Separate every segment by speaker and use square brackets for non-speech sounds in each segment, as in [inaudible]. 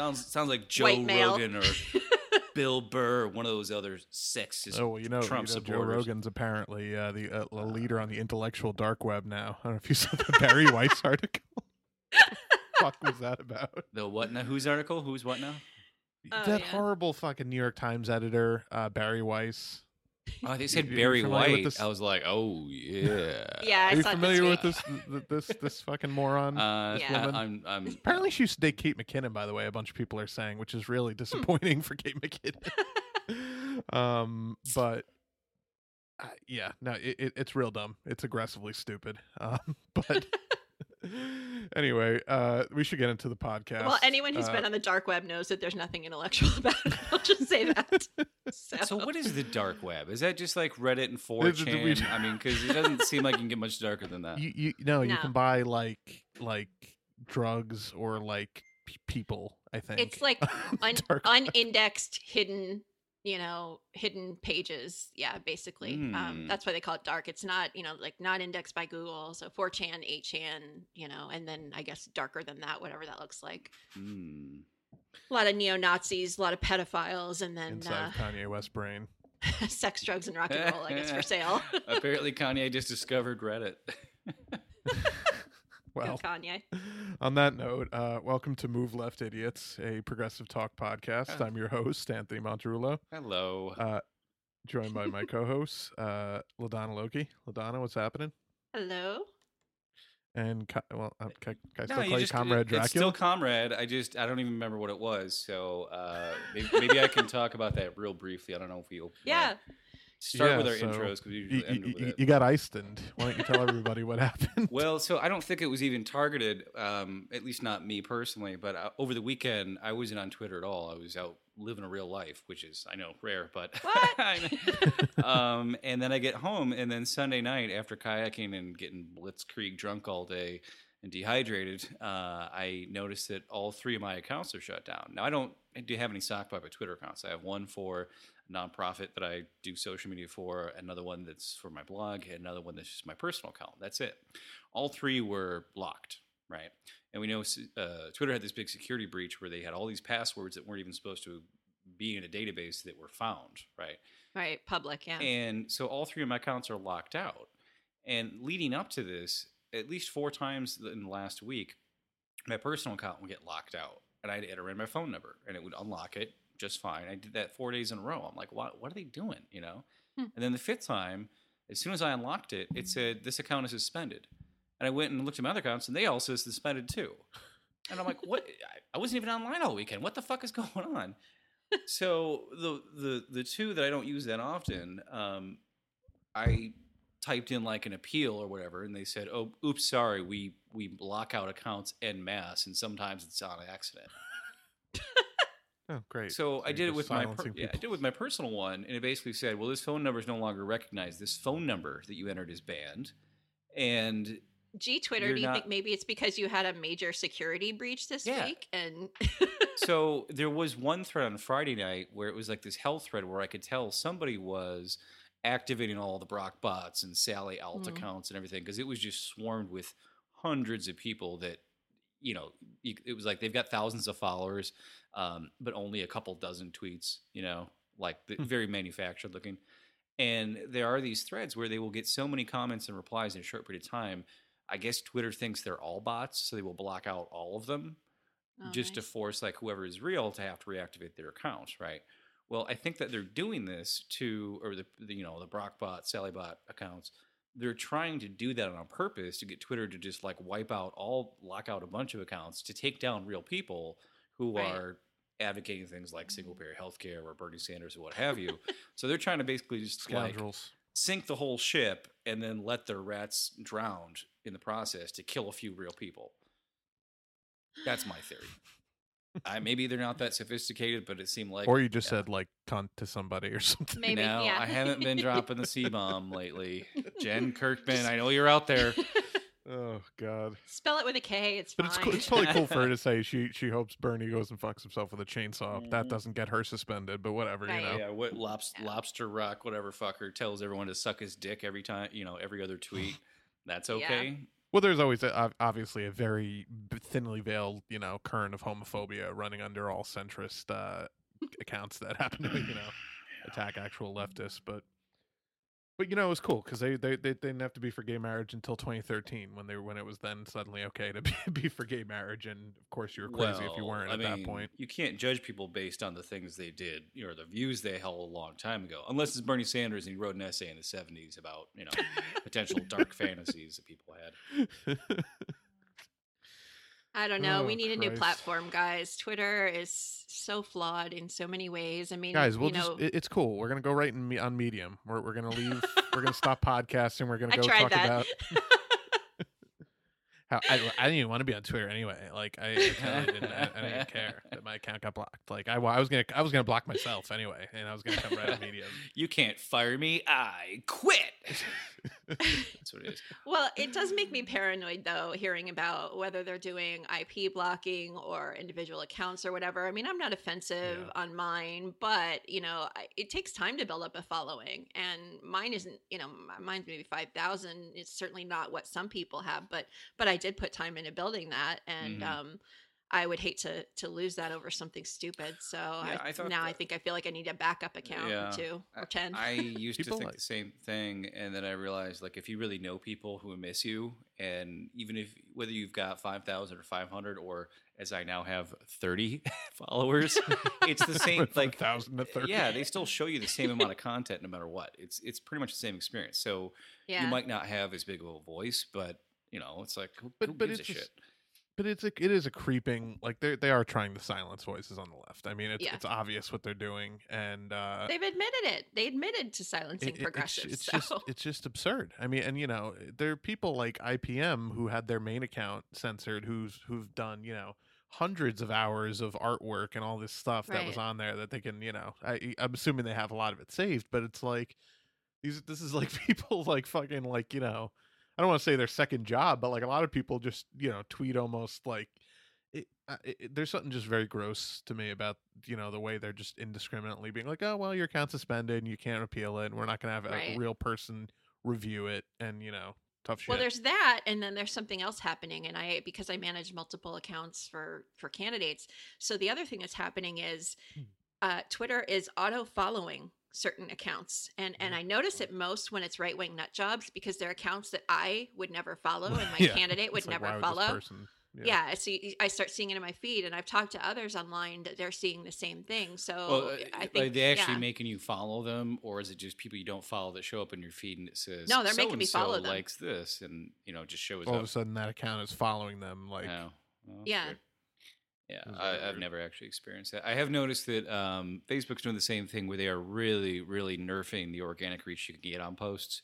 Speaker 1: Man, sounds sounds like Joe
Speaker 2: White male.
Speaker 1: Rogan or [laughs] Bill Burr, or one of those other sexist.
Speaker 3: Oh, well, you know,
Speaker 1: Trump
Speaker 3: you know Joe. Rogan's apparently uh, the uh, a leader on the intellectual dark web now. I don't know if you saw the Bari [laughs] Weiss article. fuck was that about?
Speaker 1: The what now? Whose article? Who's what now?
Speaker 2: Oh,
Speaker 3: that
Speaker 2: yeah.
Speaker 3: horrible fucking New York Times editor, uh, Bari Weiss.
Speaker 1: Oh, they [laughs] said
Speaker 3: you
Speaker 1: Barry White.
Speaker 3: this?
Speaker 1: I was like, oh yeah.
Speaker 2: Yeah, I
Speaker 3: Are you
Speaker 2: saw it
Speaker 3: familiar with
Speaker 2: week.
Speaker 3: this this this fucking moron?
Speaker 1: Uh,
Speaker 2: Yeah.
Speaker 1: I, I'm, I'm,
Speaker 3: Apparently, she used to date Kate McKinnon. By the way, a bunch of people are saying, which is really disappointing for Kate McKinnon. [laughs] um, but uh, yeah, no, it, it, it's real dumb. It's aggressively stupid. Um, [laughs] but [laughs] anyway, uh, we should get into the podcast.
Speaker 2: Well, anyone who's
Speaker 3: Uh,
Speaker 2: been on the dark web knows that there's nothing intellectual [laughs] about it. I'll just say that. [laughs] So,
Speaker 1: So what is the dark web? Is that just like Reddit and
Speaker 3: This
Speaker 1: 4chan? I mean, because it doesn't seem like you can get much darker than that.
Speaker 3: you, you no, you can buy like like drugs or like p- people. I think
Speaker 2: It's like un- unindexed, hidden, you know, hidden pages. Yeah, basically. Um,
Speaker 1: Mm.
Speaker 2: that's why they call it dark. It's not, you know, like not indexed by Google. So 4chan, 8chan, you know, and then I guess darker than that, whatever that looks like.
Speaker 1: Hmm.
Speaker 2: A lot of neo Nazis, a lot of pedophiles, and then
Speaker 3: inside
Speaker 2: uh,
Speaker 3: Kanye West brain. [laughs]
Speaker 2: sex, drugs, and rock and roll, I guess, for [laughs] sale.
Speaker 1: Apparently, Kanye just discovered Reddit. [laughs]
Speaker 2: Go
Speaker 3: Well,
Speaker 2: Kanye. [laughs]
Speaker 3: on that note, uh, welcome to Move Left Idiots, a progressive talk podcast.
Speaker 1: Hi.
Speaker 3: I'm your host, Anthony Monterulo,
Speaker 1: Hello.
Speaker 3: uh, joined by my [laughs] co-hosts, uh, Ladonna Loki. Ladonna, what's happening?
Speaker 2: Hello.
Speaker 3: And Ki- well, uh, can, can I still
Speaker 1: No,
Speaker 3: call you
Speaker 1: just-
Speaker 3: Comrade
Speaker 1: it-
Speaker 3: Dracula?
Speaker 1: It's still Comrade. I just I don't even remember what it was. So uh, maybe, maybe I can talk about that real briefly. I don't know if we'll
Speaker 2: Yeah.
Speaker 1: Start
Speaker 3: Yeah,
Speaker 1: with our
Speaker 3: so
Speaker 1: intros because we
Speaker 3: you,
Speaker 1: usually end
Speaker 3: you,
Speaker 1: with
Speaker 3: you,
Speaker 1: it.
Speaker 3: you got Iceland. Why don't you tell everybody what [laughs] happened?
Speaker 1: Well, so I don't think it was even targeted, um, at least not me personally. But uh, over the weekend, I wasn't on Twitter at all. I was out living a real life, which is I know rare, but [laughs]
Speaker 2: What?
Speaker 1: Um, and then I get home, and then Sunday night after kayaking and getting blitzkrieg drunk all day and dehydrated, uh, I noticed that all three of my accounts are shut down. Now I don't do have any sock puppet Twitter accounts. I have one for a nonprofit that I do social media for, another one that's for my blog, and another one that's just my personal account. That's it. All three were locked, right? And we know uh, Twitter had this big security breach where they had all these passwords that weren't even supposed to be in a database that were found, right?
Speaker 2: Right. Public. Yeah.
Speaker 1: And so all three of my accounts are locked out. And leading up to this, at least four times in the last week, my personal account would get locked out. And I'd enter in my phone number and it would unlock it just fine. I did that four days in a row. I'm like, what, what are they doing? You know?
Speaker 2: Hmm.
Speaker 1: And then the fifth time, as soon as I unlocked it, it said, this account is suspended. And I went and looked at my other accounts and they also suspended too. And I'm like, what? I- I wasn't even online all weekend. What the fuck is [laughs] going on? so the the the two that I don't use that often, um, I typed in like an appeal or whatever, and they said, "Oh, oops, sorry, we we block out accounts en masse, and sometimes it's on accident."
Speaker 3: Oh, great.
Speaker 1: So I did it with my per- yeah, I did it with my personal one, and it basically said, "Well, this phone number is no longer recognized. This phone number that you entered is banned." And
Speaker 2: G Twitter,
Speaker 1: You're
Speaker 2: do you
Speaker 1: not-
Speaker 2: think maybe it's because you had a major security breach this
Speaker 1: Yeah.
Speaker 2: week? And [laughs]
Speaker 1: so there was one thread on Friday night where it was like this health thread where I could tell somebody was activating all the Brock bots and Sally Alt
Speaker 2: Mm.
Speaker 1: accounts and everything because it was just swarmed with hundreds of people that you know you, it was like they've got thousands of followers um, but only a couple dozen tweets you know like the,
Speaker 3: Hmm.
Speaker 1: very manufactured looking and there are these threads where they will get so many comments and replies in a short period of time i guess twitter thinks they're all bots so they will block out all of them
Speaker 2: Oh,
Speaker 1: just to force like whoever is real to have to reactivate their account, right? Well, I think that they're doing this to, or the, the you know the Brockbot, Sallybot accounts. They're trying to do that on purpose to get Twitter to just like wipe out all, lock out a bunch of accounts to take down real people who
Speaker 2: Right.
Speaker 1: are advocating things like single mm-hmm. payer healthcare or Bernie Sanders or what have you. [laughs] so they're trying to basically just like sink the whole ship and then let their rats drown in the process to kill a few real people. That's my theory. I, maybe they're not that sophisticated, but it seemed like.
Speaker 3: or you just
Speaker 1: yeah.
Speaker 3: said like cunt to somebody or [laughs] something.
Speaker 2: Maybe,
Speaker 1: no,
Speaker 2: yeah.
Speaker 1: I haven't been [laughs] dropping the C bomb lately. Jen [laughs] Kirkman, I know you're out there.
Speaker 3: Oh God.
Speaker 2: Spell it with a K. It's
Speaker 3: But it's
Speaker 2: fine.
Speaker 3: cool, it's totally cool for her to say she she hopes Bernie goes and fucks himself with a chainsaw. That
Speaker 1: Mhm.
Speaker 3: doesn't get her suspended, but whatever,
Speaker 2: Right.
Speaker 3: you know.
Speaker 1: Yeah, what lobster,
Speaker 2: Yeah.
Speaker 1: lobster rock, whatever fucker tells everyone to suck his dick every time, you know, every other tweet. [sighs] That's
Speaker 2: Yeah.
Speaker 1: okay.
Speaker 3: Well, there's always a, obviously a very thinly veiled, you know, current of homophobia running under all centrist uh, accounts that happen to, you know, [laughs] attack actual leftists. But, but you know, it was cool because they, they they didn't have to be for gay marriage until 2013 when they when it was then suddenly okay to be, [laughs] be for gay marriage, and of course you were crazy if you weren't
Speaker 1: I
Speaker 3: at that point.
Speaker 1: You can't judge people based on the things they did or the views they held a long time ago, unless it's Bernie Sanders and he wrote an essay in the '70s about you know [laughs] potential dark fantasies that people had. [laughs]
Speaker 2: I don't know. we
Speaker 3: Oh,
Speaker 2: need a new platform, guys. Twitter is so flawed in so many ways. I mean,
Speaker 3: Guys, we'll
Speaker 2: you
Speaker 3: just
Speaker 2: know,
Speaker 3: it, it's cool. We're gonna go right in on Medium. We're we're gonna leave. we're gonna stop [laughs] podcasting. We're gonna go
Speaker 2: tried
Speaker 3: talk
Speaker 2: that.
Speaker 3: about [laughs] how I, I didn't even want to be on Twitter anyway. Like I, I didn't. I, I didn't even [laughs] care that my account got blocked. Like I, I was gonna I was gonna block myself anyway, and I was gonna come right on Medium. [laughs]
Speaker 1: You can't fire me. I quit. [laughs] That's what it is.
Speaker 2: well, it does make me paranoid though, hearing about whether they're doing IP blocking or individual accounts or whatever. I mean, I'm not offensive
Speaker 3: Yeah.
Speaker 2: on mine, but you know, I, it takes time to build up a following, and mine isn't. You know, mine's maybe five thousand. It's certainly not what some people have, but but I did put time into building that, and
Speaker 1: Mhm.
Speaker 2: um. I would hate to to lose that over something stupid. So
Speaker 1: Yeah,
Speaker 2: I,
Speaker 1: I thought
Speaker 2: now I think I feel like I need a backup account
Speaker 1: Yeah.
Speaker 2: or two
Speaker 1: I-
Speaker 2: or ten.
Speaker 1: I used to think
Speaker 3: like-
Speaker 1: the same thing, and then I realized like if you really know people who miss you, and even if whether you've got five thousand or five hundred, or as I now have thirty [laughs] followers, [laughs] it's the same. Like
Speaker 3: 1,000 to 30.
Speaker 1: yeah, they still show you the same amount of [laughs] content no matter what. It's it's pretty much the same experience. So
Speaker 2: yeah.
Speaker 1: you might not have as big of a voice, but you know it's like who,
Speaker 3: But-
Speaker 1: who
Speaker 3: but
Speaker 1: gives
Speaker 3: it's
Speaker 1: a
Speaker 3: just-
Speaker 1: shit?
Speaker 3: But it's a, it is a creeping like they they are trying to silence voices on the left. I mean, it's
Speaker 2: Yeah.
Speaker 3: it's obvious what they're doing, and uh,
Speaker 2: They've admitted it. They admitted to silencing
Speaker 3: it- it's,
Speaker 2: progressives.
Speaker 3: it's
Speaker 2: so.
Speaker 3: just it's just absurd. I mean, and you know, there are people like IPM who had their main account censored, who's who've done you know hundreds of hours of artwork and all this stuff that was on there that they can you know. I, I'm assuming they have a lot of it saved, but it's like these this is like [laughs] people like fucking like you know. I don't want to say their second job, but like a lot of people just you know tweet almost like it, it, there's something just very gross to me about you know the way they're just indiscriminately being like, oh well, your account's suspended and you can't appeal it, and we're not gonna have a real person review it, and you know, tough shit.
Speaker 2: well, there's that, and then there's something else happening. And I, because I manage multiple accounts for for candidates, so the other thing that's happening is
Speaker 3: Hmm.
Speaker 2: uh, Twitter is auto following certain accounts, and and I notice it most when it's right wing nut jobs because they're accounts that I would never follow, and [laughs] my
Speaker 3: Yeah.
Speaker 2: candidate would
Speaker 3: like,
Speaker 2: never
Speaker 3: would
Speaker 2: follow.
Speaker 3: person-
Speaker 2: yeah. so I start seeing it in my feed, and I've talked to others online that they're seeing the same thing. So
Speaker 1: Well, uh,
Speaker 2: I
Speaker 1: like,
Speaker 2: think
Speaker 1: they actually
Speaker 2: yeah.
Speaker 1: making you follow them, or is it just people you don't follow that show up in your feed and it says
Speaker 2: No, they're making me
Speaker 1: "So-and-so
Speaker 2: follow them."
Speaker 1: Likes this, and you know, just shows
Speaker 3: all of a sudden that account is following them like
Speaker 1: Oh,
Speaker 2: Yeah.
Speaker 1: weird. Yeah, I, I've never actually experienced that. I have noticed that um, Facebook's doing the same thing where they are really, really nerfing the organic reach you can get on posts.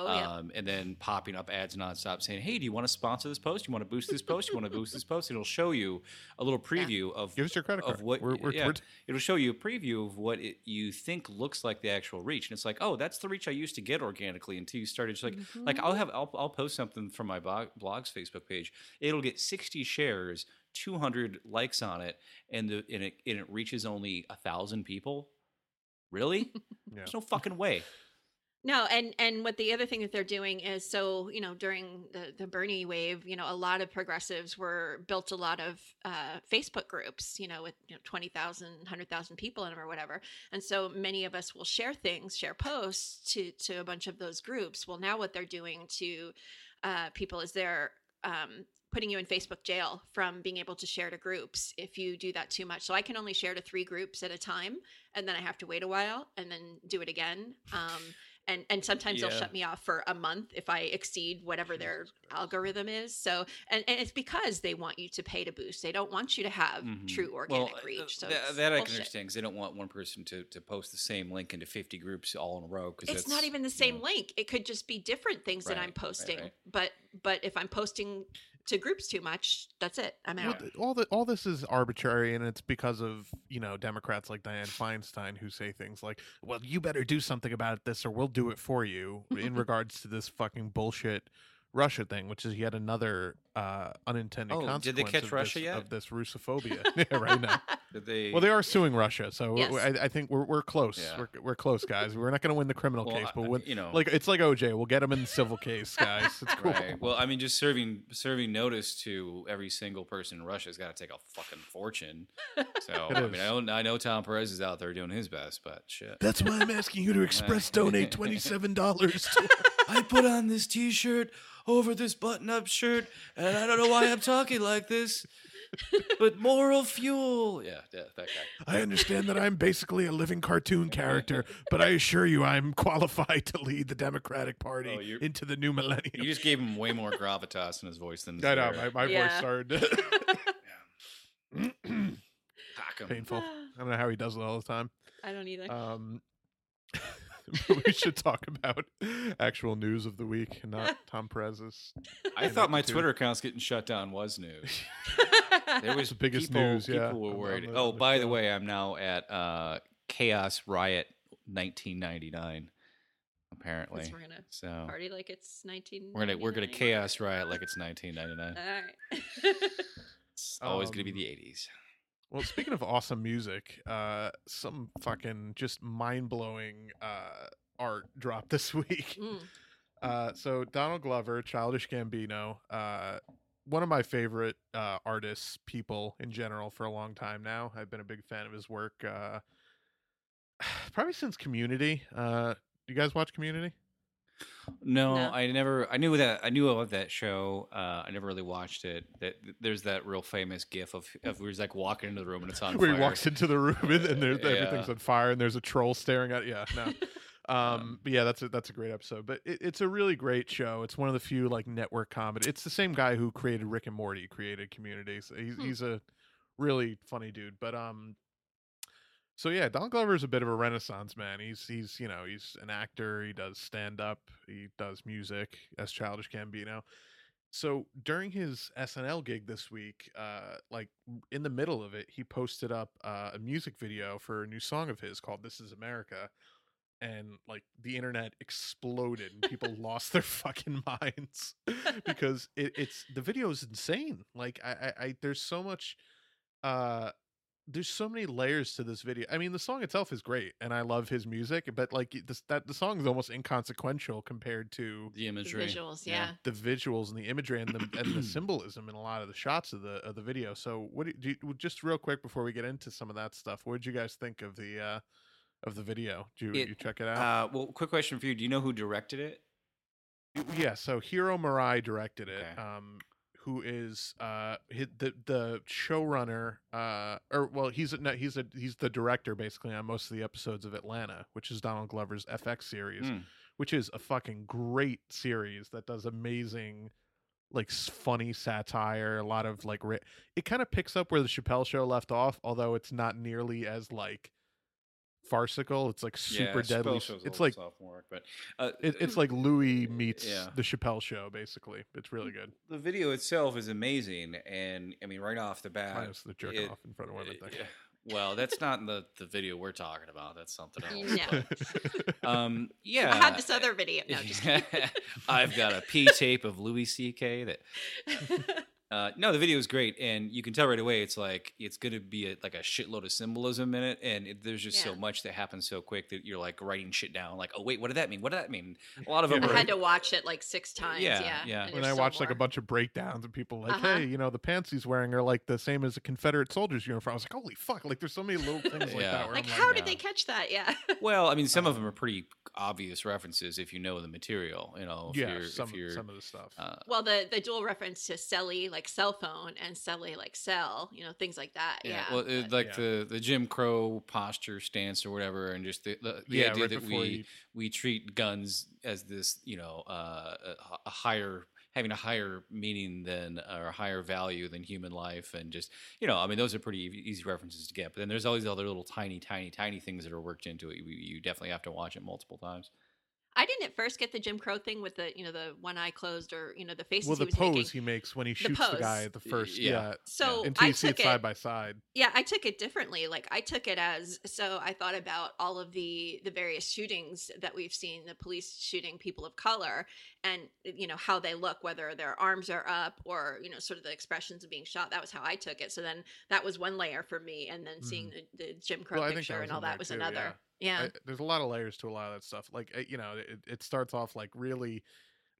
Speaker 2: Oh yeah.
Speaker 1: um, and then popping up ads nonstop saying, "Hey, do you want to sponsor this post? You want to boost this post? You want to boost this post?" It'll show you a little preview of
Speaker 3: give us your credit
Speaker 1: of
Speaker 3: card.
Speaker 1: what
Speaker 3: we're, we're,
Speaker 1: yeah,
Speaker 3: we're-
Speaker 1: it'll show you a preview of what it, you think looks like the actual reach and it's like oh that's the reach i used to get organically until you started just like like
Speaker 2: Mm-hmm.
Speaker 1: i'll have I'll, I'll post something from my blog, blog's facebook page it'll get 60 shares 200 likes on it and the and it, and it reaches only a thousand people really [laughs]
Speaker 3: yeah.
Speaker 1: there's no fucking way
Speaker 2: No, and and what the other thing that they're doing is so you know during the the Bernie wave, you know, a lot of progressives were built a lot of uh, Facebook groups, you know, with you know 20,000, 100,000 people in them or whatever, and so many of us will share things, share posts to to a bunch of those groups. Well, now what they're doing to uh, people is they're um, putting you in Facebook jail from being able to share to groups if you do that too much. So I can only share to three groups at a time, and then I have to wait a while and then do it again. Um, and and sometimes they'll shut me off for a month if I exceed whatever their algorithm is. So and, and it's because they want you to pay to boost. They don't want you to have
Speaker 1: Mhm.
Speaker 2: true organic
Speaker 1: Well, uh,
Speaker 2: reach. So
Speaker 1: that, that I can understand because they don't want one person to, to post the same link into 50 groups all in a row because
Speaker 2: It's not even the same link. It could just be different things that I'm
Speaker 1: right,
Speaker 2: posting.
Speaker 1: right.
Speaker 2: But but if I'm posting to groups too much, that's it. I'm out.
Speaker 3: th- all the all this is arbitrary, and it's because of you know Democrats like Dianne Feinstein who say things like, "Well, you better do something about this, or we'll do it for you." in [laughs] regards to this fucking bullshit Russia thing, which is yet another uh, unintended
Speaker 1: Oh,
Speaker 3: consequence.
Speaker 1: did they catch
Speaker 3: of
Speaker 1: Russia
Speaker 3: this,
Speaker 1: yet?
Speaker 3: Of this Russophobia, [laughs] [laughs] yeah, right now.
Speaker 1: Did they?
Speaker 3: Well, they are suing Russia, so
Speaker 2: Yes.
Speaker 3: I, I think we're we're close.
Speaker 1: Yeah.
Speaker 3: We're we're close, guys. We're not going to win the criminal
Speaker 1: Well,
Speaker 3: case, but
Speaker 1: I-
Speaker 3: when,
Speaker 1: you know,
Speaker 3: like it's like OJ, we'll get him in the civil case, guys. It's cool.
Speaker 1: Right. Well, I mean, just serving serving notice to every single person in Russia's got to take a fucking fortune. So [laughs] I mean, I know, I know Tom Perez is out there doing his best, but shit.
Speaker 3: That's why I'm asking you to express donate twenty seven dollars.
Speaker 1: I put on this T-shirt over this button-up shirt, and I don't know why I'm talking like this. But moral fuel, yeah, yeah that guy.
Speaker 3: I understand that I'm basically a living cartoon character, but I assure you, I'm qualified to lead the Democratic Party
Speaker 1: Oh, you're-
Speaker 3: into the new millennium.
Speaker 1: You just gave him way more gravitas in his voice than
Speaker 3: I know
Speaker 1: there.
Speaker 3: my, my voice
Speaker 2: Yeah.
Speaker 3: started [laughs] [clears throat]
Speaker 1: Cock 'em.
Speaker 3: painful. [sighs] I don't know how he does it all the time.
Speaker 2: I don't either.
Speaker 3: Um, but [laughs] we should talk about actual news of the week, and not [laughs] Tom Perez's.
Speaker 1: I thought my
Speaker 3: too.
Speaker 1: Twitter account's getting shut down was news. [laughs] There was
Speaker 3: the biggest
Speaker 1: people,
Speaker 3: news, yeah,
Speaker 1: People were worried.
Speaker 3: the-
Speaker 1: oh,
Speaker 3: the
Speaker 1: by the way, I'm now at uh, Chaos Riot 1999. Apparently,
Speaker 2: Guess we're gonna
Speaker 1: so
Speaker 2: party like it's 19.
Speaker 1: we're gonna we're gonna Chaos Riot like it's 1999.
Speaker 2: All right.
Speaker 1: It's always gonna be
Speaker 3: Um,
Speaker 1: the 80s.
Speaker 3: Well, speaking of awesome music, uh, some fucking just mind blowing uh, art [laughs] dropped this week.
Speaker 2: Mm.
Speaker 3: Uh, so Donald Glover, Childish Gambino, uh, one of my favorite uh, artists, people in general for a long time now. I've been a big fan of his work, uh, [sighs] probably since Community. Uh, do you guys watch Community?
Speaker 1: No,
Speaker 2: No.
Speaker 1: I never. I knew that. I knew of that show. Uh, I never really watched it. That there's that real famous GIF of of where he's like walking into the room and it's on [laughs]
Speaker 3: Where
Speaker 1: fire.
Speaker 3: he walks into the room and, and there's, everything's on fire and there's a troll staring at. Yeah, no. [laughs] Um, but yeah, that's a that's a great episode. But it, it's a really great show. It's one of the few like network comedy. It's the same guy who created Rick and Morty, created Community. So he's
Speaker 2: Hmm.
Speaker 3: he's a really funny dude. But um, so yeah, Don Glover is a bit of a renaissance man. He's he's you know he's an actor. He does stand up. He does music as Childish can be Gambino. So during his SNL gig this week, uh, like in the middle of it, he posted up uh, a music video for a new song of his called "This Is America," and like the internet exploded and people [laughs] lost their [laughs] fucking minds [laughs] because it, it's the video is insane. Like I, I, I there's so much, uh, there's so many layers to this video. I mean, the song itself is great, and I love his music, but like this, that the song is almost inconsequential compared to
Speaker 1: the
Speaker 2: The
Speaker 1: imagery.
Speaker 2: visuals,
Speaker 1: Yeah.
Speaker 2: yeah.
Speaker 3: the visuals and the imagery and the [clears throat] and the symbolism in a lot of the shots of the of the video. So, what do you, do you- just real quick before we get into some of that stuff? What did you guys think of the uh of the video? Did you,
Speaker 1: It-
Speaker 3: you check it out?
Speaker 1: Uh, well, quick question for you: Do you know who directed it?
Speaker 3: yeah. So Hiro Murai directed it.
Speaker 1: Okay.
Speaker 3: Um, who is uh the the showrunner? Uh, or well, he's a, no, he's a he's the director basically on most of the episodes of Atlanta, which is Donald Glover's FX series.
Speaker 1: Hmm.
Speaker 3: which is a fucking great series that does amazing like funny satire a lot of like ri- it kind of picks up where the chappelle show left off although it's not nearly as like farcical it's like super
Speaker 1: yeah,
Speaker 3: deadly
Speaker 1: Chappelle
Speaker 3: s-
Speaker 1: Show's a
Speaker 3: it's like
Speaker 1: sophomoric, but uh,
Speaker 3: it, it's [clears throat] like louis meets
Speaker 1: Yeah.
Speaker 3: the chappelle show basically it's really good
Speaker 1: the video itself is amazing, and I mean, right off the bat,
Speaker 3: minus the jerking
Speaker 1: it-
Speaker 3: off in front of women thing
Speaker 1: well, that's not in the the video we're talking about. That's something [laughs] else.
Speaker 2: No.
Speaker 1: but, um, [laughs] yeah,
Speaker 2: I have this other video. No, just. [laughs]
Speaker 1: I've got a P tape of Louis C.K. that Uh, no, the video is great, and you can tell right away. It's like it's going to be a, like a shitload of symbolism in it, and it, there's just so much that happens so quick that you're like writing shit down. Like, oh wait, what did that mean? What did that mean? A lot of them
Speaker 3: Yeah.
Speaker 1: are.
Speaker 2: I had to watch it like six times.
Speaker 1: Yeah,
Speaker 2: Yeah,
Speaker 1: yeah.
Speaker 2: and
Speaker 3: when I
Speaker 2: still
Speaker 3: watched like a bunch of breakdowns and people like,
Speaker 2: Uh-huh.
Speaker 3: hey, you know, the pants he's wearing are like the same as a Confederate soldier's uniform. I was like, holy fuck! Like, there's so many little [laughs] things like
Speaker 1: Yeah.
Speaker 3: that. Where
Speaker 2: Like,
Speaker 3: I'm
Speaker 2: how
Speaker 3: like,
Speaker 2: did they catch that? Yeah. [laughs]
Speaker 1: well, I mean, some of them are pretty obvious references if you know the material. You know, if
Speaker 3: yeah,
Speaker 1: you're,
Speaker 3: some
Speaker 1: if you're,
Speaker 3: some of the stuff.
Speaker 1: uh,
Speaker 2: well, the the dual reference to Selly like cell phone and Selly like cell, you know, things like that. Yeah.
Speaker 1: well, it,
Speaker 2: but-
Speaker 1: like
Speaker 3: Yeah.
Speaker 1: the the Jim Crow posture stance or whatever, and just the the, the
Speaker 3: yeah,
Speaker 1: idea
Speaker 3: right
Speaker 1: that we
Speaker 3: you-
Speaker 1: we treat guns as this, you know, uh, a, a higher having a higher meaning than or a higher value than human life, and just you know, I mean, those are pretty easy references to get. But then there's all these other little tiny, tiny, tiny things that are worked into it. You, you definitely have to watch it multiple times.
Speaker 2: I didn't at first get the Jim Crow thing with the you know the one eye closed or you know the faces
Speaker 3: well,
Speaker 2: he
Speaker 3: the
Speaker 2: was
Speaker 3: pose
Speaker 2: making.
Speaker 3: he makes when he shoots the, guy at the first,
Speaker 1: Yeah.
Speaker 3: yeah,
Speaker 2: So
Speaker 3: until you
Speaker 2: I
Speaker 3: see it
Speaker 2: took
Speaker 3: side by side.
Speaker 2: yeah i took it differently. Like i took it as so i thought about all of the the various shootings that we've seen the police shooting people of color and you know how they look whether their arms are up or you know sort of the expressions of being shot. That was how i took it. So then that was one layer for me. And then seeing mm. the, the jim crow.
Speaker 3: Well,
Speaker 2: picture and all that was
Speaker 3: too,
Speaker 2: another. yeah,
Speaker 3: I- there's a lot of layers to a lot of that stuff. Like uh, you know, it, it starts off like really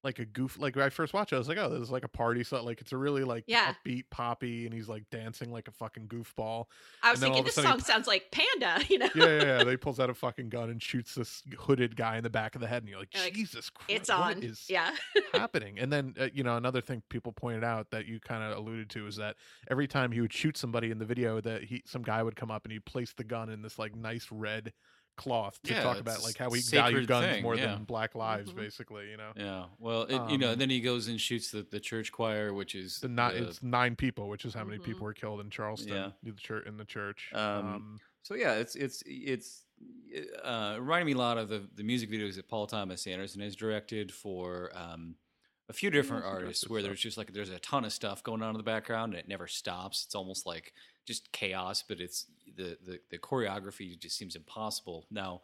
Speaker 3: like a goof. Like when I first watched it, I was like, oh, this is like a party. So like it's a really like
Speaker 2: Yeah.
Speaker 3: upbeat poppy, and he's like dancing like a fucking goofball.
Speaker 2: i was
Speaker 3: and then all
Speaker 2: thinking this
Speaker 3: sudden he
Speaker 2: song sounds like panda [laughs] you know
Speaker 3: Yeah, yeah, yeah. They pulls out a fucking gun and shoots this hooded guy in the back of the head, and you're like,
Speaker 2: You're like,
Speaker 3: Jesus Christ,
Speaker 2: it's on
Speaker 3: is
Speaker 2: yeah [laughs]
Speaker 3: happening? And then uh, you know another thing people pointed out that you kind of alluded to is that every time he would shoot somebody in the video, that he some guy would come up and he'd place the gun in this like nice red cloth to
Speaker 1: Yeah,
Speaker 3: talk about like how we value guns
Speaker 1: thing,
Speaker 3: more
Speaker 1: yeah.
Speaker 3: than black lives,
Speaker 2: Mhm.
Speaker 3: basically. You know,
Speaker 1: Yeah. Well, it, you know,
Speaker 3: Um,
Speaker 1: then he goes and shoots the, the church choir, which is
Speaker 3: the not it's nine people, which is how many
Speaker 2: Mhm.
Speaker 3: people were killed in Charleston,
Speaker 1: Yeah.
Speaker 3: in the church. In the church.
Speaker 1: Um, So yeah, it's it's it's uh, reminding me a lot of the, the music videos that Paul Thomas Anderson has directed for um, a few different artists, where
Speaker 3: stuff.
Speaker 1: there's just like there's a ton of stuff going on in the background and it never stops. It's almost like just chaos, but it's the the, the choreography just seems impossible. Now,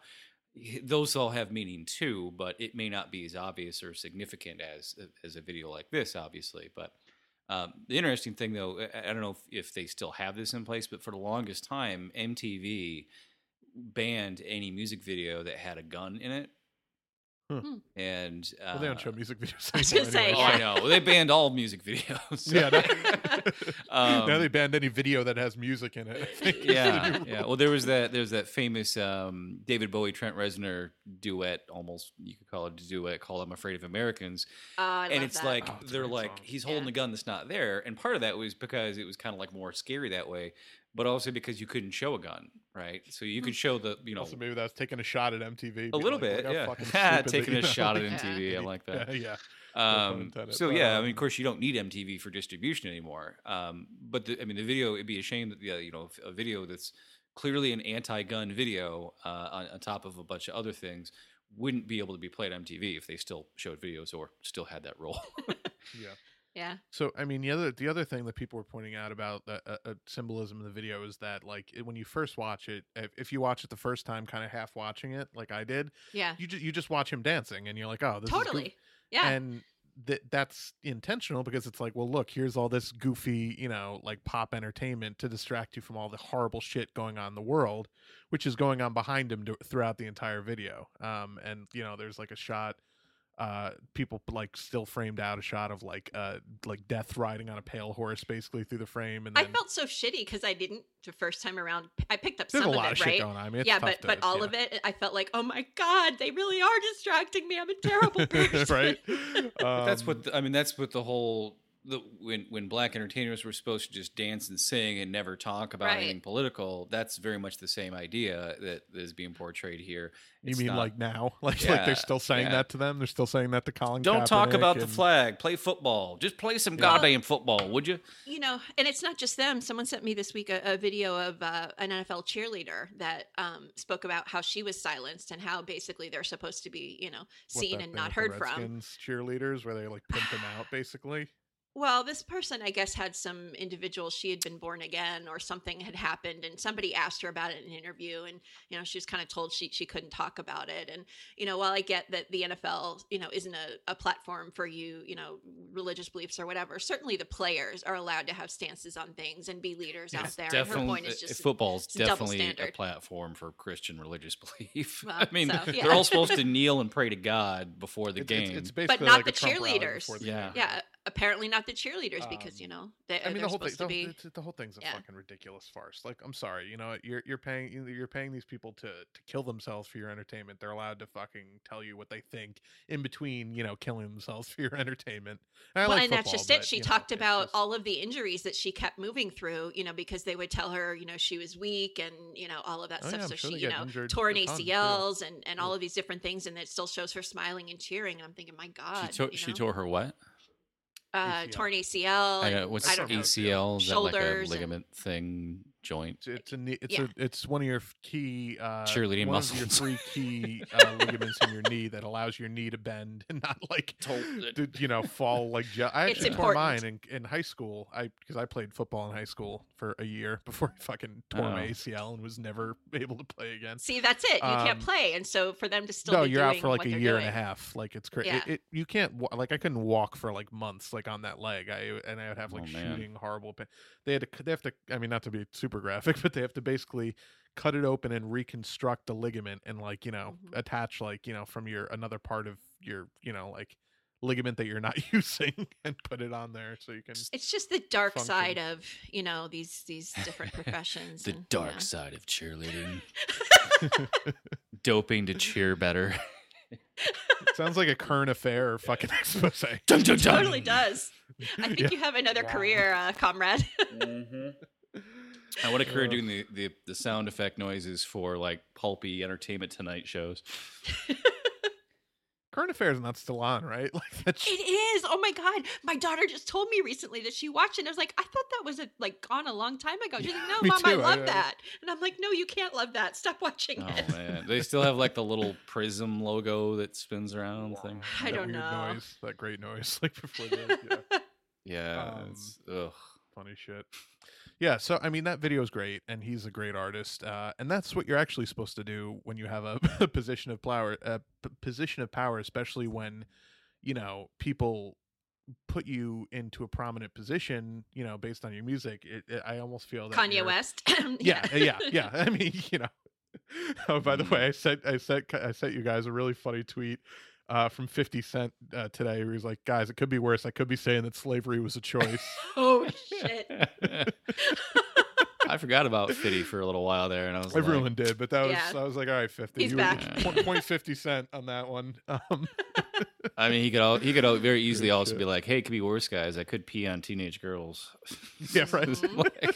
Speaker 1: those all have meaning too, but it may not be as obvious or significant as as a video like this, obviously, but. Um, the interesting thing, though, I- don't know if, if they still have this in place, but for the longest time, MTV banned any music video that had a gun in it.
Speaker 3: Huh.
Speaker 2: Hmm.
Speaker 1: And uh,
Speaker 3: well, they don't show music videos.
Speaker 2: I was
Speaker 3: anymore
Speaker 2: gonna say,
Speaker 3: anyway.
Speaker 1: Oh, I know. Well, they banned all music videos.
Speaker 3: Yeah. that- [laughs] [laughs]
Speaker 1: Um,
Speaker 3: now they banned any video that has music in it. I think
Speaker 1: yeah, [laughs] yeah. Well, there was that. There's that famous um, David Bowie Trent Reznor duet. Almost you could call it a duet called "I'm Afraid of Americans."
Speaker 2: I
Speaker 1: and
Speaker 2: love
Speaker 1: it's
Speaker 2: that.
Speaker 1: like
Speaker 3: Oh,
Speaker 1: they're like
Speaker 3: song.
Speaker 1: he's holding
Speaker 2: Yeah.
Speaker 1: a gun that's not there, and part of that was because it was kind of like more scary that way, but also because you couldn't show a gun, right? So you
Speaker 2: Hmm.
Speaker 1: could show the you know
Speaker 3: also, maybe that's taking a shot at MTV.
Speaker 1: a little
Speaker 3: like,
Speaker 1: bit, yeah, [laughs] taking a shot at [laughs] MTV. I like that. [laughs]
Speaker 3: Yeah, yeah.
Speaker 1: Um,
Speaker 3: intended,
Speaker 1: so yeah, I mean,
Speaker 3: um,
Speaker 1: of course, you don't need MTV for distribution anymore. Um, but the, I mean, the video it'd be a shame that yeah, you know, a video that's clearly an anti-gun video uh, on, on top of a bunch of other things wouldn't be able to be played on MTV if they still showed videos or still had that role.
Speaker 3: yeah.
Speaker 2: Yeah.
Speaker 3: So I mean, the other the other thing that people were pointing out about the uh, uh, symbolism in the video is that like it, when you first watch it, if, if you watch it the first time, kind of half watching it, like I did,
Speaker 2: yeah.
Speaker 3: you just you just watch him dancing, and you're like, oh, this is
Speaker 2: totally. Yeah.
Speaker 3: And th- that's intentional because it's like well look here's all this goofy you know like pop entertainment to distract you from all the horrible shit going on in the world which is going on behind him to, throughout the entire video. Um and you know there's like a shot uh people like still framed out a shot of like uh like death riding on a pale horse basically through the frame and
Speaker 2: I felt so shitty because I didn't the first time around. I picked up
Speaker 3: there's
Speaker 2: some
Speaker 3: a lot
Speaker 2: of
Speaker 3: of
Speaker 2: it,
Speaker 3: shit
Speaker 2: right?
Speaker 3: going on I mean, it's
Speaker 2: yeah,
Speaker 3: tough
Speaker 2: but
Speaker 3: to-
Speaker 2: but all
Speaker 3: yeah.
Speaker 2: of it, I felt like, oh my god, they really are distracting me. I'm a terrible [laughs] person.
Speaker 3: right [laughs]
Speaker 1: But that's
Speaker 3: Um,
Speaker 1: what the, I mean. That's what the whole the when when black entertainers were supposed to just dance and sing and never talk about
Speaker 2: Right.
Speaker 1: anything political. That's very much the same idea that is being portrayed here.
Speaker 3: you mean
Speaker 1: not-
Speaker 3: like now [laughs] like like they're still saying
Speaker 1: yeah.
Speaker 3: that to them they're still saying that to Colin
Speaker 1: Don't talk
Speaker 3: Kaepernick
Speaker 1: about the flag. Play football. Just play some
Speaker 3: Yeah.
Speaker 1: goddamn football, would you?
Speaker 2: you know, and it's not just them. Someone sent me this week a, a video of uh, an NFL cheerleader that um, spoke about how she was silenced and how basically they're supposed to be, you know, seen
Speaker 3: that
Speaker 2: and not
Speaker 3: with the
Speaker 2: heard from.
Speaker 3: Redskins cheerleaders where they like pimp them out basically.
Speaker 2: Well, this person, I guess, had some individual. She had been born again, or something had happened, and somebody asked her about it in an interview, and you know, she was kind of told she she couldn't talk about it. And you know, while I get that the NFL, you know, isn't a, a platform for you, you know, religious beliefs or whatever, certainly the players are allowed to have stances on things and be leaders out
Speaker 1: It's
Speaker 2: there. And her point is just
Speaker 1: football's
Speaker 2: it's
Speaker 1: definitely a platform for Christian religious [laughs] belief.
Speaker 2: Well,
Speaker 1: I mean,
Speaker 2: so,
Speaker 1: they're all supposed to [laughs] kneel and pray to God before the
Speaker 3: It's,
Speaker 1: game.
Speaker 3: it's, it's
Speaker 2: but
Speaker 3: basically
Speaker 2: not
Speaker 3: like
Speaker 2: the
Speaker 3: a Trump rally
Speaker 2: cheerleaders.
Speaker 3: the
Speaker 1: Yeah.
Speaker 3: game.
Speaker 2: Yeah, apparently not the cheerleaders because you
Speaker 3: Um,
Speaker 2: know they,
Speaker 3: I mean
Speaker 2: they're
Speaker 3: the whole thing.
Speaker 2: supposed
Speaker 3: The,
Speaker 2: to be.
Speaker 3: the whole thing's a
Speaker 2: yeah.
Speaker 3: fucking ridiculous farce. Like I'm sorry, you know, you're you're paying you're paying these people to to kill themselves for your entertainment. They're allowed to fucking tell you what they think in between, you know, killing themselves [laughs] for your entertainment. And
Speaker 2: well,
Speaker 3: like
Speaker 2: and that's
Speaker 3: football,
Speaker 2: just it. She
Speaker 3: you know,
Speaker 2: talked about
Speaker 3: just-
Speaker 2: all of the injuries that she kept moving through, you know, because they would tell her, you know, she was weak and, you know, all of that
Speaker 3: Oh,
Speaker 2: stuff.
Speaker 3: yeah,
Speaker 2: so
Speaker 3: sure
Speaker 2: she, you know,
Speaker 3: injured
Speaker 2: torn
Speaker 3: a ton, too.
Speaker 2: ACLs and, and all of these different things. And it still shows her smiling and cheering. And I'm thinking, my God.
Speaker 1: she, tore,
Speaker 2: you
Speaker 1: she tore her what?
Speaker 2: Uh,
Speaker 3: ACL.
Speaker 2: torn ACL.
Speaker 1: I
Speaker 2: and
Speaker 1: know, what's
Speaker 2: I don't know.
Speaker 1: ACL? Is that like a
Speaker 2: Shoulders and-
Speaker 1: ligament thing? Joint.
Speaker 3: It's, it's a ne- it's
Speaker 2: Yeah.
Speaker 3: a it's one of your key uh,
Speaker 1: Cheerleading
Speaker 3: one of your three key [laughs] uh, ligaments in your knee that allows your knee to bend and not like to, you know fall like gel. I
Speaker 2: It's
Speaker 3: actually tore mine in, in high school. I because I played football in high school for a year [laughs] before I fucking tore my
Speaker 1: Oh.
Speaker 3: ACL and was never [laughs] able to play again.
Speaker 2: See, that's it. You
Speaker 3: Um,
Speaker 2: can't play, and so for them to still
Speaker 3: no,
Speaker 2: be
Speaker 3: you're out for like a
Speaker 2: they're
Speaker 3: year and a half. Like it's crazy.
Speaker 2: Yeah.
Speaker 3: It, it, you can't like I couldn't walk for like months like on that leg. I and I would have like
Speaker 1: Oh,
Speaker 3: shooting horrible pain. They had to they have to. I mean, not to be super graphic, [laughs] but they have to basically cut it open and reconstruct the ligament and like you know
Speaker 2: Mhm.
Speaker 3: attach like you know from your another part of your you know like ligament that you're not [laughs] using and put it on there so you can.
Speaker 2: It's just the dark
Speaker 3: function.
Speaker 2: side of you know these these different professions.
Speaker 1: The
Speaker 2: and,
Speaker 1: dark
Speaker 2: yeah.
Speaker 1: side of cheerleading. [laughs] Doping to cheer better.
Speaker 3: Sounds like a current affair or fucking expose.
Speaker 1: Dun, dun,
Speaker 2: It
Speaker 1: dun.
Speaker 2: totally does. I think
Speaker 3: Yeah.
Speaker 2: you have another
Speaker 3: Wow.
Speaker 2: career, uh, comrade.
Speaker 1: I want a career doing the, the, the sound effect noises for like pulpy entertainment tonight shows. [laughs]
Speaker 3: current affairs not still on, right? [laughs] Like that's
Speaker 2: It is. Oh my god, my daughter just told me recently that she watched it. And I was like, I thought that was a, like gone a long time ago. She's like, [laughs] No,
Speaker 3: me
Speaker 2: mom, I
Speaker 3: too. I-
Speaker 2: love
Speaker 3: I-
Speaker 2: that. And I'm like, No, you can't love that. Stop watching it.
Speaker 1: Oh
Speaker 2: it.
Speaker 1: man, they still have like the little prism logo that spins around thing.
Speaker 2: I
Speaker 3: that
Speaker 2: don't
Speaker 3: weird
Speaker 2: know.
Speaker 3: Noise, that great noise, like before the yeah.
Speaker 1: Yeah,
Speaker 3: Um,
Speaker 1: it's, ugh.
Speaker 3: funny shit. Yeah, so I mean that video is great, and he's a great artist, uh, and that's what you're actually supposed to do when you have a, [laughs] a position of power, a p- position of power, especially when you know people put you into a prominent position, you know, based on your music. It, it, I almost feel that
Speaker 2: Kanye West. [laughs]
Speaker 3: Yeah, yeah, yeah. [laughs] I mean, you know. Oh, by the
Speaker 1: Mm.
Speaker 3: way, I sent I sent I sent you guys a really funny tweet uh, from Fifty Cent uh, today, where he's like, "Guys, it could be worse. I could be saying that slavery was a choice." [laughs]
Speaker 2: oh shit.
Speaker 1: I forgot about Fitty for a little while there, and I was
Speaker 3: Everyone
Speaker 1: like,
Speaker 3: did, but that was
Speaker 2: Yeah.
Speaker 3: I was like, "All right, Fifty,
Speaker 2: He's
Speaker 3: you
Speaker 2: back.
Speaker 3: were [laughs] point, point Fifty Cent on that one." [laughs] Um,
Speaker 1: I mean, he could al- he could al- very easily
Speaker 3: Good
Speaker 1: also
Speaker 3: shit.
Speaker 1: be like, "Hey, it could be worse, guys. I could pee on teenage girls."
Speaker 3: yeah, right.
Speaker 1: Like-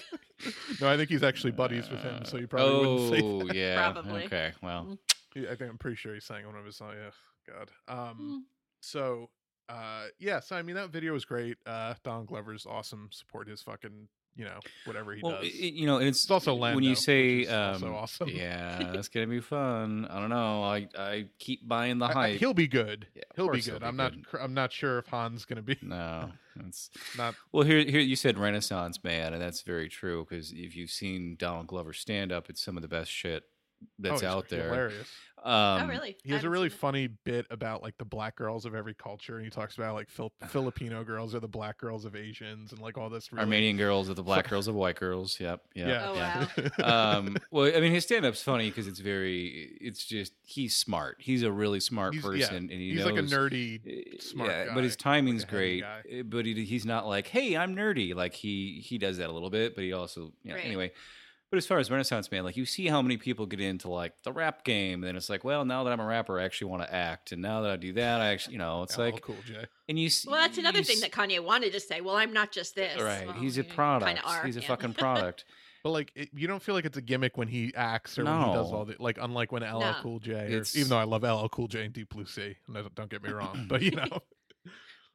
Speaker 3: no, I think he's actually buddies with him, so you probably
Speaker 1: oh,
Speaker 3: wouldn't say that.
Speaker 1: yeah.
Speaker 2: Probably.
Speaker 1: Okay. Well,
Speaker 3: He- I think I'm pretty sure he sang one of his songs. Yeah, God. Um,
Speaker 2: Mm.
Speaker 3: so uh, yeah, so I mean that video was great. Uh, Don Glover's awesome. Support his fucking, you know, whatever he
Speaker 1: well,
Speaker 3: does.
Speaker 1: i- you know, and it's,
Speaker 3: It's also
Speaker 1: when you say, um,
Speaker 3: awesome.
Speaker 1: yeah, [laughs] that's gonna be fun. I don't know. I I keep buying the
Speaker 3: I- I-
Speaker 1: hype.
Speaker 3: he'll be good.
Speaker 1: Yeah,
Speaker 3: he'll be good.
Speaker 1: he'll be
Speaker 3: I'm not.
Speaker 1: good.
Speaker 3: cr- I'm not sure if Han's gonna be
Speaker 1: no, it's [laughs]
Speaker 3: not.
Speaker 1: well. Here, here you said Renaissance man, and that's very true. Because if you've seen Donald Glover stand up, it's some of the best shit that's
Speaker 3: oh,
Speaker 1: out there.
Speaker 3: Hilarious.
Speaker 1: Um,
Speaker 2: oh really?
Speaker 3: He has a really
Speaker 2: seen it.
Speaker 3: funny bit about like the black girls of every culture, and he talks about like Fil- [laughs] Filipino girls are the black girls of Asians, and like all this. Really,
Speaker 1: Armenian girls are the black girls of white girls. Yep. Yep
Speaker 3: Yeah.
Speaker 2: Oh,
Speaker 1: yeah.
Speaker 2: wow. [laughs]
Speaker 1: um well i mean his stand-up's funny because it's very it's just he's smart he's a really smart
Speaker 3: He's- yeah,
Speaker 1: person and he
Speaker 3: he's
Speaker 1: knows,
Speaker 3: like a nerdy.
Speaker 1: uh,
Speaker 3: smart
Speaker 1: yeah,
Speaker 3: guy,
Speaker 1: but his timing's
Speaker 3: like
Speaker 1: great
Speaker 3: guy.
Speaker 1: uh, but he, he's not like hey i'm nerdy like he he does that a little bit but he also you know,
Speaker 2: Right.
Speaker 1: anyway but as far as renaissance man like you see how many people get into like the rap game and then it's like well now that i'm a rapper i actually want to act and now that i do that i actually you know it's
Speaker 3: LL
Speaker 1: like
Speaker 3: cool J.
Speaker 1: and you see,
Speaker 2: Well, that's another thing
Speaker 1: s-
Speaker 2: that Kanye wanted to say. Well, I'm not just this.
Speaker 1: right
Speaker 2: Well,
Speaker 1: he's a product
Speaker 2: are,
Speaker 1: he's a
Speaker 2: yeah.
Speaker 1: fucking [laughs] product
Speaker 3: But like, it, you don't feel like it's a gimmick when he acts or when he does all the like. Unlike when LL
Speaker 2: No.
Speaker 3: Cool J, or,
Speaker 1: It's-
Speaker 3: even though I love LL Cool J and Deep Blue Sea, and don't- don't get me wrong, but you [laughs] know,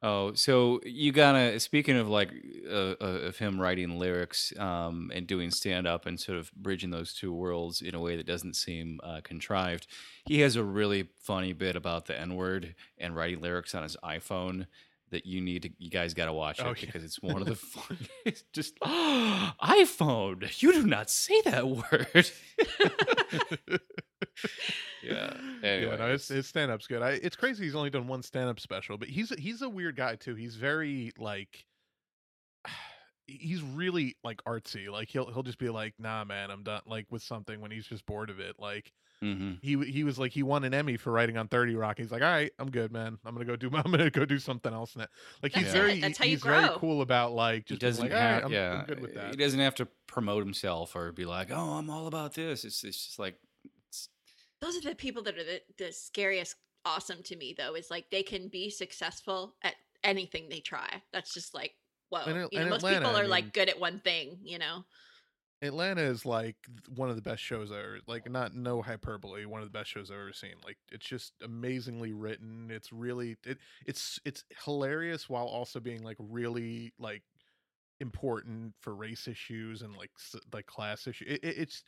Speaker 1: Oh, so you gotta. Speaking of like uh, uh, of him writing lyrics um, and doing stand up and sort of bridging those two worlds in a way that doesn't seem uh, contrived, he has a really funny bit about the N word and writing lyrics on his iPhone that you need to. You guys got to watch it
Speaker 3: Oh, yeah.
Speaker 1: because it's one of the [laughs] funniest. Just oh, [gasps] iPhone, you do not say that word. [laughs] yeah.
Speaker 3: yeah, no, his,
Speaker 1: Anyways.
Speaker 3: his stand up's good. I, it's crazy he's only done one stand up special, but he's he's a weird guy too. He's very like [sighs] he's really like artsy. Like he'll he'll just be like, "Nah, man, I'm done." Like with something when he's just bored of it. Like
Speaker 1: Mhm.
Speaker 3: he he was like he won an Emmy for writing on Thirty Rock. He's like, "All right, I'm good, man. I'm gonna go do [laughs] I'm gonna go do something else now." Like he's
Speaker 2: That's
Speaker 3: very
Speaker 2: That's how you
Speaker 3: he's very
Speaker 2: grow.
Speaker 3: cool about like just being
Speaker 1: doesn't
Speaker 3: like, "All right,
Speaker 1: have,
Speaker 3: I'm,
Speaker 1: yeah,
Speaker 3: I'm good with that.
Speaker 1: He doesn't have to promote himself or be like, "Oh, I'm all about this." It's it's just like, it's,
Speaker 2: Those are the people that are the, the scariest awesome to me though is like they can be successful at anything they try that's just like whoa
Speaker 3: And
Speaker 2: you know
Speaker 3: and
Speaker 2: most
Speaker 3: Atlanta,
Speaker 2: people
Speaker 3: I
Speaker 2: are like good at one thing you know
Speaker 3: Atlanta is like one of the best shows I ever. Like not no hyperbole, one of the best shows I've ever seen. Like it's just amazingly written. It's really it it's it's hilarious while also being like really like important for race issues and like like class issue. It, it, it's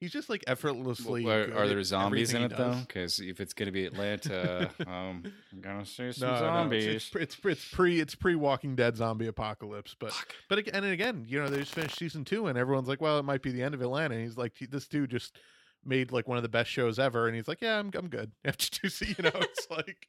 Speaker 3: he's just like effortlessly.
Speaker 1: Well,
Speaker 3: good
Speaker 1: are, there zombies in it though? Because if it's gonna be Atlanta, [laughs] um, I'm gonna see some
Speaker 3: No, no,
Speaker 1: zombies.
Speaker 3: it's, it's it's it's pre it's pre Walking Dead zombie apocalypse, but but again and again, you know, they just finished season two, and everyone's like, well, it might be the end of Atlanta. And he's like, this dude just made like one of the best shows ever, and he's like, yeah, I'm I'm good [laughs] after two seasons. You know, it's like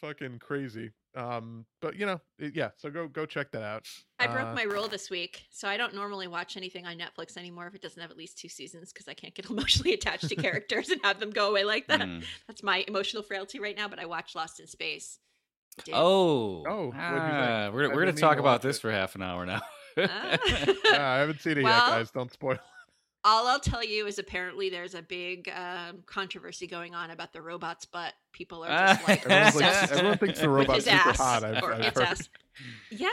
Speaker 3: fucking crazy. Um, but you know, it- yeah. So go go check that out.
Speaker 2: I broke
Speaker 3: Uh,
Speaker 2: my rule this week, so I don't normally watch anything on Netflix anymore if it doesn't have at least two seasons because I can't get [laughs] emotionally attached to [laughs] characters and have them go away like that.
Speaker 1: Mm.
Speaker 2: That's my emotional frailty right now. But I watched Lost in Space. Did.
Speaker 1: Oh,
Speaker 3: Oh, what'd you think?
Speaker 1: ah, we're
Speaker 3: I
Speaker 1: we're gonna talk about this
Speaker 3: it.
Speaker 1: for half an hour now. [laughs]
Speaker 2: Ah.
Speaker 3: yeah, I haven't seen it yet, guys. Don't spoil.
Speaker 2: All I'll tell you is apparently there's a big um, controversy going on about the robot's butt. People are just like [laughs]
Speaker 3: Everyone's like, everyone thinks the robot's
Speaker 2: his
Speaker 3: super
Speaker 2: ass
Speaker 3: hot. I've,
Speaker 2: or
Speaker 3: I've
Speaker 2: its
Speaker 3: heard.
Speaker 2: ass. Yeah,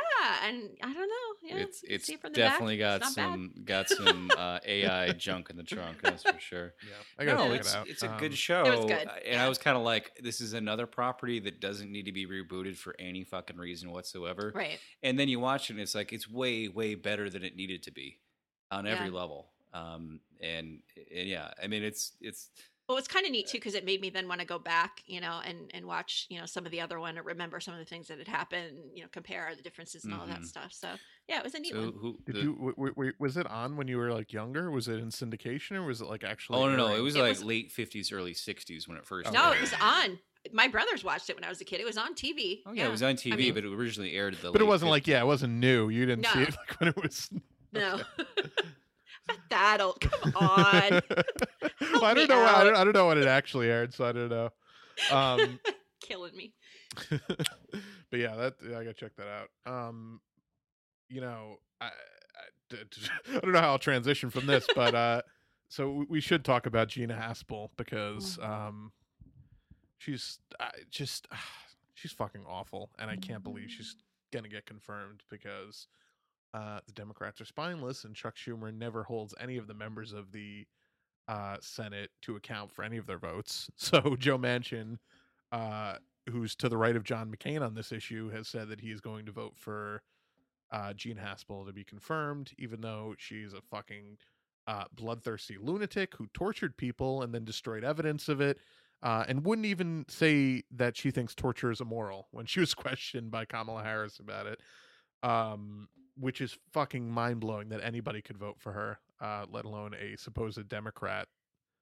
Speaker 2: and I don't know. Yeah,
Speaker 1: it's it's
Speaker 2: see it from back.
Speaker 1: definitely got
Speaker 2: It's not bad.
Speaker 1: some got some uh, AI junk in the trunk. That's for sure. [laughs]
Speaker 3: Yeah, I gotta
Speaker 1: no,
Speaker 3: check
Speaker 1: it's
Speaker 3: it out.
Speaker 1: it's a
Speaker 3: Um,
Speaker 1: good show.
Speaker 2: It was good,
Speaker 1: And
Speaker 2: yeah.
Speaker 1: I was kind of like, this is another property that doesn't need to be rebooted for any fucking reason whatsoever.
Speaker 2: Right.
Speaker 1: And then you watch it, and it's like it's way way better than it needed to be on every
Speaker 2: Yeah.
Speaker 1: level. Um, and, and yeah, I mean, it's it's
Speaker 2: Well, it's kind of neat too because it made me then want to go back, you know, and and watch, you know, some of the other one or remember some of the things that had happened, you know, compare the differences and all that
Speaker 1: Mhm.
Speaker 2: stuff. So yeah, it was a neat
Speaker 1: so
Speaker 2: one.
Speaker 1: who
Speaker 3: Did
Speaker 1: the-
Speaker 3: you w- w- w- was it on when you were like younger? Was it in syndication or was it like actually?
Speaker 1: Oh no, no, it was
Speaker 2: It
Speaker 1: like
Speaker 2: was-
Speaker 1: late fifties, early sixties when it first.
Speaker 2: No,
Speaker 1: aired.
Speaker 2: it was on. My brothers watched it when I was a kid. It was on TV.
Speaker 1: Oh yeah, it was on TV,
Speaker 2: mean-
Speaker 1: but it originally aired at the.
Speaker 3: But it wasn't
Speaker 1: 50s.
Speaker 3: like yeah, it wasn't new. You didn't see it like when it was.
Speaker 2: No. [laughs] [laughs]
Speaker 3: Okay.
Speaker 2: Not that old. Come on. [laughs]
Speaker 3: well, I don't know. What, I, don't, I don't know when it actually aired, so I don't know. Um, [laughs]
Speaker 2: Killing me. [laughs]
Speaker 3: but yeah, that I gotta check that out. Um, you know, I, I, I don't know how I'll transition from this, but uh, so we- should talk about Gina Haspel because um, she's uh, just [sighs] she's fucking awful, and I can't believe she's gonna get confirmed because uh, the Democrats are spineless, and Chuck Schumer never holds any of the members of the uh, Senate to account for any of their votes. [laughs] So Joe Manchin, uh, who's to the right of John McCain on this issue, has said that he is going to vote for uh, Gina Haspel to be confirmed, even though she's a fucking uh, bloodthirsty lunatic who tortured people and then destroyed evidence of it. Uh, and wouldn't even say that she thinks torture is immoral when she was [laughs] questioned by Kamala Harris about it, um, which is fucking mind blowing that anybody could vote for her, uh, let alone a supposed Democrat.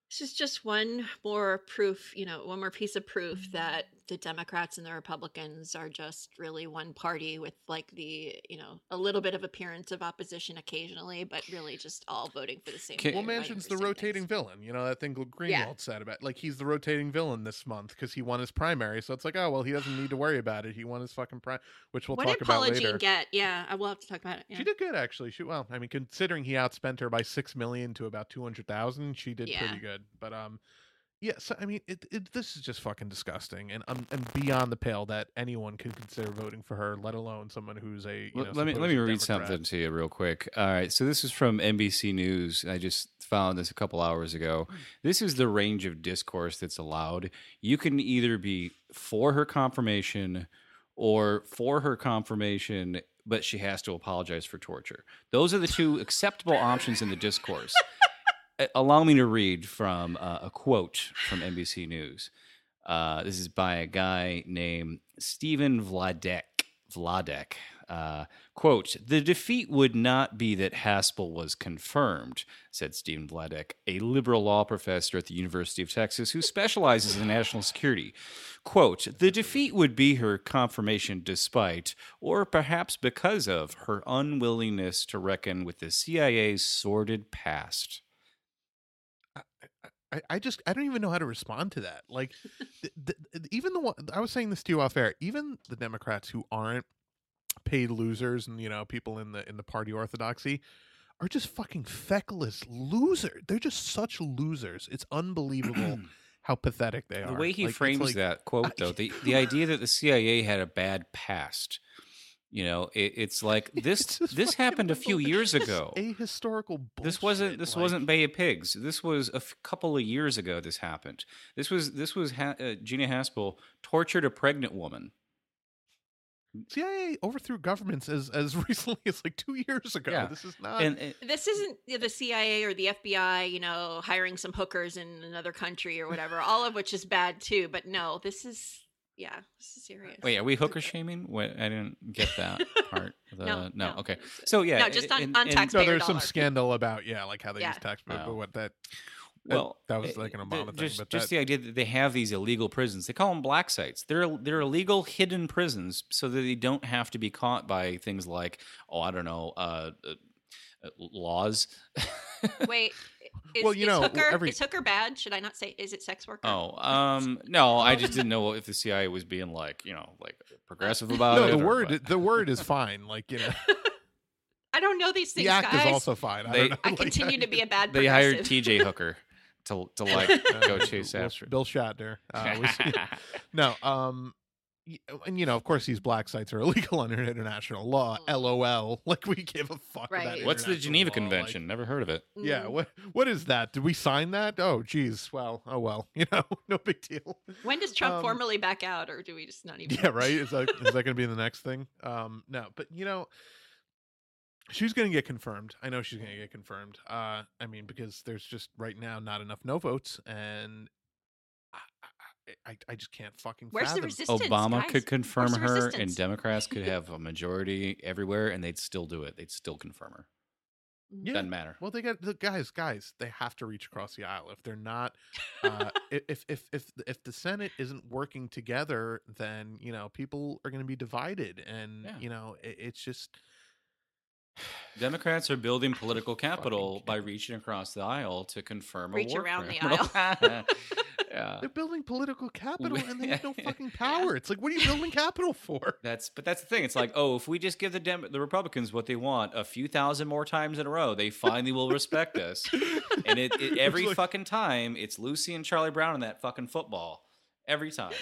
Speaker 2: This is just one more proof, you know, one more piece of proof that the Democrats and the Republicans are just really one party with like the, you know, a little bit of appearance of opposition occasionally, but really just all voting for the same
Speaker 1: Can-
Speaker 2: thing.
Speaker 3: Well,
Speaker 2: fighting
Speaker 3: Manchin's the rotating
Speaker 2: things.
Speaker 3: villain. You know that thing Gl- Greenwald said about like he's the rotating villain this month because he won his primary. So it's like, oh well, he doesn't need to worry about it. He won his fucking prime, which we'll
Speaker 2: what
Speaker 3: talk
Speaker 2: did
Speaker 3: about
Speaker 2: Paula
Speaker 3: later.
Speaker 2: Jean get? Yeah, I will have to talk about it. Yeah.
Speaker 3: She did good actually. She well, I mean, considering he outspent her by six million to about two hundred thousand, she did
Speaker 2: Yeah.
Speaker 3: pretty good. But um, yeah. So I mean, it, it this is just fucking disgusting, and um, and beyond the pale that anyone could consider voting for her, let alone someone who's a know,
Speaker 1: let me let me read
Speaker 3: Democrat.
Speaker 1: something to you real quick. All right, so this is from NBC News. I just found this a couple hours ago. This is the range of discourse that's allowed. You can either be for her confirmation or for her confirmation, but she has to apologize for torture. Those are the two acceptable options in the discourse. Allow me to read from uh, a quote from NBC News. Uh, this is by a guy named Stephen Vladeck. Vladeck. Uh, quote, the defeat would not be that Haspel was confirmed, said Stephen Vladeck, a liberal law professor at the University of Texas who specializes in national security. Quote, the defeat would be her confirmation despite, or perhaps because of, her unwillingness to reckon with the CIA's sordid past.
Speaker 3: I, I just I don't even know how to respond to that. Like, th- th- even the one I was saying this to you off air. Even the Democrats who aren't paid losers and you know people in the in the party orthodoxy are just fucking feckless losers. They're just such losers. It's unbelievable [clears throat] how pathetic they are.
Speaker 1: The way he
Speaker 3: Like,
Speaker 1: frames
Speaker 3: like-
Speaker 1: that quote, though, the, [laughs] the idea that the CIA had a bad past, you know, it, it's like this. [laughs]
Speaker 3: It's
Speaker 1: this happened a few years ago.
Speaker 3: Ahistorical bullshit.
Speaker 1: This wasn't. This
Speaker 3: like-
Speaker 1: wasn't Bay of Pigs. This was a f- couple of years ago. This happened. This was. This was ha- uh, Gina Haspel tortured a pregnant woman.
Speaker 3: CIA overthrew governments as as [laughs] recently as like two years ago.
Speaker 1: Yeah.
Speaker 3: This is not.
Speaker 1: and, and
Speaker 2: This isn't the CIA or the FBI, you know, hiring some hookers in another country or whatever, all of which is bad too. But no, this is, yeah, this is serious.
Speaker 1: wait, are we hooker shaming? What I didn't get that part. [laughs] The,
Speaker 2: No,
Speaker 1: no,
Speaker 2: no.
Speaker 1: okay. So yeah,
Speaker 2: No, just on-
Speaker 1: and-
Speaker 2: on
Speaker 1: and-
Speaker 2: tax-
Speaker 3: no,
Speaker 2: taxpayer
Speaker 3: there's some
Speaker 2: dollar.
Speaker 3: scandal about yeah, like how they
Speaker 2: Yeah.
Speaker 3: use tax, but,
Speaker 1: Oh.
Speaker 3: but what that. that-
Speaker 1: Well,
Speaker 3: that was
Speaker 1: uh,
Speaker 3: like an
Speaker 1: the-
Speaker 3: Obama thing,
Speaker 1: just,
Speaker 3: but
Speaker 1: just
Speaker 3: that,
Speaker 1: the idea that they have these illegal prisons. They call them black sites. They're they're illegal hidden prisons, so that they don't have to be caught by things like oh I don't know uh, uh, uh, laws. [laughs]
Speaker 2: Wait, is,
Speaker 3: Well, you
Speaker 2: is
Speaker 3: know,
Speaker 2: hooker,
Speaker 3: every-
Speaker 2: is hooker bad? Should I not say, is it sex worker?
Speaker 1: oh um no, I just didn't know if the CIA was being like you know like progressive [laughs] about
Speaker 3: no,
Speaker 1: it.
Speaker 3: the
Speaker 1: or
Speaker 3: word
Speaker 1: what.
Speaker 3: the word is fine. Like you know, [laughs]
Speaker 2: I don't know these things,
Speaker 3: the act
Speaker 2: guys.
Speaker 3: is also fine. I,
Speaker 1: They-
Speaker 3: don't know,
Speaker 2: I
Speaker 3: like,
Speaker 2: continue to be a bad
Speaker 1: they hired. T.J. Hooker to to like
Speaker 3: uh, [laughs]
Speaker 1: go chase
Speaker 3: Bill-
Speaker 1: after.
Speaker 3: Bill Shatner. Uh, was- no, um, y- and you know, of course, these black sites are [laughs] illegal under international law. LOL. [laughs] Like we give a fuck. about
Speaker 2: Right.
Speaker 1: What's the Geneva
Speaker 3: law, like-
Speaker 1: Convention? Never heard of it.
Speaker 3: yeah.
Speaker 2: Mm.
Speaker 3: What What is that? Did we sign that? Oh, geez. Well. Oh well. [laughs] You know, no big deal.
Speaker 2: When does Trump
Speaker 3: Um,
Speaker 2: formally back out, or do we just not even?
Speaker 3: Yeah. Right. Is that is that going to be the next thing? Um. No. But you know. She's going to get confirmed. I know she's going to get confirmed. Uh, I mean, because there's just right now not enough no votes, and I, I, I- I just can't fucking.
Speaker 2: Where's the resistance?
Speaker 1: Obama
Speaker 2: guys?
Speaker 1: could confirm
Speaker 2: the
Speaker 1: her, and? Democrats could [laughs] have a majority everywhere, and they'd still do it. They'd still confirm her.
Speaker 2: Mm.
Speaker 3: Yeah.
Speaker 1: Doesn't matter.
Speaker 3: Well, they got the guys. Guys, they have to reach across the aisle. If they're not, uh, [laughs] if if if if the Senate isn't working together, then you know people are going to be divided, and
Speaker 1: Yeah.
Speaker 3: you know it, it's just.
Speaker 1: Democrats are building [laughs] political capital by reaching across the aisle to confirm
Speaker 2: Reach
Speaker 1: a war
Speaker 2: around the
Speaker 1: criminal. [laughs] yeah.
Speaker 3: They're building political capital, and they have no [laughs] fucking power. It's like, what are you building capital for?
Speaker 1: That's but that's the thing. It's like, oh, if we just give the Dem- the Republicans what they want a few thousand more times in a row, they finally will respect us. And it, it every
Speaker 3: like-
Speaker 1: fucking time, it's Lucy and Charlie Brown in that fucking football. Every time.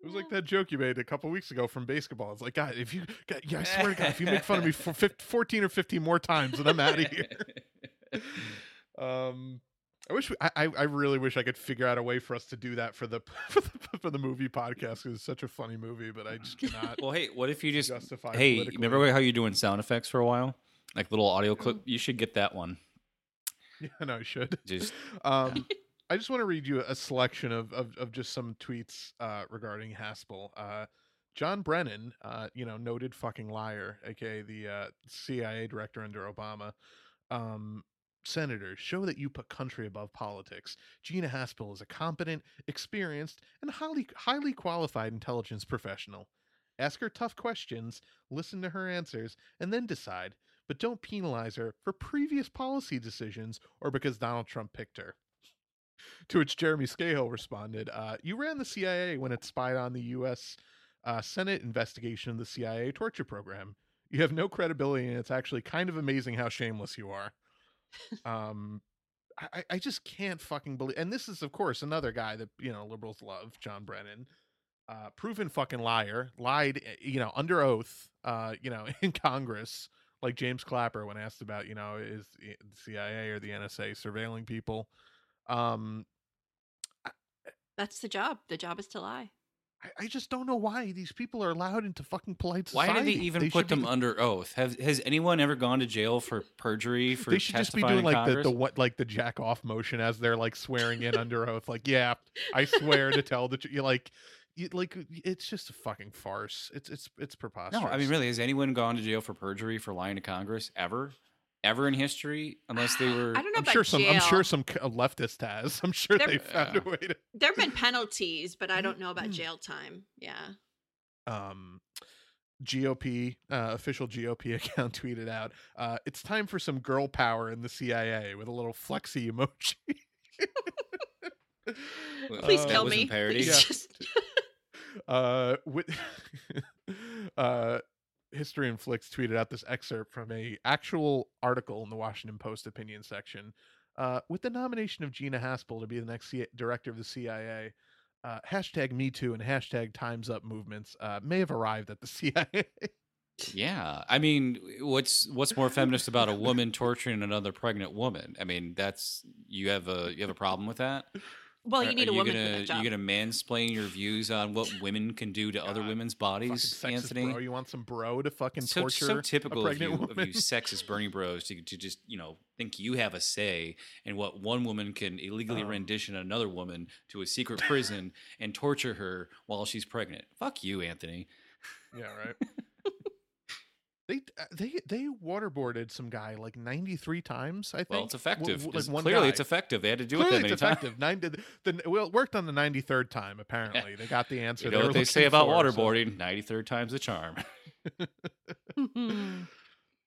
Speaker 3: It was like that joke you made a couple weeks ago from basketball. It's like, God, if you, God, yeah, I swear to God, if you make fun of me [laughs] for 15, 14 or 15 more times, then I'm out of here. [laughs] Um, I wish we, I, I really wish I could figure out a way for us to do that for the [laughs] for the, for the movie podcast because it's such a funny movie, but I just cannot
Speaker 1: well, hey, what if you just
Speaker 3: justify.
Speaker 1: hey, remember how you're doing sound effects for a while, like little audio clip? You should get that one.
Speaker 3: Yeah, no, I should.
Speaker 1: Just
Speaker 3: Um, I just want to read you a selection of of, of just some tweets uh, regarding Haspel. Uh, John Brennan, uh, you know, noted fucking liar, aka the uh, CIA director under Obama. Um, senators show that you put country above politics. Gina Haspel is a competent, experienced, and highly highly qualified intelligence professional. Ask her tough questions, listen to her answers, and then decide. But don't penalize her for previous policy decisions or because Donald Trump picked her. To which Jeremy Scahill responded, uh, You ran the CIA when it spied on the U.S. Uh, Senate investigation of the CIA torture program. You have no credibility, and it's actually kind of amazing how shameless you are. um, I, I just can't fucking believe. And this is, of course, another guy that you know liberals love, John Brennan, uh, proven fucking liar, lied, eh, you know, under oath, uh, you know, [laughs] in Congress, like James Clapper when asked about, you know, is the CIA or the NSA surveilling people. Um,
Speaker 2: That's the job. The job is to lie.
Speaker 3: I, I just don't know why these people are allowed into fucking polite society.
Speaker 1: why
Speaker 3: society.
Speaker 1: did they even
Speaker 3: should
Speaker 1: put them
Speaker 3: be-
Speaker 1: under oath? Have has anyone ever gone to jail for perjury [laughs] for
Speaker 3: They should just be
Speaker 1: testifying
Speaker 3: doing
Speaker 1: in
Speaker 3: like the,
Speaker 1: Congress?
Speaker 3: the what like the jack off motion as they're like swearing in under oath. Like, yeah, I swear to tell the truth. You like, you, like it's just a fucking farce. It's it's it's preposterous.
Speaker 1: No, I mean, really, has anyone gone to jail for perjury for lying to Congress ever, ever in history? Unless they [sighs] were.
Speaker 2: I don't know
Speaker 3: I'm
Speaker 2: about
Speaker 3: sure some.
Speaker 2: jail.
Speaker 3: I'm sure some leftist has. [laughs] I'm sure
Speaker 2: There-
Speaker 3: they found
Speaker 1: Yeah.
Speaker 3: a way to. [laughs]
Speaker 2: There have been penalties, but I don't know
Speaker 3: Mm.
Speaker 2: about jail time. Yeah.
Speaker 3: um GOP uh, official GOP [laughs] account tweeted out, uh, "It's time for some girl power in the CIA" with a little flexy emoji.
Speaker 2: Please
Speaker 1: that
Speaker 2: kill me. Please
Speaker 3: Yeah.
Speaker 2: just
Speaker 3: uh, with, uh, History and Flicks tweeted out this excerpt from a actual article in the Washington Post opinion section. Uh, with the nomination of Gina Haspel to be the next C- director of the CIA, uh, hashtag Me Too and hashtag Times Up movements uh, may have arrived at the [laughs] CIA.
Speaker 1: Yeah, I mean, what's what's more feminist about a woman torturing another pregnant woman? I mean, that's you have a you have a problem with that?
Speaker 2: Well, you need
Speaker 1: are
Speaker 2: a woman
Speaker 1: gonna,
Speaker 2: for that job.
Speaker 1: You gonna mansplain your views on what women can do to other women's bodies,
Speaker 3: sexist
Speaker 1: Anthony?
Speaker 3: bro. You want some bro to fucking
Speaker 1: so,
Speaker 3: torture
Speaker 1: so typical
Speaker 3: a
Speaker 1: of you,
Speaker 3: pregnant
Speaker 1: of you sexist Bernie Bros to, to just you know think you have a say in what one woman can illegally
Speaker 3: Oh.
Speaker 1: rendition another woman to a secret prison and torture her while she's pregnant. Fuck you, Anthony.
Speaker 3: Yeah, right. [laughs] they uh, they they waterboarded some guy like 93 times, I think.
Speaker 1: Well, it's effective.
Speaker 3: w-
Speaker 1: It's-
Speaker 3: Like one
Speaker 1: clearly, it's effective. They had to do
Speaker 3: Clearly
Speaker 1: it that
Speaker 3: it's
Speaker 1: many times.
Speaker 3: effective. Nine did the well it worked on the 93rd time apparently. They got the answer.
Speaker 1: You know
Speaker 3: they
Speaker 1: what
Speaker 3: were
Speaker 1: they say about
Speaker 3: for, so-
Speaker 1: waterboarding? Ninety third time's the charm. [laughs] [laughs]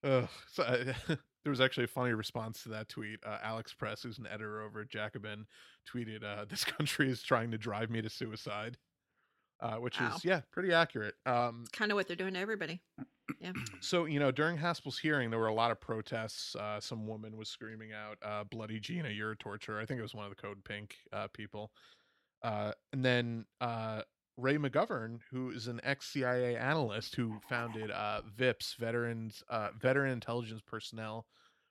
Speaker 3: Ugh, so, uh, [laughs] there was actually a funny response to that tweet. Uh, Alex Press, who's an editor over at Jacobin, tweeted, uh, "This country is trying to drive me to suicide," uh, which
Speaker 2: Wow.
Speaker 3: is yeah, pretty accurate. Um,
Speaker 2: kind of what they're doing to everybody.
Speaker 3: So you know, during Haspel's hearing, there were a lot of protests. Uh, some woman was screaming out, uh, "Bloody Gina, you're a torturer!" I think it was one of the Code Pink uh, people. Uh, and then uh, Ray McGovern, who is an ex CIA analyst who founded uh, VIPS, Veterans Veteran Intelligence Personnel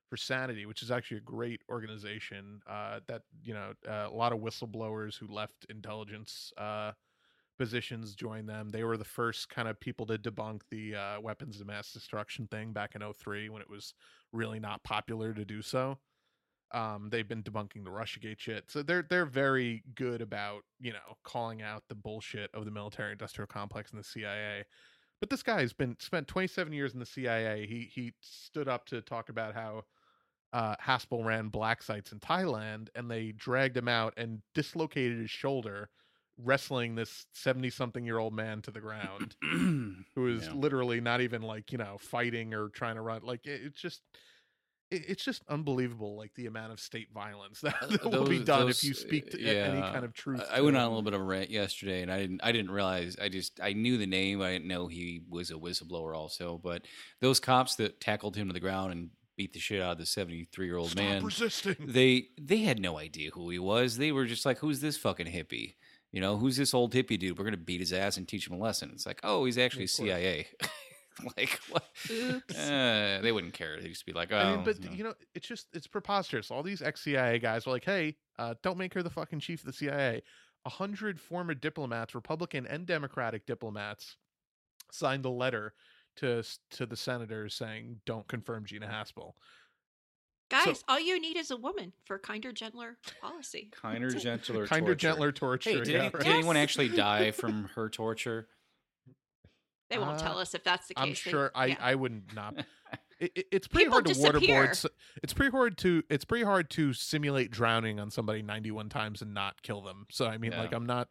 Speaker 3: for Sanity, which is actually a great organization that you know a lot of whistleblowers who left intelligence positions joined them. They were the first kind of people to debunk the uh, weapons of mass destruction thing back in 03 when it was really not popular to do so. Um, they've been debunking the RussiaGate shit, so they're they're very good about you know calling out the bullshit of the military industrial complex and the CIA. But this guy's been spent 27 years in the CIA. He he stood up to talk about how uh, Haspel ran black sites in Thailand, and they dragged him out and dislocated his shoulder, wrestling this 70 something year old man to the ground, [clears throat] who is
Speaker 1: Yeah.
Speaker 3: literally not even like you know fighting or trying to run. Like it, it's just. it- It's just unbelievable, like the amount of state violence [laughs] that,
Speaker 1: Uh,
Speaker 3: that will be
Speaker 1: those-
Speaker 3: done if you speak to
Speaker 1: uh,
Speaker 3: a- any kind of truth.
Speaker 1: I I went on a little bit of a rant yesterday, and I didn't. I didn't realize. I just. I knew the name. I didn't know he was a whistleblower. Also, but those cops that tackled him to the ground and beat the shit out of the seventy-three-year-old
Speaker 3: Stop
Speaker 1: man.
Speaker 3: resisting.
Speaker 1: They they had no idea who he was. They were just like, "Who's this fucking hippie? You know, who's this old hippie dude? We're gonna beat his ass and teach him a lesson." It's like, "Oh, he's actually CIA." [laughs] like what?
Speaker 2: Oops.
Speaker 1: Uh, they wouldn't care. They'd just be like, "Oh."
Speaker 3: I mean, but
Speaker 1: you know."
Speaker 3: you know, it's just it's preposterous. All these ex CIA guys are like, "Hey, uh, don't make her the fucking chief of the CIA." A hundred former diplomats, Republican and Democratic diplomats, signed a letter to to the senators saying, "Don't confirm Gina Haspel."
Speaker 2: Guys, all you need is a woman for kinder, gentler policy. [laughs]
Speaker 1: kinder, gentler,
Speaker 3: Kinder,
Speaker 1: torture.
Speaker 3: gentler torture.
Speaker 1: Hey, did,
Speaker 3: yeah,
Speaker 1: any-
Speaker 3: right.
Speaker 1: did anyone actually die [laughs] from her torture?
Speaker 2: They won't
Speaker 3: Uh,
Speaker 2: tell us if that's the case.
Speaker 3: I'm
Speaker 2: They-
Speaker 3: sure I
Speaker 2: yeah.
Speaker 3: I wouldn't. [laughs] It, it- it's pretty
Speaker 2: People
Speaker 3: hard to
Speaker 2: disappear.
Speaker 3: waterboard. It's pretty hard to it's pretty hard to simulate drowning on somebody 91 times and not kill them. So I mean,
Speaker 1: Yeah.
Speaker 3: like, I'm not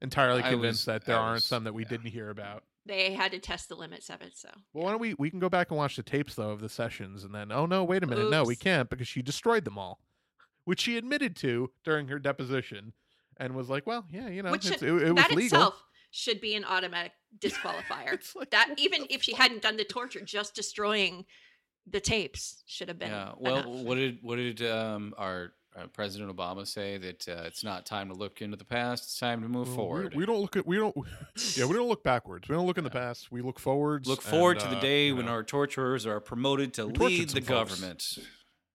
Speaker 3: entirely convinced
Speaker 1: was-
Speaker 3: that there
Speaker 1: I
Speaker 3: aren't some that we
Speaker 1: yeah.
Speaker 3: didn't hear about.
Speaker 2: They had to test the limits of it. So
Speaker 3: Well, why don't we we can go back and watch the tapes though of the sessions, and then oh no, wait a minute, no, we can't because she destroyed them all, [laughs] which she admitted to during her deposition, and was like, well, yeah, you know,
Speaker 2: Which should-
Speaker 3: it, it was
Speaker 2: that
Speaker 3: legal.
Speaker 2: itself should be an automatic [laughs] disqualifier.
Speaker 3: Like,
Speaker 2: that even if she
Speaker 3: fuck?
Speaker 2: hadn't done the torture, just destroying the tapes should have been.
Speaker 1: Yeah. Well,
Speaker 2: enough.
Speaker 1: what did what did um, our uh, President Obama say that uh, it's not time to look into the past; it's time to move
Speaker 3: Well,
Speaker 1: forward.
Speaker 3: We, don't look at we don't [laughs] yeah we don't look backwards. We don't look in the past. We look forwards.
Speaker 1: look forward
Speaker 3: and,
Speaker 1: to the
Speaker 3: uh,
Speaker 1: day
Speaker 3: you
Speaker 1: when
Speaker 3: know,
Speaker 1: our torturers are promoted to
Speaker 3: We
Speaker 1: lead the
Speaker 3: folks.
Speaker 1: government.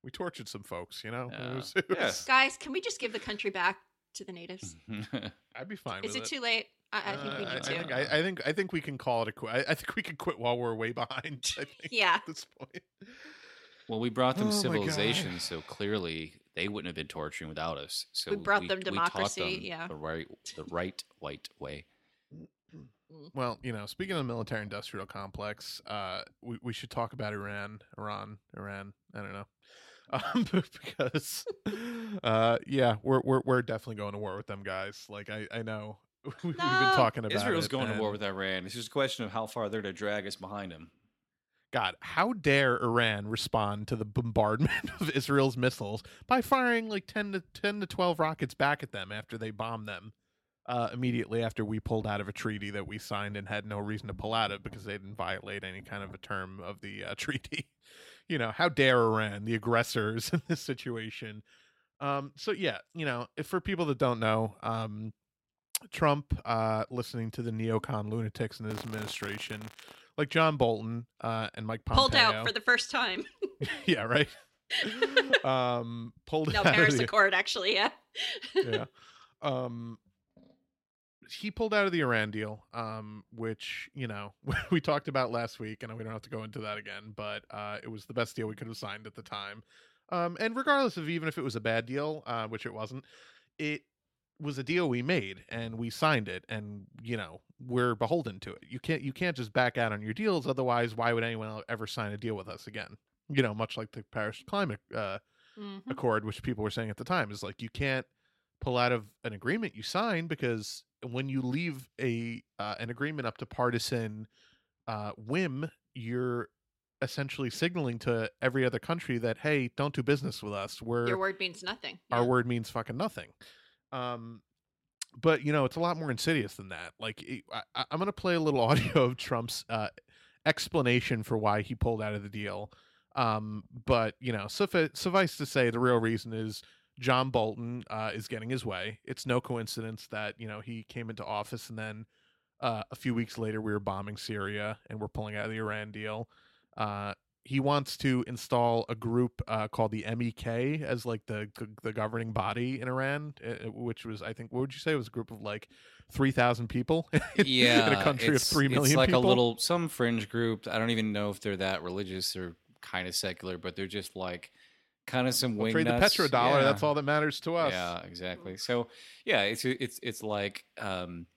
Speaker 3: we tortured some folks. You know, It was- [laughs] it was-
Speaker 2: Guys, can we just give the country back to the natives? [laughs]
Speaker 3: I'd be fine
Speaker 2: Is
Speaker 3: with
Speaker 2: it too late? I, I think we
Speaker 3: Uh,
Speaker 2: need
Speaker 3: I,
Speaker 2: to.
Speaker 3: think, I, I think I think we can call it a quit. I, I think we can quit while we're way behind. I think
Speaker 2: Yeah.
Speaker 3: at this point.
Speaker 1: well, we brought them
Speaker 3: Oh
Speaker 1: civilization, so clearly they wouldn't have been torturing without us. So
Speaker 2: We brought them democracy,
Speaker 1: them
Speaker 2: yeah.
Speaker 1: the right, the right white way.
Speaker 3: Well, you know, speaking of the military-industrial complex, uh, we we should talk about Iran, Iran, Iran. I don't know, [laughs] um, [laughs] because, uh, yeah, we're we're we're definitely going to war with them guys. Like I I know [laughs] we, have been talking about
Speaker 1: Israel's
Speaker 3: it,
Speaker 1: going to war with Iran. It's just a question of how far they're to drag us behind them.
Speaker 3: God, how dare Iran respond to the bombardment [laughs] of Israel's missiles by firing like ten to ten to twelve rockets back at them after they bombed them? Uh, immediately after we pulled out of a treaty that we signed and had no reason to pull out of because they didn't violate any kind of a term of the uh, [laughs] treaty. You know, how dare Iran, the aggressors [laughs] in this situation? Um, so yeah, you know, if for people that don't know, um, Trump, uh, listening to the neocon lunatics in his administration, like John Bolton uh, and Mike Pompeo,
Speaker 2: Pulled out for the first time. [laughs]
Speaker 3: yeah, right. [laughs] um, pulled
Speaker 2: no,
Speaker 3: out of
Speaker 2: Paris
Speaker 3: the-
Speaker 2: Accord, actually, yeah.
Speaker 3: yeah. [laughs] Um, he pulled out of the Iran deal, um, which you know we talked about last week, and we don't have to go into that again. But uh, it was the best deal we could have signed at the time. Um, and regardless of even if it was a bad deal, uh, which it wasn't, it was a deal we made and we signed it, and you know we're beholden to it. You can't you can't just back out on your deals, otherwise, why would anyone ever sign a deal with us again? You know, much like the Paris Climate uh,
Speaker 2: Mhm.
Speaker 3: Accord, which people were saying at the time, is like you can't pull out of an agreement you sign because when you leave a uh, an agreement up to partisan uh, whim, you're essentially signaling to every other country that hey, don't do business with us. We're
Speaker 2: Your word means nothing.
Speaker 3: our word means fucking nothing. Um, but you know, it's a lot more insidious than that. Like, it- I, I- I'm gonna play a little [laughs] audio of Trump's uh, explanation for why he pulled out of the deal. Um, but you know, suffi- suffice to say, the real reason is John Bolton uh, is getting his way. It's no coincidence that you know he came into office and then uh, a few weeks later we were bombing Syria and we're pulling out of the Iran deal. Uh, he wants to install a group uh, called the MEK as like the, the the governing body in Iran, uh, which was I think what would you say it was a group of like three thousand people [laughs] in,
Speaker 1: yeah,
Speaker 3: in a country of three million
Speaker 1: It's like
Speaker 3: people.
Speaker 1: a little some fringe group. I don't even know if they're that religious or kind of secular, but they're just like kind of some
Speaker 3: We'll
Speaker 1: wing
Speaker 3: trade the
Speaker 1: nuts.
Speaker 3: petrodollar.
Speaker 1: Yeah.
Speaker 3: That's all that matters to us.
Speaker 1: Yeah, exactly. So yeah, it's it's it's like um,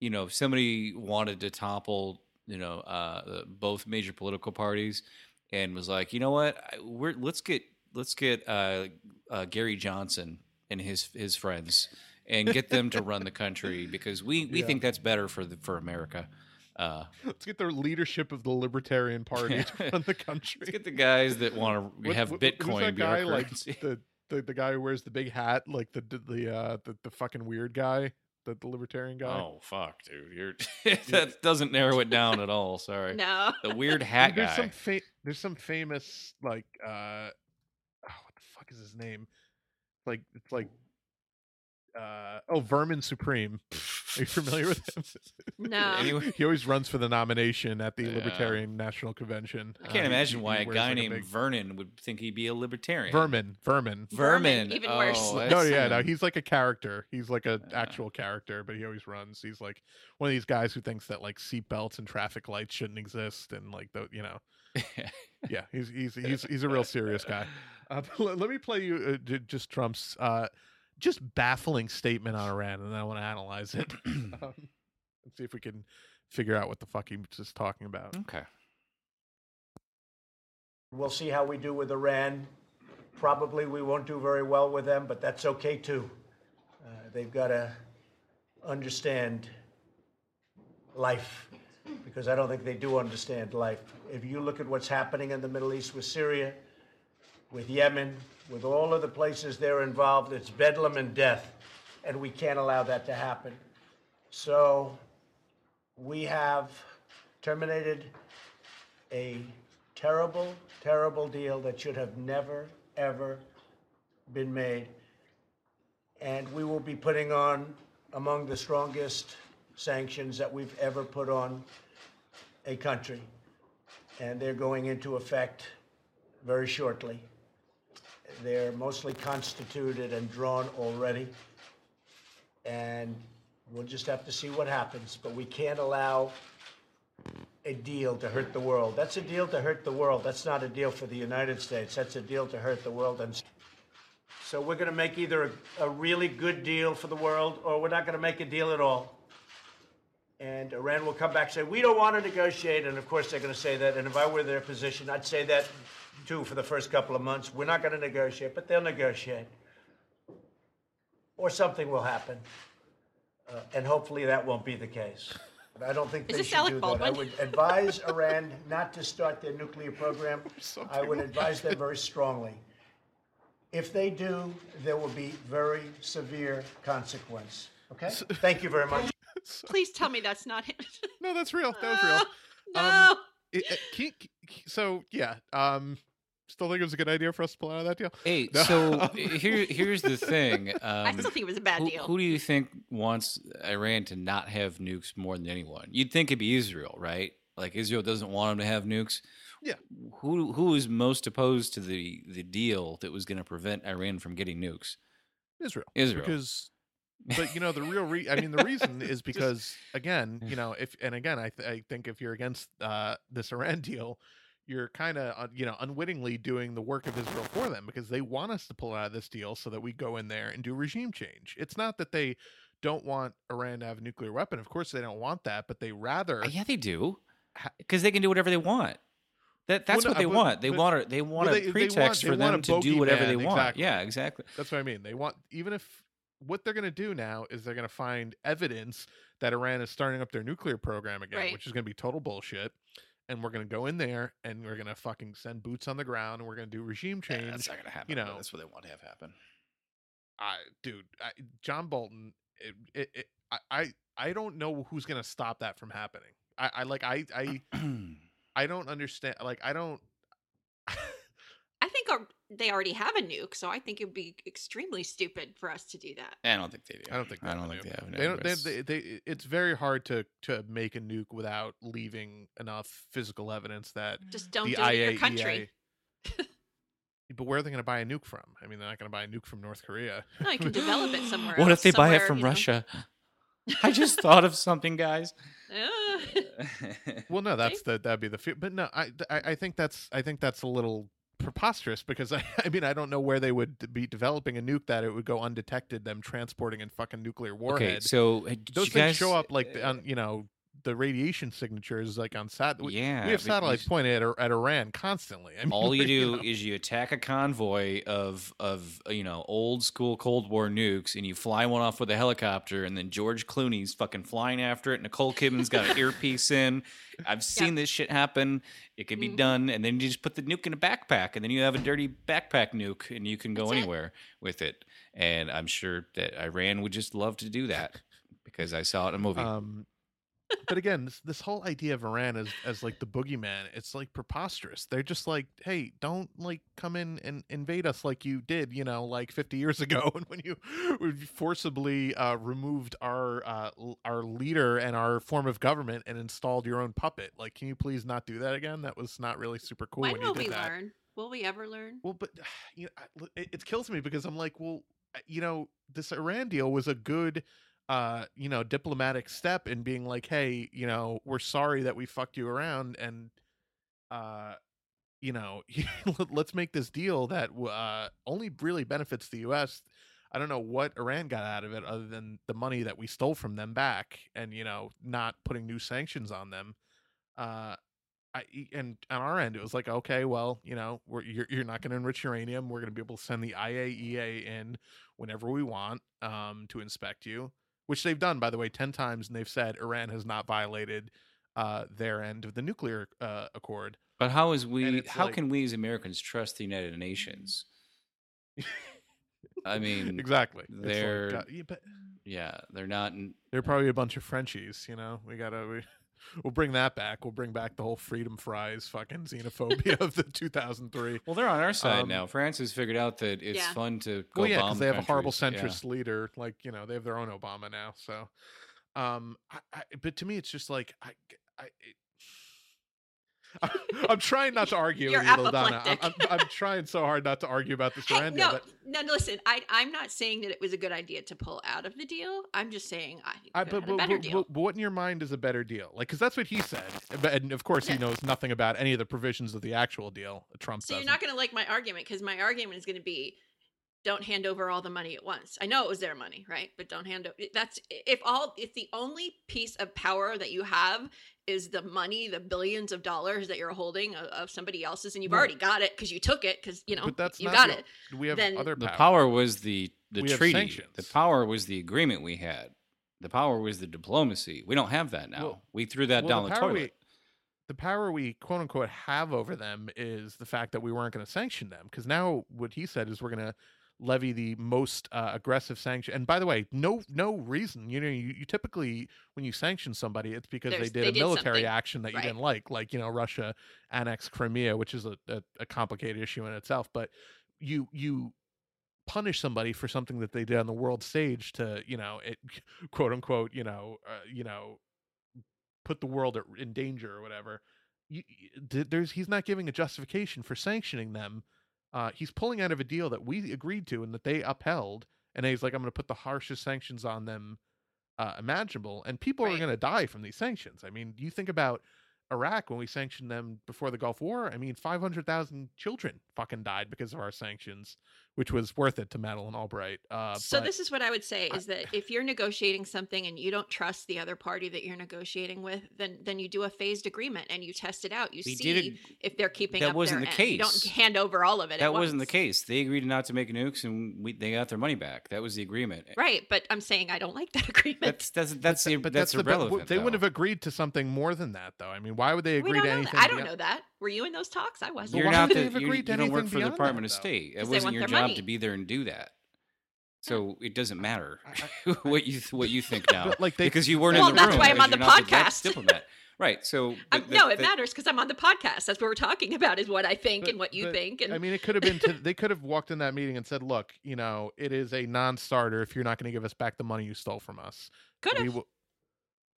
Speaker 1: you know, if somebody wanted to topple, you know, uh, both major political parties, and was like, you know what, we're let's get let's get uh, uh, Gary Johnson and his his friends and get them to run the country because we we
Speaker 3: Yeah.
Speaker 1: think that's better for the for America. Uh,
Speaker 3: Let's get the leadership of the Libertarian Party to run the country.
Speaker 1: let's get the guys that want [laughs] to have
Speaker 3: what- who's
Speaker 1: Bitcoin
Speaker 3: that
Speaker 1: be our
Speaker 3: guy, like
Speaker 1: currency.
Speaker 3: the, the the guy who wears the big hat, like the the the uh, the, the fucking weird guy, the, the libertarian guy.
Speaker 1: Oh fuck, dude! You're [laughs] that doesn't narrow it down at all. Sorry.
Speaker 2: No.
Speaker 1: The weird [laughs] hat
Speaker 3: there's
Speaker 1: guy.
Speaker 3: some fa- there's some famous like uh oh, what the fuck is his name? Like it's like uh oh Vermin Supreme. [laughs] Are you familiar with him? [laughs]
Speaker 2: No.
Speaker 1: Anyway, [laughs]
Speaker 3: he always runs for the nomination at the
Speaker 1: Yeah.
Speaker 3: Libertarian National Convention.
Speaker 1: I can't
Speaker 3: Uh,
Speaker 1: imagine
Speaker 3: he-
Speaker 1: why
Speaker 3: he
Speaker 1: a guy
Speaker 3: like,
Speaker 1: named
Speaker 3: big-
Speaker 1: Vernon would think he'd be a libertarian.
Speaker 3: Vermin, Vermin.
Speaker 2: Vermin,
Speaker 1: Vermin,
Speaker 2: even worse.
Speaker 1: Oh,
Speaker 3: no, yeah, no, he's like a character. He's like an
Speaker 1: Uh.
Speaker 3: actual character, but he always runs. He's like one of these guys who thinks that like seatbelts and traffic lights shouldn't exist, and like the you know, [laughs] yeah, he's he's he's he's a real serious guy. Uh, [laughs] let, let me play you uh, just Trump's uh, just baffling statement on Iran, and then I want to analyze it [clears throat] [clears throat] um, and see if we can figure out what the fuck he's just talking about.
Speaker 1: okay.
Speaker 4: We'll see how we do with Iran. Probably we won't do very well with them, but that's okay too. Uh, they've got to understand life because I don't think they do understand life. If you look at what's happening in the Middle East with Syria, with Yemen, with all of the places they're involved, it's bedlam and death, and we can't allow that to happen. So we have terminated a terrible, terrible deal that should have never, ever been made. And we will be putting on among the strongest sanctions that we've ever put on a country. And they're going into effect very shortly. They're mostly constituted and drawn already. And we'll just have to see what happens. But we can't allow a deal to hurt the world. That's a deal to hurt the world. That's not a deal for the United States. That's a deal to hurt the world. And so we're going to make either a, a really good deal for the world or we're not going to make a deal at all. And Iran will come back and say, we don't want to negotiate. And of course, they're going to say that. And if I were their position, I'd say that too for the first couple of months. We're not going to negotiate, but they'll negotiate. Or something will happen. Uh, and hopefully that won't be the case. But I don't think
Speaker 2: Is
Speaker 4: they
Speaker 2: this
Speaker 4: should
Speaker 2: Alec
Speaker 4: do that. I would advise Iran not to start their nuclear program. [laughs] I would advise them very strongly. If they do, there will be very severe consequence. Okay? [laughs] Thank you very much. [laughs]
Speaker 2: Please tell me that's not him. [laughs]
Speaker 3: No, that's real. That was real.
Speaker 2: no.
Speaker 3: Um, It, it, can- can- so yeah, um, still think it was a good idea for us to pull out of that deal.
Speaker 1: Hey,
Speaker 3: No.
Speaker 1: so [laughs] here here's the thing. Um,
Speaker 2: I still think it was a bad
Speaker 1: who,
Speaker 2: deal.
Speaker 1: who do you think wants Iran to not have nukes more than anyone? You'd think it'd be Israel, right? Like Israel doesn't want them to have nukes.
Speaker 3: Yeah.
Speaker 1: Who who is most opposed to the the deal that was going to prevent Iran from getting nukes?
Speaker 3: Israel.
Speaker 1: Israel.
Speaker 3: Because but you know the real re- I mean the reason is [laughs] because again, you know, if and again I th- I think if you're against uh this Iran deal, you're kind of uh, you know unwittingly doing the work of Israel for them because they want us to pull out of this deal so that we go in there and do regime change. It's not that they don't want Iran to have a nuclear weapon. Of course they don't want that, but they rather
Speaker 1: Uh, yeah, they do, because they can do whatever they want. That that's
Speaker 3: Well,
Speaker 1: what they
Speaker 3: but-
Speaker 1: want. They
Speaker 3: but-
Speaker 1: want a they want
Speaker 3: they-
Speaker 1: a
Speaker 3: they want-
Speaker 1: pretext for them to do whatever they want.
Speaker 3: exactly.
Speaker 1: Yeah, exactly.
Speaker 3: That's what I mean. They want even if what they're going to do now is they're going to find evidence that Iran is starting up their nuclear program again,
Speaker 2: Right.
Speaker 3: which is going to be total bullshit. And we're going to go in there and we're going to fucking send boots on the ground and we're going to do regime
Speaker 1: Yeah,
Speaker 3: change.
Speaker 1: that's not gonna happen.
Speaker 3: you know.
Speaker 1: that's what they want to have happen.
Speaker 3: I, dude, I, John Bolton, it, it, it, I, I, I don't know who's going to stop that from happening. I, I like, I, I, [clears throat] I don't understand. Like, I don't.
Speaker 2: I think our, they already have a nuke, so I think it'd be extremely stupid for us to do that.
Speaker 1: I don't think they do.
Speaker 3: I don't think
Speaker 1: I don't
Speaker 3: they
Speaker 1: think they have. an
Speaker 3: They don't. They, they, they, it's very hard to to make a nuke without leaving enough physical evidence that
Speaker 2: Just don't
Speaker 3: the
Speaker 2: do it in your
Speaker 3: IAEA.
Speaker 2: country. [laughs]
Speaker 3: but where are they going to buy a nuke from? I mean, they're not going to buy a nuke from North Korea.
Speaker 2: No, you can [laughs] develop it somewhere.
Speaker 1: What if they buy it from
Speaker 2: you know.
Speaker 1: Russia? [laughs] I just thought of something, guys.
Speaker 3: Well, no, that's the that'd be the fear. But no, I, I I think that's I think that's a little preposterous because I [laughs] I mean I don't know where they would be developing a nuke that it would go undetected. Them transporting in fucking nuclear warhead.
Speaker 1: okay, so
Speaker 3: Those things
Speaker 1: guys,
Speaker 3: show up like
Speaker 1: uh,
Speaker 3: on you know the radiation signatures like on sat. we-
Speaker 1: yeah,
Speaker 3: we have satellites
Speaker 1: s-
Speaker 3: pointed at, at Iran constantly. [laughs] I mean,
Speaker 1: all you do
Speaker 3: know.
Speaker 1: is you attack a convoy of of you know old school Cold War nukes, and you fly one off with a helicopter, and then George Clooney's fucking flying after it. Nicole Kidman's got an [laughs] earpiece in. I've seen this shit happen. It can be
Speaker 2: Mhm.
Speaker 1: done, and then you just put the nuke in a backpack, and then you have a dirty backpack nuke, and you can go
Speaker 2: That's it.
Speaker 1: anywhere with it. And I'm sure that Iran would just love to do that because I saw it in a movie.
Speaker 3: Um, but again, this, this whole idea of Iran as as like the boogeyman, it's like preposterous. They're just like, hey, don't like come in and invade us like you did, you know, like 50 years ago, [laughs] and when you forcibly uh, removed our uh, our leader and our form of government and installed your own puppet. Like, can you please not do that again? That was not really super cool
Speaker 2: when
Speaker 3: when
Speaker 2: will we
Speaker 3: that.
Speaker 2: learn? Will we ever learn?
Speaker 3: Well, but [sighs] you know, it, it kills me because I'm like, well, you know, this Iran deal was a good, uh, you know, diplomatic step in being like, hey, you know, we're sorry that we fucked you around, and, uh, you know, [laughs] let's make this deal that uh only really benefits the U.S. I don't know what Iran got out of it other than the money that we stole from them back, and you know, not putting new sanctions on them. Uh, I and on our end, it was like, okay, well, you know, we're you're, you're not going to enrich uranium. We're going to be able to send the IAEA in whenever we want um, to inspect you, which they've done, by the way, ten times, and they've said Iran has not violated uh, their end of the nuclear uh, accord.
Speaker 1: but how is we? How
Speaker 3: like-
Speaker 1: can we as Americans trust the United Nations? I [laughs] mean,
Speaker 3: exactly.
Speaker 1: They're-
Speaker 3: uh, yeah, but
Speaker 1: yeah, they're not. In,
Speaker 3: they're probably a bunch of Frenchies. You know, we gotta. We, We'll bring that back. We'll bring back the whole freedom fries fucking xenophobia of the 2003.
Speaker 1: well, they're on our side
Speaker 3: Um,
Speaker 1: now. France has figured out that it's
Speaker 2: Yeah.
Speaker 1: fun to go
Speaker 3: Well, yeah,
Speaker 1: bomb
Speaker 3: because they have a horrible
Speaker 1: countries. Yeah.
Speaker 3: centrist leader. Like you know, they have their own Obama now. So, um, I, I, but to me, it's just like I, I. [laughs] I'm trying not to argue
Speaker 2: You're
Speaker 3: with you, Donna. I'm, I'm. I'm trying so hard not to argue about this Iran
Speaker 2: no,
Speaker 3: But
Speaker 2: no, listen. I, I'm not saying that it was a good idea to pull out of the deal. I'm just saying I,
Speaker 3: I, but,
Speaker 2: a
Speaker 3: but,
Speaker 2: better
Speaker 3: but,
Speaker 2: deal.
Speaker 3: but, but what in your mind is a better deal? Like, because that's what he said, and of course he knows nothing about any of the provisions of the actual deal. Trump
Speaker 2: So
Speaker 3: doesn't.
Speaker 2: you're not going to like my argument because my argument is going to be, don't hand over all the money at once. I know it was their money, right? But don't hand over. That's if all if the only piece of power that you have is the money, the billions of dollars that you're holding of, of somebody else's, and you've
Speaker 3: Well-
Speaker 2: already got it because you took it because you know
Speaker 3: but that's
Speaker 2: you
Speaker 3: not
Speaker 2: got
Speaker 3: the-
Speaker 2: it.
Speaker 3: we have
Speaker 2: then-
Speaker 3: other power.
Speaker 1: The
Speaker 3: power.
Speaker 1: power was the the
Speaker 3: We
Speaker 1: treaty. The power was the agreement we had. The power was the diplomacy. We don't have that now.
Speaker 3: Well-
Speaker 1: we threw that
Speaker 3: well,
Speaker 1: down
Speaker 3: the
Speaker 1: the, toilet.
Speaker 3: we- the power we quote unquote have over them is the fact that we weren't going to sanction them because now what he said is we're going to levy the most uh, aggressive sanction and by the way no no reason you know you, you typically when you sanction somebody it's because
Speaker 2: There's-
Speaker 3: they did
Speaker 2: they
Speaker 3: a
Speaker 2: did
Speaker 3: military
Speaker 2: something.
Speaker 3: action that you
Speaker 2: Right.
Speaker 3: didn't like like you know russia annexed crimea which is a, a, a complicated issue in itself but you you punish somebody for something that they did on the world stage to you know it [laughs] quote unquote you know uh, you know put the world in danger or whatever you, there's he's not giving a justification for sanctioning them uh, he's pulling out of a deal that we agreed to and that they upheld and he's like, I'm going to put the harshest sanctions on them uh, imaginable, and people are going to die from these sanctions. I mean, you think about Iraq when we sanctioned them before the Gulf War. I mean, 500,000 children fucking died because of our sanctions, which was worth it to Madeleine Albright. Uh,
Speaker 2: so
Speaker 3: but-
Speaker 2: this is what I would say
Speaker 3: I-
Speaker 2: is that if you're negotiating something and you don't trust the other party that you're negotiating with, then then you do a phased agreement and you test it out. You see
Speaker 1: did
Speaker 2: if they're keeping
Speaker 1: that
Speaker 2: up
Speaker 1: wasn't
Speaker 2: their
Speaker 1: the
Speaker 2: end. You don't hand over all of it. at
Speaker 1: That wasn't the case. They agreed not to make nukes, and we, they got their money back. That was the agreement.
Speaker 2: Right, but I'm saying I don't like that [laughs] agreement.
Speaker 1: That's that's that's the,
Speaker 3: but
Speaker 1: that's,
Speaker 3: the- but w-
Speaker 1: irrelevant.
Speaker 3: they wouldn't have agreed to something more than that, though. I mean, why would they agree to anything?
Speaker 2: I don't know that. Were you in those talks? I wasn't.
Speaker 1: You're
Speaker 3: why
Speaker 1: not the you, you don't work for the
Speaker 3: beyond
Speaker 1: Department
Speaker 3: that,
Speaker 1: of? State. It
Speaker 2: 'Cause they
Speaker 1: wasn't your job
Speaker 2: money.
Speaker 1: to be there and do that. So it doesn't matter [laughs] what you what you think [laughs] now,
Speaker 3: like, they-
Speaker 1: because you weren't
Speaker 2: Well,
Speaker 1: in the
Speaker 2: that's
Speaker 1: room.
Speaker 2: That's why I'm on the
Speaker 1: you're not dip-
Speaker 2: podcast.
Speaker 1: diplomat, right? So [laughs]
Speaker 2: Um,
Speaker 1: but
Speaker 2: no, it
Speaker 1: that-
Speaker 2: matters because I'm on the podcast. That's what we're talking about. Is what I think
Speaker 3: But-
Speaker 2: and what you
Speaker 3: but,
Speaker 2: think. And
Speaker 3: I mean, it could have been. To, they could have walked in that meeting and said, "Look, you know, it is a non-starter if you're not going to give us back the money you stole from us."
Speaker 2: could have.
Speaker 3: will-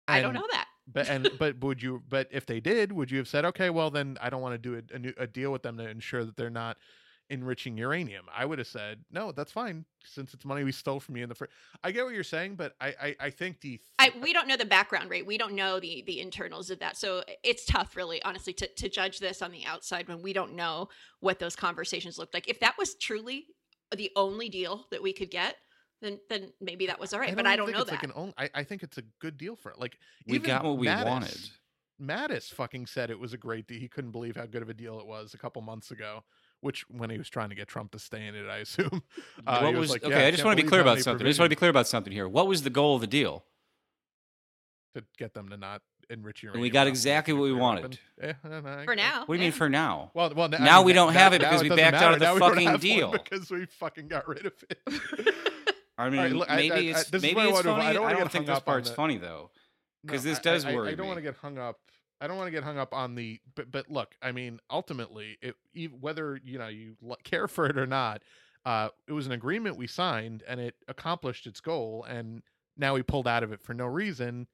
Speaker 2: I don't know that.
Speaker 3: But and [laughs] but would you? But if they did, would you have said, "Okay, well then I don't want to do a, a, new, a deal with them to ensure that they're not enriching uranium"? I would have said, "No, that's fine, since it's money we stole from you in the first. I get what you're saying, but I I, I think the
Speaker 2: I, we don't know the background, right? We don't know the the internals of that, so it's tough, really, honestly, to to judge this on the outside when we don't know what those conversations looked like. If that was truly the only deal that we could get, then then maybe that was all right. but I don't
Speaker 3: think
Speaker 2: know
Speaker 3: it's
Speaker 2: that.
Speaker 3: Like an own, I, I think it's a good deal for it. Like
Speaker 1: we
Speaker 3: even
Speaker 1: got what we
Speaker 3: Mattis-
Speaker 1: wanted.
Speaker 3: Mattis fucking said it was a great deal. He couldn't believe how good of a deal it was a couple months ago. Which, when he was trying to get Trump to stay in it, I [laughs] assume. Uh,
Speaker 1: what
Speaker 3: was
Speaker 1: was,
Speaker 3: like,
Speaker 1: okay?
Speaker 3: "Yeah,
Speaker 1: I just want to be clear about
Speaker 3: many
Speaker 1: something. I just want to be clear about something here. What was the goal of the deal?
Speaker 3: to get them to not enrich uranium.
Speaker 1: And we got exactly what we wanted.
Speaker 3: Yeah, I don't know, I
Speaker 2: For now,
Speaker 1: What do you mean for now?
Speaker 3: Well, well, I
Speaker 1: Now
Speaker 3: mean,
Speaker 1: we don't
Speaker 3: that-
Speaker 1: have it because we
Speaker 3: doesn't
Speaker 1: backed out of the
Speaker 3: Now
Speaker 1: fucking deal.
Speaker 3: because we fucking got rid of it. [laughs] [laughs]
Speaker 1: I mean,
Speaker 3: right, look,
Speaker 1: maybe
Speaker 3: I- I-
Speaker 1: it's
Speaker 3: this
Speaker 1: maybe
Speaker 3: where
Speaker 1: it's
Speaker 3: I
Speaker 1: funny. I
Speaker 3: don't wanna
Speaker 1: don't,
Speaker 3: get
Speaker 1: think
Speaker 3: hung
Speaker 1: this
Speaker 3: up
Speaker 1: part's
Speaker 3: the-
Speaker 1: funny though. 'Cause
Speaker 3: No,
Speaker 1: this does
Speaker 3: I, I,
Speaker 1: worry
Speaker 3: I don't want to get hung up. I don't want to get hung up on the. But but look, I mean, ultimately, it, whether you know you care for it or not, uh, it was an agreement we signed, and it accomplished its goal. And now we pulled out of it for no reason,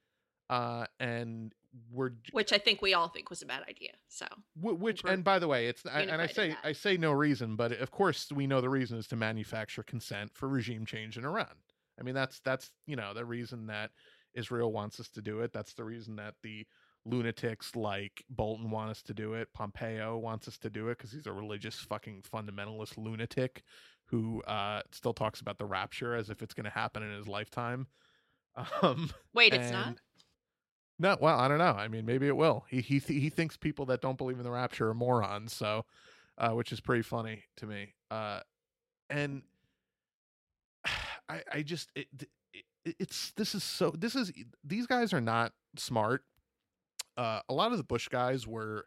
Speaker 3: uh, and we're
Speaker 2: which I think we all think was a bad idea. So
Speaker 3: which. And by the way, it's I, and I say. I say no reason, but of course we know the reason is to manufacture consent for regime change in Iran. I mean, that's that's you know the reason that Israel wants us to do it. That's the reason that the lunatics like Bolton want us to do it. Pompeo wants us to do it because he's a religious fucking fundamentalist lunatic who uh, still talks about the rapture as if it's going to happen in his lifetime. [laughs] Um,
Speaker 2: wait, it's not.
Speaker 3: No, well, I don't know. I mean, maybe it will. He he th- he thinks people that don't believe in the rapture are morons. So, uh, which is pretty funny to me. Uh, and [sighs] I I just it, it, it's this is so this is these guys are not smart. Uh, a lot of the Bush guys were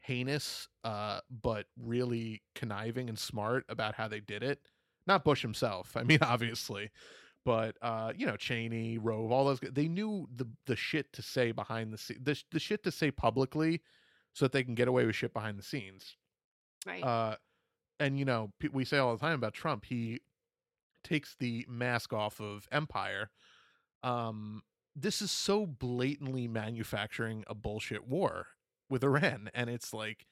Speaker 3: heinous, uh, but really conniving and smart about how they did it. Not Bush himself. I mean, [laughs] obviously, but uh, you know, Cheney, Rove, all those they knew the the shit to say behind the scenes, the the shit to say publicly, so that they can get away with shit behind the scenes.
Speaker 2: Right.
Speaker 3: Uh, and you know, we say all the time about Trump. He takes the mask off of empire. Um, this is so blatantly manufacturing a bullshit war with Iran, and it's like,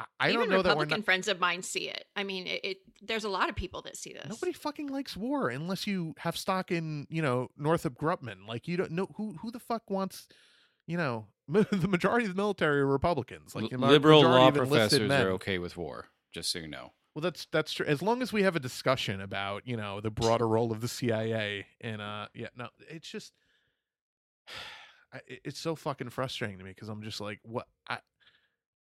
Speaker 3: I, I
Speaker 2: Even
Speaker 3: don't know that we're
Speaker 2: Republican
Speaker 3: not.
Speaker 2: friends of mine see it. I mean, it, it. There's a lot of people that see this.
Speaker 3: Nobody fucking likes war unless you have stock in, you know, Northrop Grumman. Like you don't know who who the fuck wants, you know, [laughs] the majority of the military are Republicans. Like
Speaker 1: Li-
Speaker 3: the ma-
Speaker 1: liberal law professors
Speaker 3: men.
Speaker 1: are okay with war. Just so you know.
Speaker 3: Well, that's that's true. As long as we have a discussion about, you know, the broader role of the CIA and uh yeah, no, it's just [sighs] I, it's so fucking frustrating to me because I'm just like, what I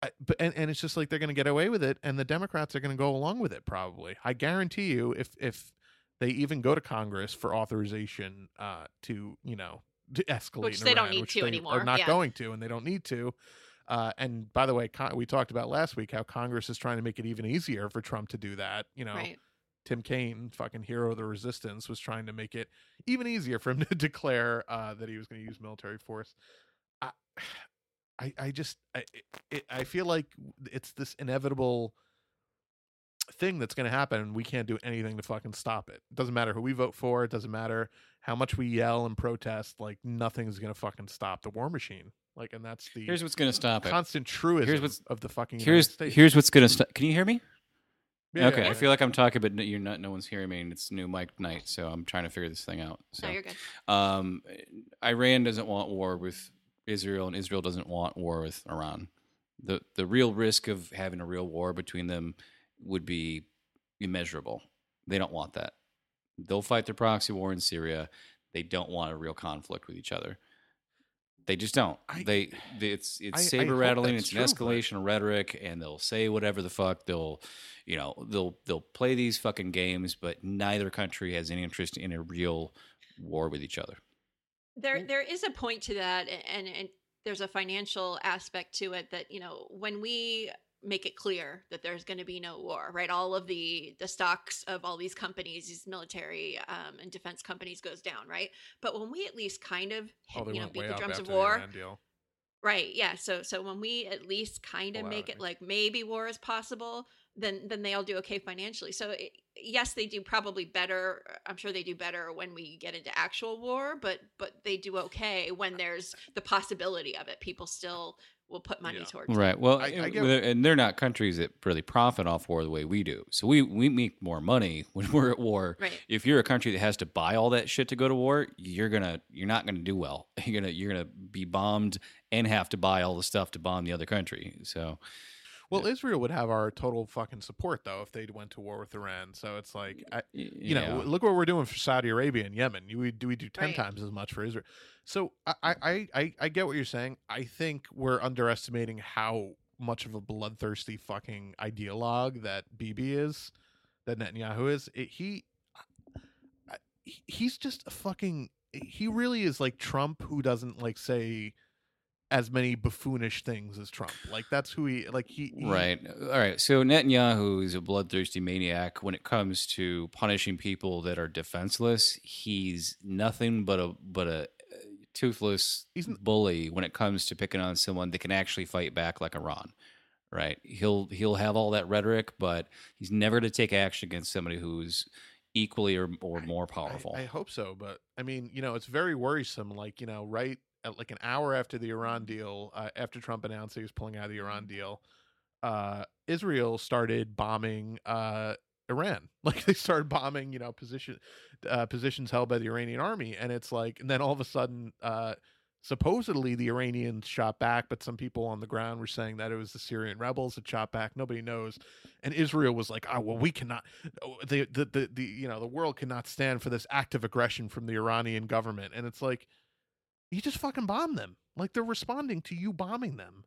Speaker 3: I, but and, and it's just like they're going to get away with it, and the Democrats are going to go along with it. Probably, I guarantee you, if if they even go to Congress for authorization uh, to you know to escalate,
Speaker 2: Which they don't need to
Speaker 3: they
Speaker 2: anymore,
Speaker 3: Are not
Speaker 2: yeah.
Speaker 3: going to, and they don't need to. Uh, and by the way, con- we talked about last week how Congress is trying to make it even easier for Trump to do that. You know,
Speaker 2: Right.
Speaker 3: Tim Kaine, fucking hero of the resistance, was trying to make it even easier for him [laughs] to declare uh, that he was going to use military force. I, I, I just, I, it- it, I feel like it's this inevitable thing that's going to happen, and we can't do anything to fucking stop it. It doesn't matter who we vote for. It doesn't matter how much we yell and protest. Like nothing's going to fucking stop the war machine. Like, and that's the
Speaker 1: Here's what's going to stop it.
Speaker 3: constant truism
Speaker 1: what's-
Speaker 3: of the fucking
Speaker 1: Here's here's what's going to stop. Can you hear me?
Speaker 3: Yeah,
Speaker 1: okay,
Speaker 3: yeah,
Speaker 1: I feel like I'm talking, but you're not. No one's hearing me, and it's new mic night, so I'm trying to figure this thing out. So,
Speaker 2: No, you're good.
Speaker 1: um, Iran doesn't want war with Israel, and Israel doesn't want war with Iran. the The real risk of having a real war between them would be immeasurable. They don't want that. They'll fight their proxy war in Syria. They don't want a real conflict with each other. They just don't.
Speaker 3: I-
Speaker 1: they, they it's it's
Speaker 3: I- I
Speaker 1: saber
Speaker 3: hope
Speaker 1: rattling. It's an
Speaker 3: true, but-
Speaker 1: escalation of rhetoric, and they'll say whatever the fuck. They'll, you know, they'll they'll play these fucking games, but neither country has any interest in a real war with each other.
Speaker 2: There, there is a point to that, and, and there's a financial aspect to it that you know when we make it clear that there's going to be no war, right? All of the the stocks of all these companies, these military um, and defense companies, goes down, right? But when we at least kind of,
Speaker 3: Oh,
Speaker 2: hit,
Speaker 3: they
Speaker 2: you know, beat the drums of war. Right. Yeah. So so when we at least kind of make it like maybe war is possible, then then they all do okay financially. So it, yes, they do probably better. Uh, I'm sure they do better when we get into actual war, but but they do okay when there's the possibility of it. People still will put money
Speaker 3: Yeah.
Speaker 2: towards.
Speaker 1: Right. Well,
Speaker 3: I- I get-
Speaker 1: they're- and they're not countries that really profit off war the way we do. So we we make more money [laughs] when we're at war.
Speaker 2: Right.
Speaker 1: If you're a country that has to buy all that shit to go to war, you're gonna you're not gonna do well. [laughs] You're gonna you're gonna be bombed and have to buy all the stuff to bomb the other country. So
Speaker 3: Well, Israel would have our total fucking support though if they went to war with Iran. So it's like, I,
Speaker 1: y-
Speaker 3: you know, look what we're doing for Saudi Arabia and Yemen. You would do we do ten
Speaker 2: Right.
Speaker 3: times as much for Israel. So I, I I I get what you're saying. I think we're underestimating how much of a bloodthirsty fucking ideologue that Bibi is, that Netanyahu is. It, he he- he's just a fucking. He really is like Trump, who doesn't like say as many buffoonish things as Trump. Like that's who he like. He, he
Speaker 1: Right. All right. So Netanyahu is a bloodthirsty maniac when it comes to punishing people that are defenseless. He's nothing but a but a uh, toothless
Speaker 3: He's
Speaker 1: bully when it comes to picking on someone that can actually fight back like Iran. Right. He'll he'll have all that rhetoric, but he's never to take action against somebody who's equally or, or more
Speaker 3: I-
Speaker 1: powerful.
Speaker 3: I, hope so, but I mean, you know, it's very worrisome. Like, you know, right like an hour after the Iran deal, uh, after Trump announced he was pulling out of the Iran deal, uh, Israel started bombing uh, Iran. [laughs] Like they started bombing, you know, position uh, positions held by the Iranian army, and it's like, and then all of a sudden, uh, supposedly the Iranians shot back, but some people on the ground were saying that it was the Syrian rebels that shot back. Nobody knows, and Israel was like, "Oh well, we cannot." oh, The, the the the you know the world cannot stand for this act of aggression from the Iranian government, and it's like, you just fucking bomb them. Like they're responding to you bombing them.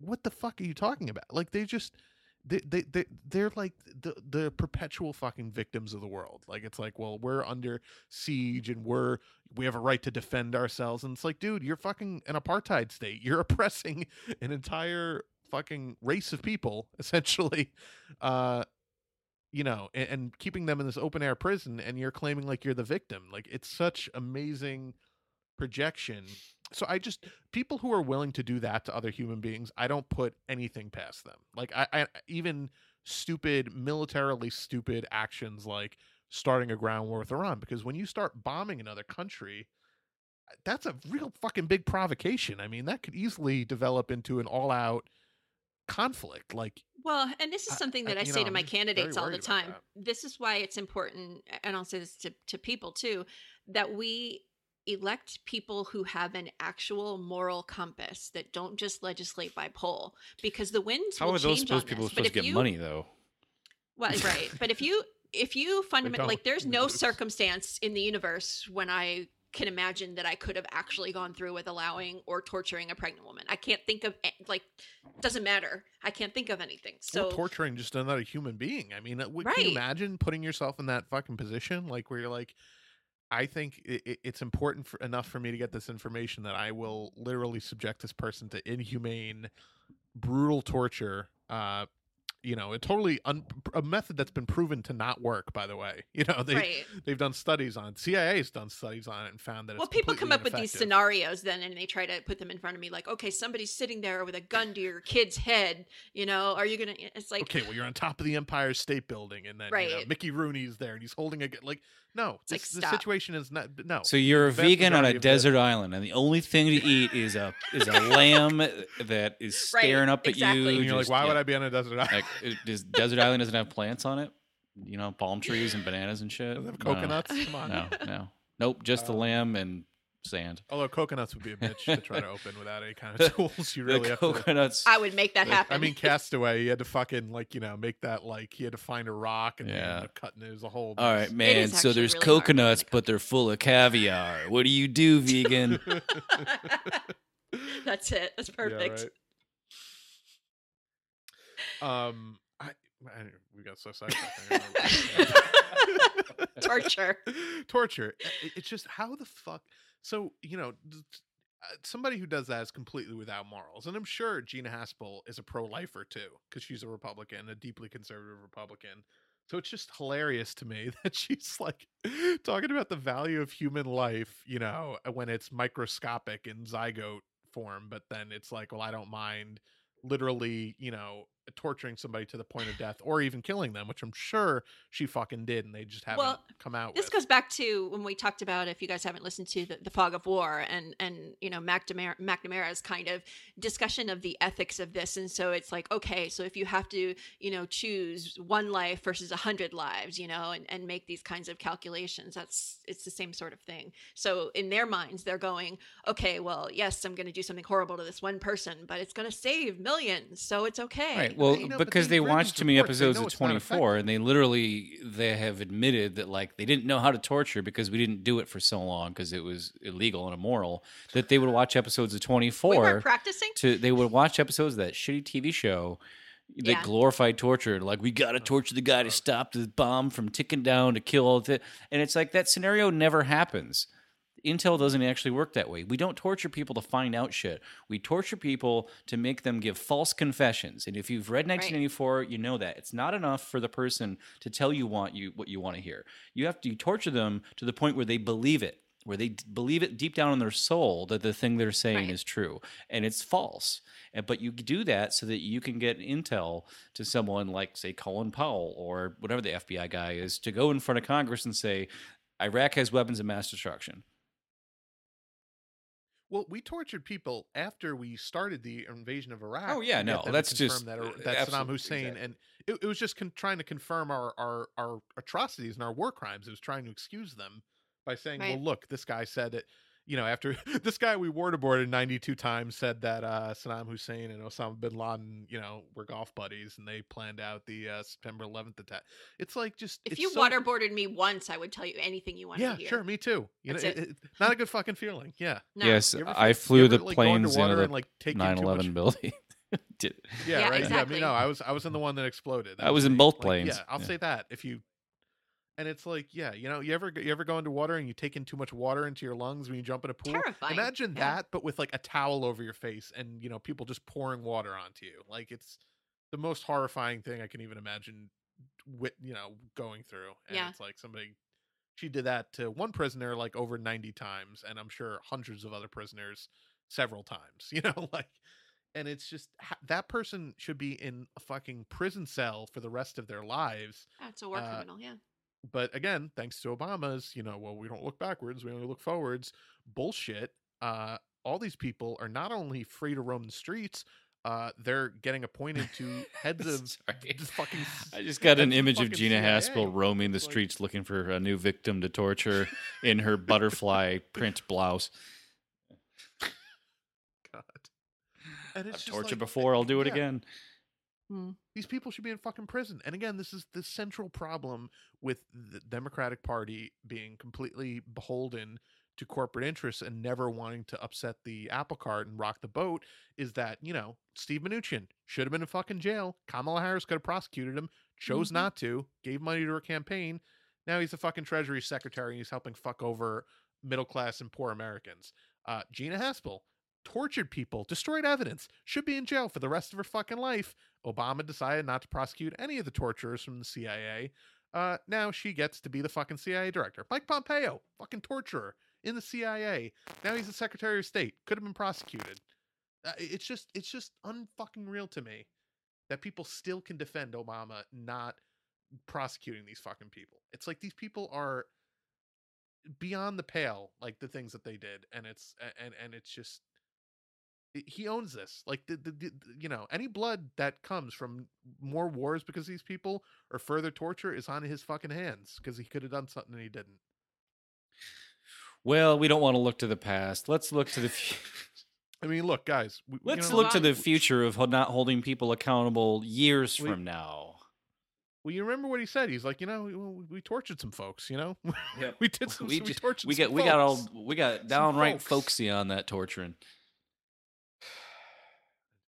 Speaker 3: What the fuck are you talking about? Like they just they they, they they're like the the perpetual fucking victims of the world. Like it's like, well, we're under siege and we're we have a right to defend ourselves. And it's like, dude, you're fucking an apartheid state. [laughs] You're oppressing an entire fucking race of people, [laughs] essentially. Uh you know, and, and keeping them in this open air prison, and you're claiming like you're the victim. Like it's such amazing projection. So I just people who are willing to do that to other human beings, I don't put anything past them. Like I, I even stupid militarily stupid actions like starting a ground war with Iran because when you start bombing another country, that's a real fucking big provocation. I mean, that could easily develop into an all-out conflict. Like
Speaker 2: Well, and this is
Speaker 3: I-
Speaker 2: something
Speaker 3: I-
Speaker 2: that I,
Speaker 3: you
Speaker 2: say
Speaker 3: know,
Speaker 2: to
Speaker 3: I'm
Speaker 2: my candidates all the time. This is why it's important, and I'll say this to, to people too, that we elect people who have an actual moral compass that don't just legislate by poll because the winds
Speaker 1: How
Speaker 2: will
Speaker 1: are those
Speaker 2: change
Speaker 1: supposed
Speaker 2: on
Speaker 1: people
Speaker 2: this.
Speaker 1: supposed to get
Speaker 2: you,
Speaker 1: money though?
Speaker 2: Well, [laughs] right. But if you if you fundamentally like there's no [laughs] circumstance in the universe when I can imagine that I could have actually gone through with allowing or torturing a pregnant woman. I can't think of like doesn't matter. I can't think of anything. So
Speaker 3: or torturing just another human being. I mean, uh, would, can
Speaker 2: Right.
Speaker 3: you imagine putting yourself in that fucking position, like where you're like, I think i i- it's important for, enough for me to get this information that I will literally subject this person to inhumane, brutal torture. Uh, you know, a totally un- a method that's been proven to not work. By the way, [laughs] you know they
Speaker 2: right.
Speaker 3: they've done studies on CIA's done studies on it and found that
Speaker 2: Well,
Speaker 3: it's
Speaker 2: people come up with these scenarios then and they try to put them in front of me like, okay, somebody's sitting there with a gun to your kid's head, you know, are you going to it's like
Speaker 3: okay, well, you're on top of the Empire State Building, and then you know,
Speaker 2: Right.
Speaker 3: Mickey Rooney's there, and he's holding a gu- like. No,
Speaker 2: like,
Speaker 3: this, the
Speaker 2: stop.
Speaker 3: situation is not. No.
Speaker 1: So you're a
Speaker 3: vast
Speaker 1: vegan on a
Speaker 3: majority of
Speaker 1: desert island, and the only thing to eat is a is a [laughs] lamb that is
Speaker 2: Right,
Speaker 1: staring up at
Speaker 2: exactly.
Speaker 1: you.
Speaker 3: and you're like,
Speaker 1: just-
Speaker 3: why would. I be on a desert island?
Speaker 1: Like, it, does Desert Island doesn't have plants on it? You know, palm trees and bananas and shit.
Speaker 3: Does it have
Speaker 1: No.
Speaker 3: coconuts? Come on.
Speaker 1: No, no, nope. Just the
Speaker 3: Uh,
Speaker 1: lamb and sand.
Speaker 3: Although coconuts would be a bitch to try to [laughs] open without any kind of tools. You really
Speaker 1: the
Speaker 3: have to.
Speaker 1: coconuts.
Speaker 2: I would make that
Speaker 1: Like,
Speaker 2: happen.
Speaker 3: I mean, [laughs] Castaway, he had to fucking like you know make that like he had to find a rock and
Speaker 1: Yeah.
Speaker 3: yeah. cutting it was a whole.
Speaker 1: All right, man.
Speaker 2: is
Speaker 1: So
Speaker 2: actually
Speaker 1: there's
Speaker 2: really hard to
Speaker 1: coconuts, but they're full of caviar. What do you do, vegan? [laughs]
Speaker 2: That's it. That's
Speaker 3: Yeah,
Speaker 2: perfect.
Speaker 3: Um, I, I we got so sidetracked. [laughs]
Speaker 2: Torture. [laughs]
Speaker 3: torture. It's just how the fuck. So you know, uh, somebody who does that is completely without morals, and I'm sure Gina Haspel is a pro-lifer too, because she's a Republican, a deeply conservative Republican. So it's just hilarious to me [laughs] that she's like talking about the value of human life, you know, when it's microscopic in zygote form, but then it's like, well, I don't mind literally, you know, torturing somebody to the point of death or even killing them, which I'm sure she fucking did, and they just haven't
Speaker 2: Well,
Speaker 3: come out.
Speaker 2: This
Speaker 3: with.
Speaker 2: goes back to when we talked about if you guys haven't listened to the, the fog of war and and you know McNamara, McNamara's kind of discussion of the ethics of this and so it's like okay so if you have to you know choose one life versus a hundred lives you know and, and make these kinds of calculations that's it's the same sort of thing so in their minds they're going okay well yes I'm going to do something horrible to this one person but it's going to save millions so it's okay
Speaker 1: Right. Well,
Speaker 3: know,
Speaker 1: because
Speaker 3: they've
Speaker 1: they watched too many episodes of 24 and they literally they have admitted that like they didn't know how to torture because we didn't do it for so long because it was illegal and immoral that they would watch episodes of
Speaker 2: we
Speaker 1: 24
Speaker 2: weren't practicing
Speaker 1: to they would watch episodes of that shitty TV show that
Speaker 2: Yeah.
Speaker 1: glorified torture. Like we got to torture the guy to stop the bomb from ticking down to kill all the. And it's like that scenario never happens. Intel doesn't actually work that way. We don't torture people to find out shit. We torture people to make them give false confessions. And if you've read 1984, you know that it's not enough for the person to tell you want you what you want to hear. You have to you torture them to the point where they believe it, where they d- believe it deep down in their soul that the thing they're saying
Speaker 2: Right.
Speaker 1: is true, and it's false. And, but you do that so that you can get intel to someone like, say, Colin Powell or whatever the FBI guy is to go in front of Congress and say, Iraq has weapons of mass destruction.
Speaker 3: Well, we tortured people after we started the invasion of Iraq.
Speaker 1: Oh, yeah, no, that's
Speaker 3: confirm
Speaker 1: just-
Speaker 3: that, that Saddam Hussein,
Speaker 1: exactly.
Speaker 3: and it, it was just con- trying to confirm our, our our atrocities and our war crimes. It was trying to excuse them by saying,
Speaker 2: Right.
Speaker 3: "Well, look, this guy said it." You know, after [laughs] this guy we waterboarded 92 times said that uh, Saddam Hussein and Osama bin Laden, you know, were golf buddies and they planned out the uh, September 11th attack. It's like just
Speaker 2: if
Speaker 3: it's
Speaker 2: you
Speaker 3: so-
Speaker 2: waterboarded me once I would tell you anything you want
Speaker 3: yeah,
Speaker 2: to hear
Speaker 3: sure, me too. You
Speaker 2: That's
Speaker 3: know,
Speaker 2: it.
Speaker 3: it- it- not a good fucking feeling. Yeah. [laughs]
Speaker 2: No.
Speaker 1: Yes,
Speaker 3: You ever
Speaker 1: I flew
Speaker 3: you
Speaker 1: the
Speaker 3: like,
Speaker 1: planes into the
Speaker 3: and, like, in too
Speaker 1: 9/11
Speaker 3: much-
Speaker 1: building. [laughs] Did-
Speaker 3: Yeah,
Speaker 2: Yeah,
Speaker 3: right.
Speaker 2: exactly.
Speaker 3: Yeah, me, no, I was I was in the one that exploded. That
Speaker 1: I was in
Speaker 3: me.
Speaker 1: both
Speaker 3: Like,
Speaker 1: planes.
Speaker 3: Yeah, I'll
Speaker 1: Yeah.
Speaker 3: say that. If you and it's like, yeah, you know, you ever you ever go into water and you take in too much water into your lungs when you jump in a pool?
Speaker 2: Terrifying.
Speaker 3: Imagine
Speaker 2: Yeah.
Speaker 3: that, but with like a towel over your face and you know people just pouring water onto you. Like it's the most horrifying thing I can even imagine. With you know going through, and
Speaker 2: Yeah.
Speaker 3: it's like somebody. She did that to one prisoner like over ninety times, and I'm sure hundreds of other prisoners several times. [laughs] You know, like and it's just that person should be in a fucking prison cell for the rest of their lives
Speaker 2: that's a war
Speaker 3: uh,
Speaker 2: criminal yeah
Speaker 3: but again thanks to obama's you know well we don't look backwards we only look forwards bullshit uh all these people are not only free to roam the streets uh they're getting appointed to [laughs] heads of fucking
Speaker 1: I just got an image of Gina
Speaker 3: CIA.
Speaker 1: Haspel roaming the
Speaker 3: like-
Speaker 1: streets looking for a new victim to torture in her butterfly [laughs] print blouse.
Speaker 3: god and it's
Speaker 1: I've
Speaker 3: just
Speaker 1: tortured
Speaker 3: like,
Speaker 1: before, I'll do it
Speaker 3: yeah.
Speaker 1: again.
Speaker 3: These people should be in fucking prison. And again, this is the central problem with the Democratic Party being completely beholden to corporate interests and never wanting to upset the apple cart and rock the boat is that, you know, Steve Mnuchin should have been in fucking jail. Kamala Harris could have prosecuted him, chose
Speaker 2: Mhm.
Speaker 3: not to, gave money to her campaign. Now he's a fucking Treasury Secretary and he's helping fuck over middle class and poor Americans. Uh, Gina Haspel tortured people, destroyed evidence, should be in jail for the rest of her fucking life. Obama decided not to prosecute any of the torturers from the CIA. Uh, now she gets to be the fucking CIA director. Mike Pompeo, fucking torturer in the CIA. Now he's the Secretary of State. Could have been prosecuted. Uh, it's just, it's just unfucking real to me that people still can defend Obama not prosecuting these fucking people. It's like these people are beyond the pale, like the things that they did, and it's and and it's just He owns this. Like the, the, the you know any blood that comes from more wars because of these people or further torture is on his fucking hands because he could have done something and he didn't.
Speaker 1: Well, we don't want to look to the past. Let's look to the. future [laughs]
Speaker 3: i mean, look, guys. We,
Speaker 1: Let's
Speaker 3: know,
Speaker 1: look to the future of not holding people accountable years
Speaker 3: We-
Speaker 1: from now.
Speaker 3: Well, you remember what he said? He's like, you know, we, we- tortured some folks. You know, [laughs]
Speaker 1: Yep.
Speaker 3: we did [laughs] some.
Speaker 1: we
Speaker 3: We,
Speaker 1: just-
Speaker 3: tortured.
Speaker 1: we got we got all we got downright
Speaker 3: folks.
Speaker 1: folksy on that torturing.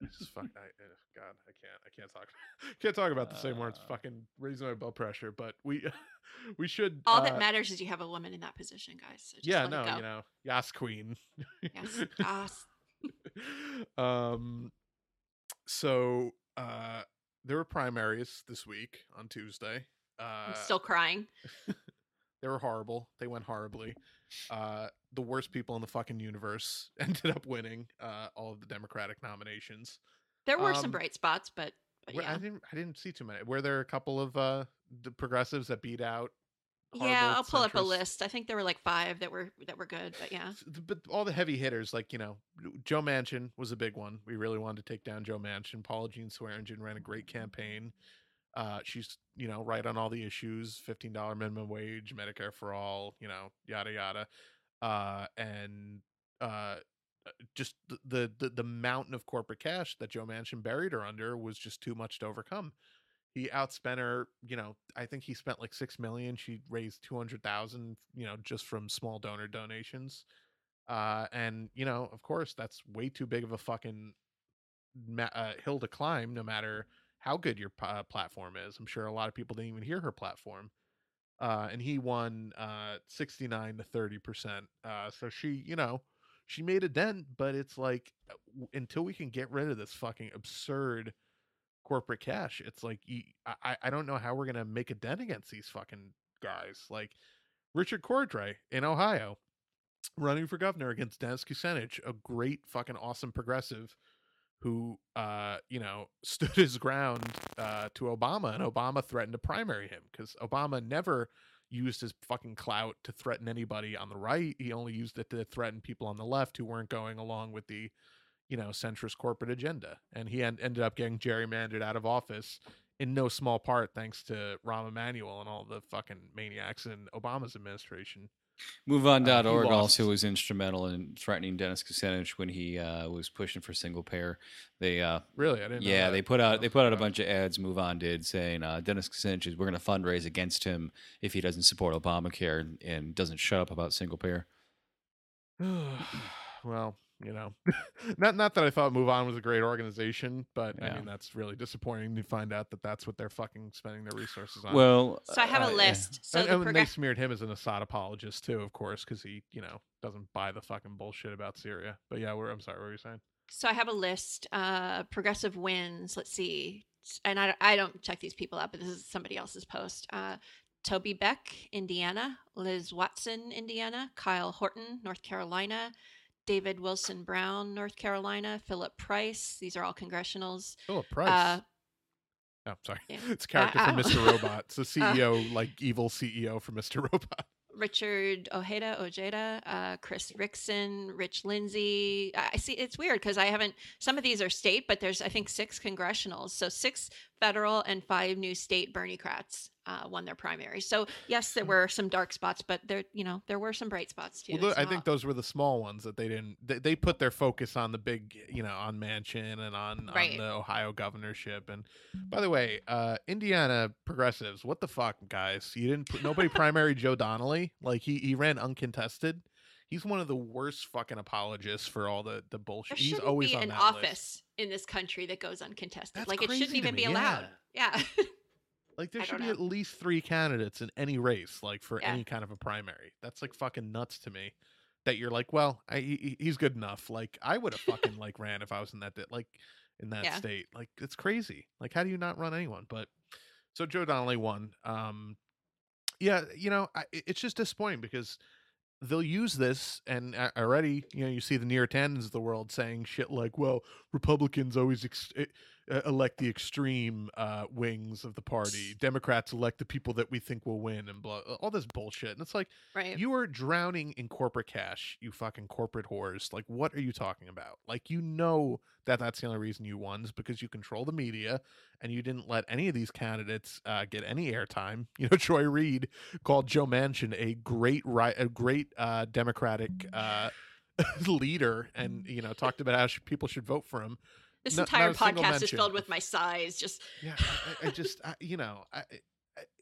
Speaker 3: It's just fuck. I, uh, God, I can't. I can't talk. [laughs] Can't talk about this anymore. It's
Speaker 1: Uh.
Speaker 3: fucking raising my blood pressure. But we, [laughs] we should.
Speaker 2: All
Speaker 3: uh,
Speaker 2: that matters is you have a woman in that position, guys. So just
Speaker 3: Yeah, no, you know, Yas Queen.
Speaker 2: Yes. [laughs] Yas.
Speaker 3: um. So, uh, there were primaries this week on Tuesday. Uh,
Speaker 2: I'm still crying.
Speaker 3: they were horrible. They went horribly. Uh, the worst people in the fucking universe [laughs] ended up winning uh, all of the Democratic nominations.
Speaker 2: There were
Speaker 3: um,
Speaker 2: some bright spots, but, but yeah.
Speaker 3: I didn't. I didn't see too many. Were there a couple of uh, the progressives that beat out?
Speaker 2: Yeah, I'll pull up a list. I think there were like five that were that were good, but yeah.
Speaker 3: But all the heavy hitters, like you know, Joe Manchin was a big one. We really wanted to take down Joe Manchin. Paula Jean Swearengin ran a great campaign. Uh, she's you know right on all the issues: fifteen dollar minimum wage, Medicare for all, you know, yada yada. Uh, and uh, just the, the the mountain of corporate cash that Joe Manchin buried her under was just too much to overcome. He outspent her, you know, I think he spent like six million. She raised two hundred thousand, you know, just from small donor donations. Uh, and you know, of course, that's way too big of a fucking ma- uh, hill to climb. No matter how good your p- uh, platform is, I'm sure a lot of people didn't even hear her platform. Uh, and he won uh, 69 to 30 percent. Uh, so she, you know, she made a dent, but it's like uh, until we can get rid of this fucking absurd corporate cash, it's like I I don't know how we're gonna make a dent against these fucking guys. Like Richard Cordray in Ohio, running for governor against Dennis Kucinich, a great fucking awesome progressive who uh you know [laughs] stood his ground uh to Obama and Obama threatened to primary him cuz Obama never used his fucking clout to threaten anybody on the right. He only used it to threaten people on the left who weren't going along with the you know centrist corporate agenda. And he en- ended up getting gerrymandered out of office in no small part thanks to Rahm Emanuel and all the fucking maniacs in Obama's administration
Speaker 1: MoveOn.org
Speaker 3: Uh,
Speaker 1: also was instrumental in threatening Dennis Kucinich when he uh, was pushing for single payer. They uh,
Speaker 3: really I didn't know
Speaker 1: yeah,
Speaker 3: that.
Speaker 1: they put out
Speaker 3: Oh,
Speaker 1: they put out a bunch of ads. MoveOn did saying uh, Dennis Kucinich is we're going to fundraise against him if he doesn't support Obamacare and, and doesn't shut up about single payer. [sighs]
Speaker 3: well, you know, [laughs] not not that I thought Move On was a great organization, but I mean that's really disappointing to find out that that's what they're fucking spending their resources on.
Speaker 1: Well,
Speaker 2: So I have
Speaker 1: uh,
Speaker 2: a
Speaker 1: yeah.
Speaker 2: list. So
Speaker 3: and,
Speaker 2: the
Speaker 3: and they smeared him as an Assad apologist too, of course, because he, you know, doesn't buy the fucking bullshit about Syria. But yeah, we're, I'm sorry, what were you saying?
Speaker 2: So I have a list. Uh, progressive wins. Let's see. And I, I don't check these people out, but this is somebody else's post. Uh, Toby Beck, Indiana. Liz Watson, Indiana. Kyle Horton, North Carolina. David Wilson Brown, North Carolina. Philip Price. These are all congressionals.
Speaker 3: Philip Price.
Speaker 2: Uh,
Speaker 3: oh, sorry,
Speaker 2: yeah.
Speaker 3: it's a character
Speaker 2: I-
Speaker 3: from Mr. [laughs] Robot. It's a CEO, like evil CEO from Mr. Robot.
Speaker 2: Richard Ojeda, Ojeda, uh, Chris Rickson, Rich Lindsay. I see it's weird because I haven't. Some of these are state, but there's I think six congressionals, so six federal and five new state Berniecrats uh, won their primary. So yes, there were some dark spots, but there you know there were some bright spots too.
Speaker 3: Well, I think those were the small ones that they didn't. They, they put their focus on the big, you know, on Manchin and on,
Speaker 2: Right.
Speaker 3: on the Ohio governorship. And by the way, uh, Indiana progressives, what the fuck, guys? You didn't. Put, nobody primary Joe Donnelly. Like he he ran uncontested. He's one of the worst fucking apologists for all the the bullshit.
Speaker 2: there
Speaker 3: He's always
Speaker 2: be
Speaker 3: on
Speaker 2: an
Speaker 3: that
Speaker 2: office
Speaker 3: list.
Speaker 2: in this country that goes uncontested.
Speaker 3: That's
Speaker 2: like it shouldn't even
Speaker 3: me,
Speaker 2: be allowed. Yeah. [laughs]
Speaker 3: Like there should be
Speaker 2: know.
Speaker 3: at least three candidates in any race, like for
Speaker 2: Yeah.
Speaker 3: any kind of a primary. That's like fucking nuts to me. That you're like, well, I, he, he's good enough. Like I would have fucking like [laughs] ran if I was in that like in that
Speaker 2: Yeah.
Speaker 3: state. Like it's crazy. Like how do you not run anyone? But so Joe Donnelly won. Um, yeah, you know, I, it's just disappointing because they'll use this and already you know you see the Neera Tandens of the world saying shit like well republicans always ex- elect the extreme uh, wings of the party. Democrats elect the people that we think will win, and blah, all this bullshit. And it's like
Speaker 2: Right.
Speaker 3: you are drowning in corporate cash, you fucking corporate whores. Like, what are you talking about? Like, you know that that's the only reason you won is because you control the media, and you didn't let any of these candidates uh, get any airtime. [laughs] You know, Joy Reid called Joe Manchin a great right, a great uh, Democratic. Uh, [laughs] leader and you know talked about how people should vote for him
Speaker 2: This
Speaker 3: no-
Speaker 2: entire
Speaker 3: not a single
Speaker 2: podcast is filled with my sighs. Just
Speaker 3: yeah i, I- [laughs] just I, you know I,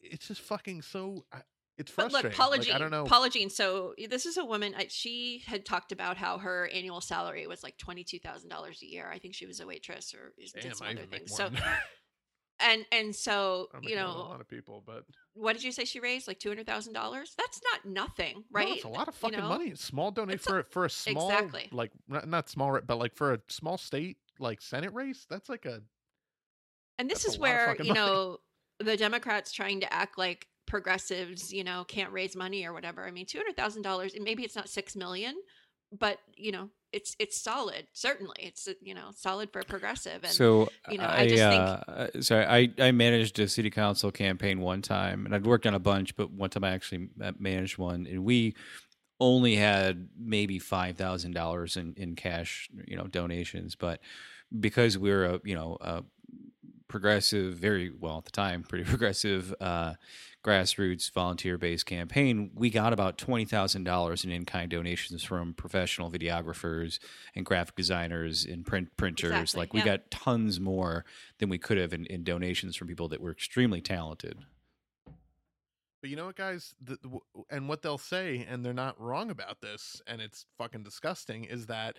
Speaker 3: it's just fucking so I, it's
Speaker 2: but
Speaker 3: frustrating
Speaker 2: look, Paula
Speaker 3: like,
Speaker 2: Jean.
Speaker 3: i don't know
Speaker 2: Paula Jean. So this is a woman. She had talked about how her annual salary was like twenty two thousand dollars a year. I think she was a waitress or
Speaker 3: Damn,
Speaker 2: did some other things. So [laughs] and and so you
Speaker 3: know a lot of people but
Speaker 2: what did you say she raised like two hundred thousand dollars? That's not nothing,
Speaker 3: no,
Speaker 2: right?
Speaker 3: it's a lot of
Speaker 2: You
Speaker 3: fucking
Speaker 2: know?
Speaker 3: money small donate
Speaker 2: It's a-
Speaker 3: for for a small
Speaker 2: Exactly.
Speaker 3: like not, not small but like for a small state like senate race that's like a
Speaker 2: And this is
Speaker 3: a lot of
Speaker 2: where,
Speaker 3: fucking
Speaker 2: you
Speaker 3: money. [laughs]
Speaker 2: know, the Democrats trying to act like progressives, you know, can't raise money or whatever. I mean, $200,000, and maybe it's not 6 million, but, you know, it's it's solid. Certainly. It's, uh, you know, solid for a progressive. And
Speaker 1: so
Speaker 2: you know,
Speaker 1: I,
Speaker 2: I just
Speaker 1: uh, uh, sorry, I, I managed a city council campaign one time, and I'd worked on a bunch, but one time I actually managed one, and we only had maybe five thousand dollars in in cash, you know, donations, but because we are a you know a progressive, very well at the time, [laughs] pretty progressive uh, grassroots volunteer based campaign, we got about twenty thousand dollars in in kind donations from professional videographers and graphic designers and print printers.
Speaker 2: Exactly,
Speaker 1: Like we
Speaker 2: yeah.
Speaker 1: got tons more than we could have in, in donations from people that were extremely talented.
Speaker 3: But you know what, guys, the, the- and what they'll say, and they're not wrong about this, and it's fucking disgusting, is that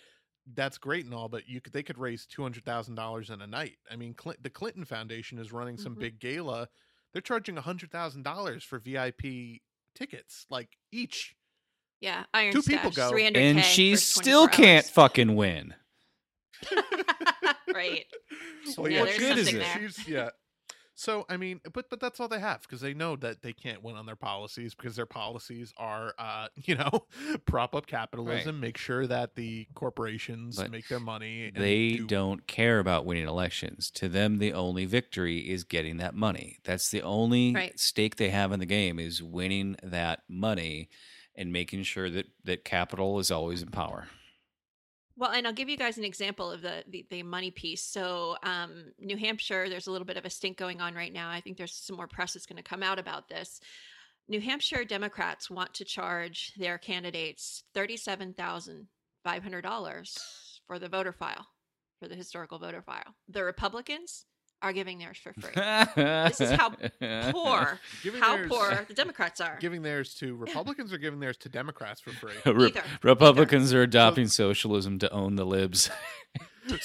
Speaker 3: that's great and all, but you could they could raise two hundred thousand dollars in a night. I mean, Clint, the Clinton Foundation is running some
Speaker 2: Mhm.
Speaker 3: big gala. They're charging hundred thousand dollars for VIP tickets, like each.
Speaker 2: yeah, Iron
Speaker 3: Two people go.
Speaker 1: And she still
Speaker 2: 24
Speaker 1: can't
Speaker 2: hours.
Speaker 1: fucking win. [laughs] [laughs]
Speaker 2: right.
Speaker 3: Well,
Speaker 2: Yeah,
Speaker 1: what
Speaker 2: there's
Speaker 1: good is it?
Speaker 3: She's, yeah. So I mean, but but that's all they have because they know that they can't win on their policies because their policies are, uh, [laughs] you know, prop up capitalism, make sure that the corporations
Speaker 1: But
Speaker 3: make their money. and
Speaker 1: They
Speaker 3: do-
Speaker 1: don't care about winning elections. To them, the only victory is getting that money. That's the only
Speaker 2: Right.
Speaker 1: stake they have in the game is winning that money and making sure that that capital is always in power.
Speaker 2: Well, and I'll give you guys an example of the the, the money piece. So, um, New Hampshire, there's a little bit of a stink going on right now. I think there's some more press that's going to come out about this. New Hampshire Democrats want to charge their candidates thirty-seven thousand five hundred dollars for the voter file, for the historical voter file. The Republicans are giving theirs for free. [laughs]
Speaker 1: this
Speaker 2: is how poor,
Speaker 3: Giving
Speaker 2: how
Speaker 3: theirs-
Speaker 2: poor the Democrats are.
Speaker 3: giving theirs to Republicans or giving theirs to Democrats for free.
Speaker 1: Re-
Speaker 2: Either.
Speaker 1: Republicans are adopting socialism to own the libs. [laughs]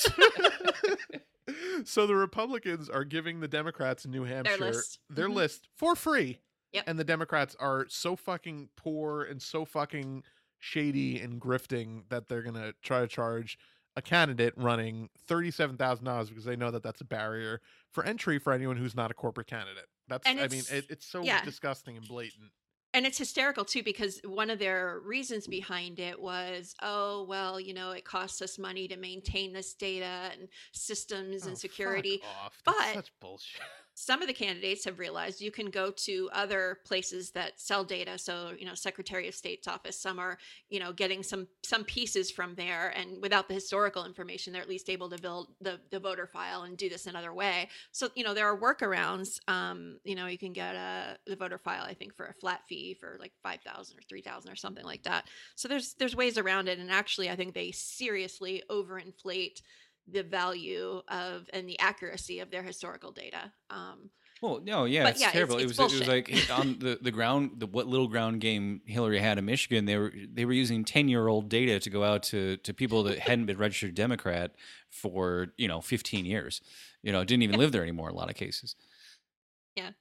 Speaker 3: so the Republicans are giving the Democrats in New Hampshire
Speaker 2: list.
Speaker 3: their
Speaker 2: Mhm.
Speaker 3: list for free.
Speaker 2: Yep.
Speaker 3: And the Democrats are so fucking poor and so fucking shady and grifting that they're going to try to charge a candidate running $37,000 because they know that that's a barrier for entry for anyone who's not a corporate candidate. That's I mean
Speaker 2: it's-
Speaker 3: it, it's so
Speaker 2: yeah.
Speaker 3: disgusting and blatant.
Speaker 2: and it's hysterical too because one of their reasons behind it was oh well you know it costs us money to maintain this data and systems
Speaker 3: Oh,
Speaker 2: and security But-
Speaker 3: such bullshit.
Speaker 2: Some of the candidates have realized you can go to other places that sell data. So you know secretary of state's office some are you know getting some some pieces from there and without the historical information they're at least able to build the the voter file and do this another way. So you know there are workarounds. Um you know you can get a the voter file i think for a flat fee for like 5000 or 3000 or something like that. So there's there's ways around it. And actually i think they seriously overinflate the value of and the accuracy of their historical data um
Speaker 1: Well, no, yeah, it's
Speaker 2: yeah,
Speaker 1: terrible.
Speaker 2: it's
Speaker 1: it was bullshit. it was like on the the ground the what little ground game Hillary had in Michigan. They were they were using ten year old data to go out to to people that hadn't been registered Democrat for you know fifteen years. You know, didn't even live there anymore in a lot of cases.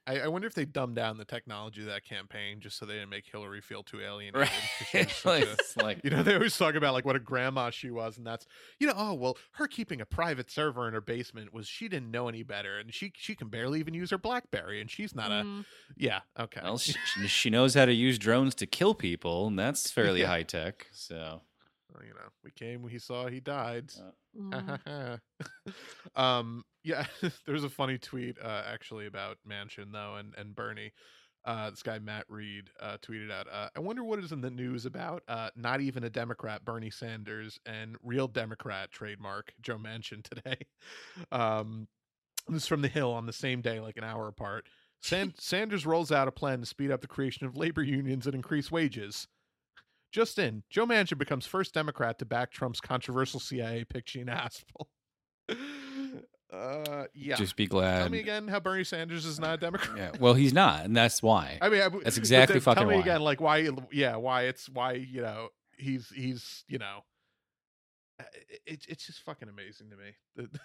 Speaker 3: I, I wonder if they dumbed down the technology of that campaign just so they didn't make Hillary feel too [laughs] alienated.
Speaker 1: Right? [laughs]
Speaker 3: a-
Speaker 1: like
Speaker 3: you know, they always talk about like what a grandma she was, and that's you know, oh well, her keeping a private server in her basement was she didn't know any better, and she she can barely even use her BlackBerry, and she's not a
Speaker 2: mm,
Speaker 3: yeah okay.
Speaker 1: well, she, [laughs] she knows how to use drones to kill people, and that's fairly
Speaker 3: Yeah.
Speaker 1: high tech. So
Speaker 3: you know, we came, we saw, he died.
Speaker 1: Uh,
Speaker 2: Mm.
Speaker 3: um, yeah, [laughs] there's a funny tweet uh, actually about Manchin though, and and Bernie. Uh, this guy Matt Reed uh, tweeted out, uh, "I wonder what is in the news about uh, not even a Democrat, Bernie Sanders, and real Democrat trademark Joe Manchin today." [laughs] Um, this is from the Hill on the same day, like an hour apart. San- [laughs] Sanders rolls out a plan to speed up the creation of labor unions and increase wages. Just in, Joe Manchin becomes first Democrat to back Trump's controversial CIA pick Gina Haspel. Uh, yeah.
Speaker 1: Just be glad.
Speaker 3: Tell me again how Bernie Sanders is not a Democrat.
Speaker 1: Yeah. Well, he's not, and that's why.
Speaker 3: I mean, I,
Speaker 1: That's exactly
Speaker 3: then
Speaker 1: fucking
Speaker 3: Tell me
Speaker 1: why.
Speaker 3: again, like why? Yeah, why it's why you know he's he's you know. uh, It, it's just fucking amazing to me. [laughs]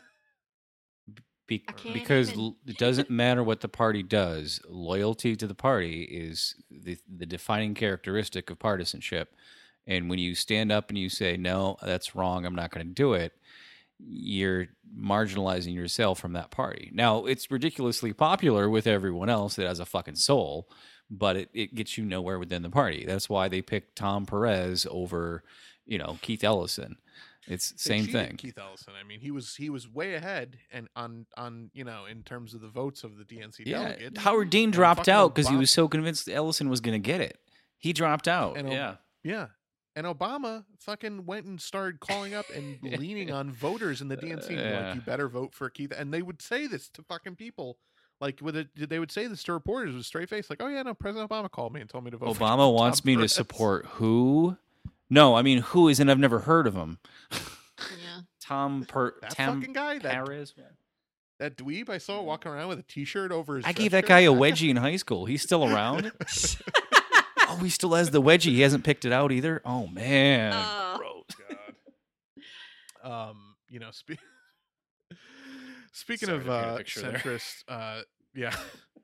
Speaker 1: Be- because
Speaker 2: even-
Speaker 1: it doesn't [laughs] matter what the party does. Loyalty to the party is the the defining characteristic of partisanship. And when you stand up and you say, "No, that's wrong. I'm not going to do it," you're marginalizing yourself from that party. Now, it's ridiculously popular with everyone else that has a fucking soul, but it, it gets you nowhere within the party. That's why they picked Tom Perez over, you know, Keith Ellison. It's
Speaker 3: they
Speaker 1: same thing.
Speaker 3: Keith Ellison. I mean, he was he was way ahead and on on you know in terms of the votes of the DNC
Speaker 1: Yeah,
Speaker 3: delegates.
Speaker 1: Howard Dean dropped out because he was so convinced Ellison was going to get it. He dropped out.
Speaker 3: And
Speaker 1: yeah,
Speaker 3: Yeah. And Obama fucking went and started calling up and [laughs] leaning on voters in the DNC. and
Speaker 1: Yeah.
Speaker 3: Like, you better vote for Keith. And they would say this to fucking people. Like, with it, they would say this to reporters with a straight face, like, oh, yeah, no, President Obama called me and told me to vote for
Speaker 1: Obama
Speaker 3: Tom
Speaker 1: wants me [laughs] to support who? No, I mean who is, and I've never heard of him.
Speaker 2: Yeah. [laughs]
Speaker 1: Tom Per
Speaker 3: That
Speaker 1: Tam
Speaker 3: fucking guy, that,
Speaker 1: Perez.
Speaker 3: that dweeb I saw walking around with a t shirt over his
Speaker 1: I
Speaker 3: dress
Speaker 1: gave that
Speaker 3: shirt.
Speaker 1: guy a wedgie in high school. He's still around. Oh, he still has the wedgie. He hasn't picked it out either. Oh man,
Speaker 2: Oh.
Speaker 1: gross.
Speaker 3: God. [laughs] Um, you know, spe- [laughs] speaking
Speaker 1: Sorry
Speaker 3: of
Speaker 1: to paint a
Speaker 3: uh,
Speaker 1: picture
Speaker 3: centrist, uh, yeah,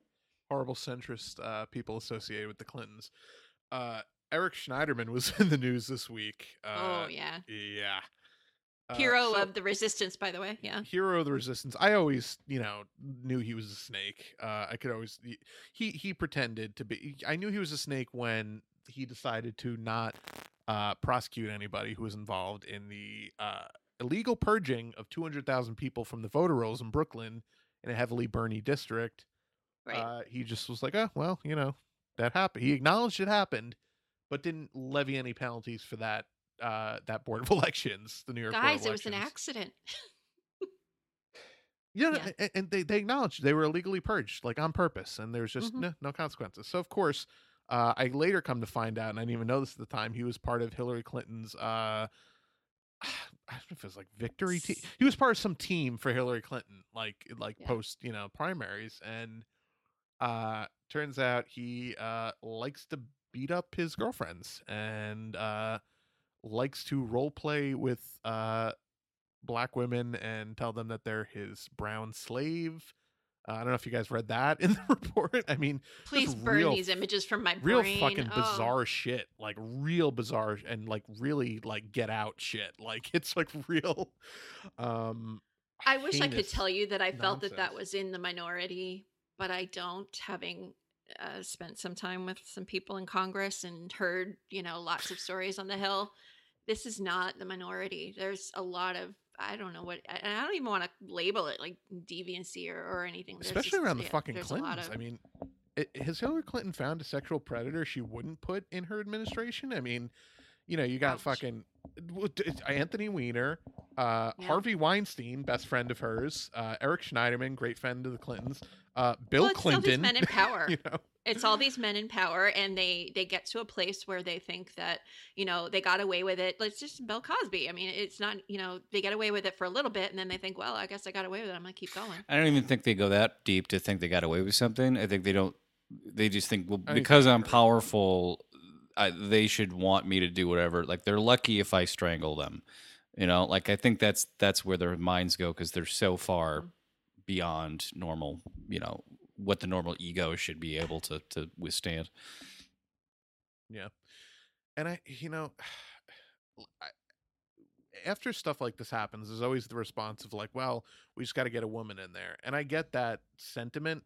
Speaker 3: [laughs] horrible centrist uh, people associated with the Clintons. Uh, Eric Schneiderman was in the news this week. Uh,
Speaker 2: oh yeah.
Speaker 3: yeah. Uh,
Speaker 2: Hero
Speaker 3: so-
Speaker 2: of the resistance, by the way. Yeah.
Speaker 3: hero of the resistance i always you know knew he was a snake uh i could always he- he he pretended to be i knew he was a snake when he decided to not uh prosecute anybody who was involved in the uh illegal purging of 200,000 people from the voter rolls in Brooklyn in a heavily Bernie district
Speaker 2: Right.
Speaker 3: uh, he just was like, oh, well, you know, that happened. He acknowledged it happened, but didn't levy any penalties for that uh, that board of [laughs] elections, the New York
Speaker 2: Guys, it was an accident. [laughs]
Speaker 3: Yeah,
Speaker 2: Yeah.
Speaker 3: a- and they, they acknowledged they were illegally purged, like on purpose, and there's just
Speaker 2: Mhm.
Speaker 3: no, no consequences. So, of course, uh, I later come to find out, and I didn't even know this at the time, he was part of Hillary Clinton's. Uh, [sighs] I don't know if it was like victory team. He was part of some team for Hillary Clinton, like like
Speaker 2: Yeah.
Speaker 3: post you know primaries, and uh, turns out he uh, likes to beat up his girlfriends and uh, likes to role play with uh, black women and tell them that they're his brown slave. Uh, I don't know if you guys read that [laughs] in the report. I mean,
Speaker 2: Please burn
Speaker 3: real-
Speaker 2: these images from my
Speaker 3: real
Speaker 2: brain.
Speaker 3: fucking
Speaker 2: Oh.
Speaker 3: bizarre shit. Like real bizarre and like really like get out shit. [laughs] Like it's like real. Um,
Speaker 2: I wish I could tell you that I felt that that was in the minority, but I don't. Having uh, spent some time with some people in Congress and heard, you know, lots of stories on the Hill, this is not the minority. There's a lot of I don't know what, and I don't even want to label it like deviancy or, or anything. There's
Speaker 3: especially
Speaker 2: just-
Speaker 3: around the
Speaker 2: yeah,
Speaker 3: fucking
Speaker 2: there's a lot
Speaker 3: Clintons.
Speaker 2: of-
Speaker 3: I mean, i has Hillary Clinton found a sexual predator she wouldn't put in her administration? I mean, you know, you got
Speaker 2: Ouch.
Speaker 3: fucking well, d- it's Anthony Weiner, uh,
Speaker 2: Yeah.
Speaker 3: Harvey Weinstein, best friend of hers, uh, Eric Schneiderman, great friend of the Clintons, uh, Bill
Speaker 2: well, it's all these
Speaker 3: Clinton.
Speaker 2: men in [laughs] power.
Speaker 3: you know,
Speaker 2: it's all these men in power and they they get to a place where they think that you know they got away with it let's just bill cosby i mean it's not you know they get away with it for a little bit and then they think well i guess i got away with it i'm gonna keep going
Speaker 1: I don't even think they go that deep to think they got away with something. I think they don't. They just think, well, because I'm powerful, I, they should want me to do whatever. Like they're lucky if I strangle them. You know, like I think that's that's where their minds go because they're so far
Speaker 2: Mhm.
Speaker 1: beyond normal. You know what the normal ego should be able to to withstand.
Speaker 3: Yeah. And I, you know, [sighs] I, after stuff like this happens, there's always the response of like, well, we just got to get a woman in there. And I get that sentiment.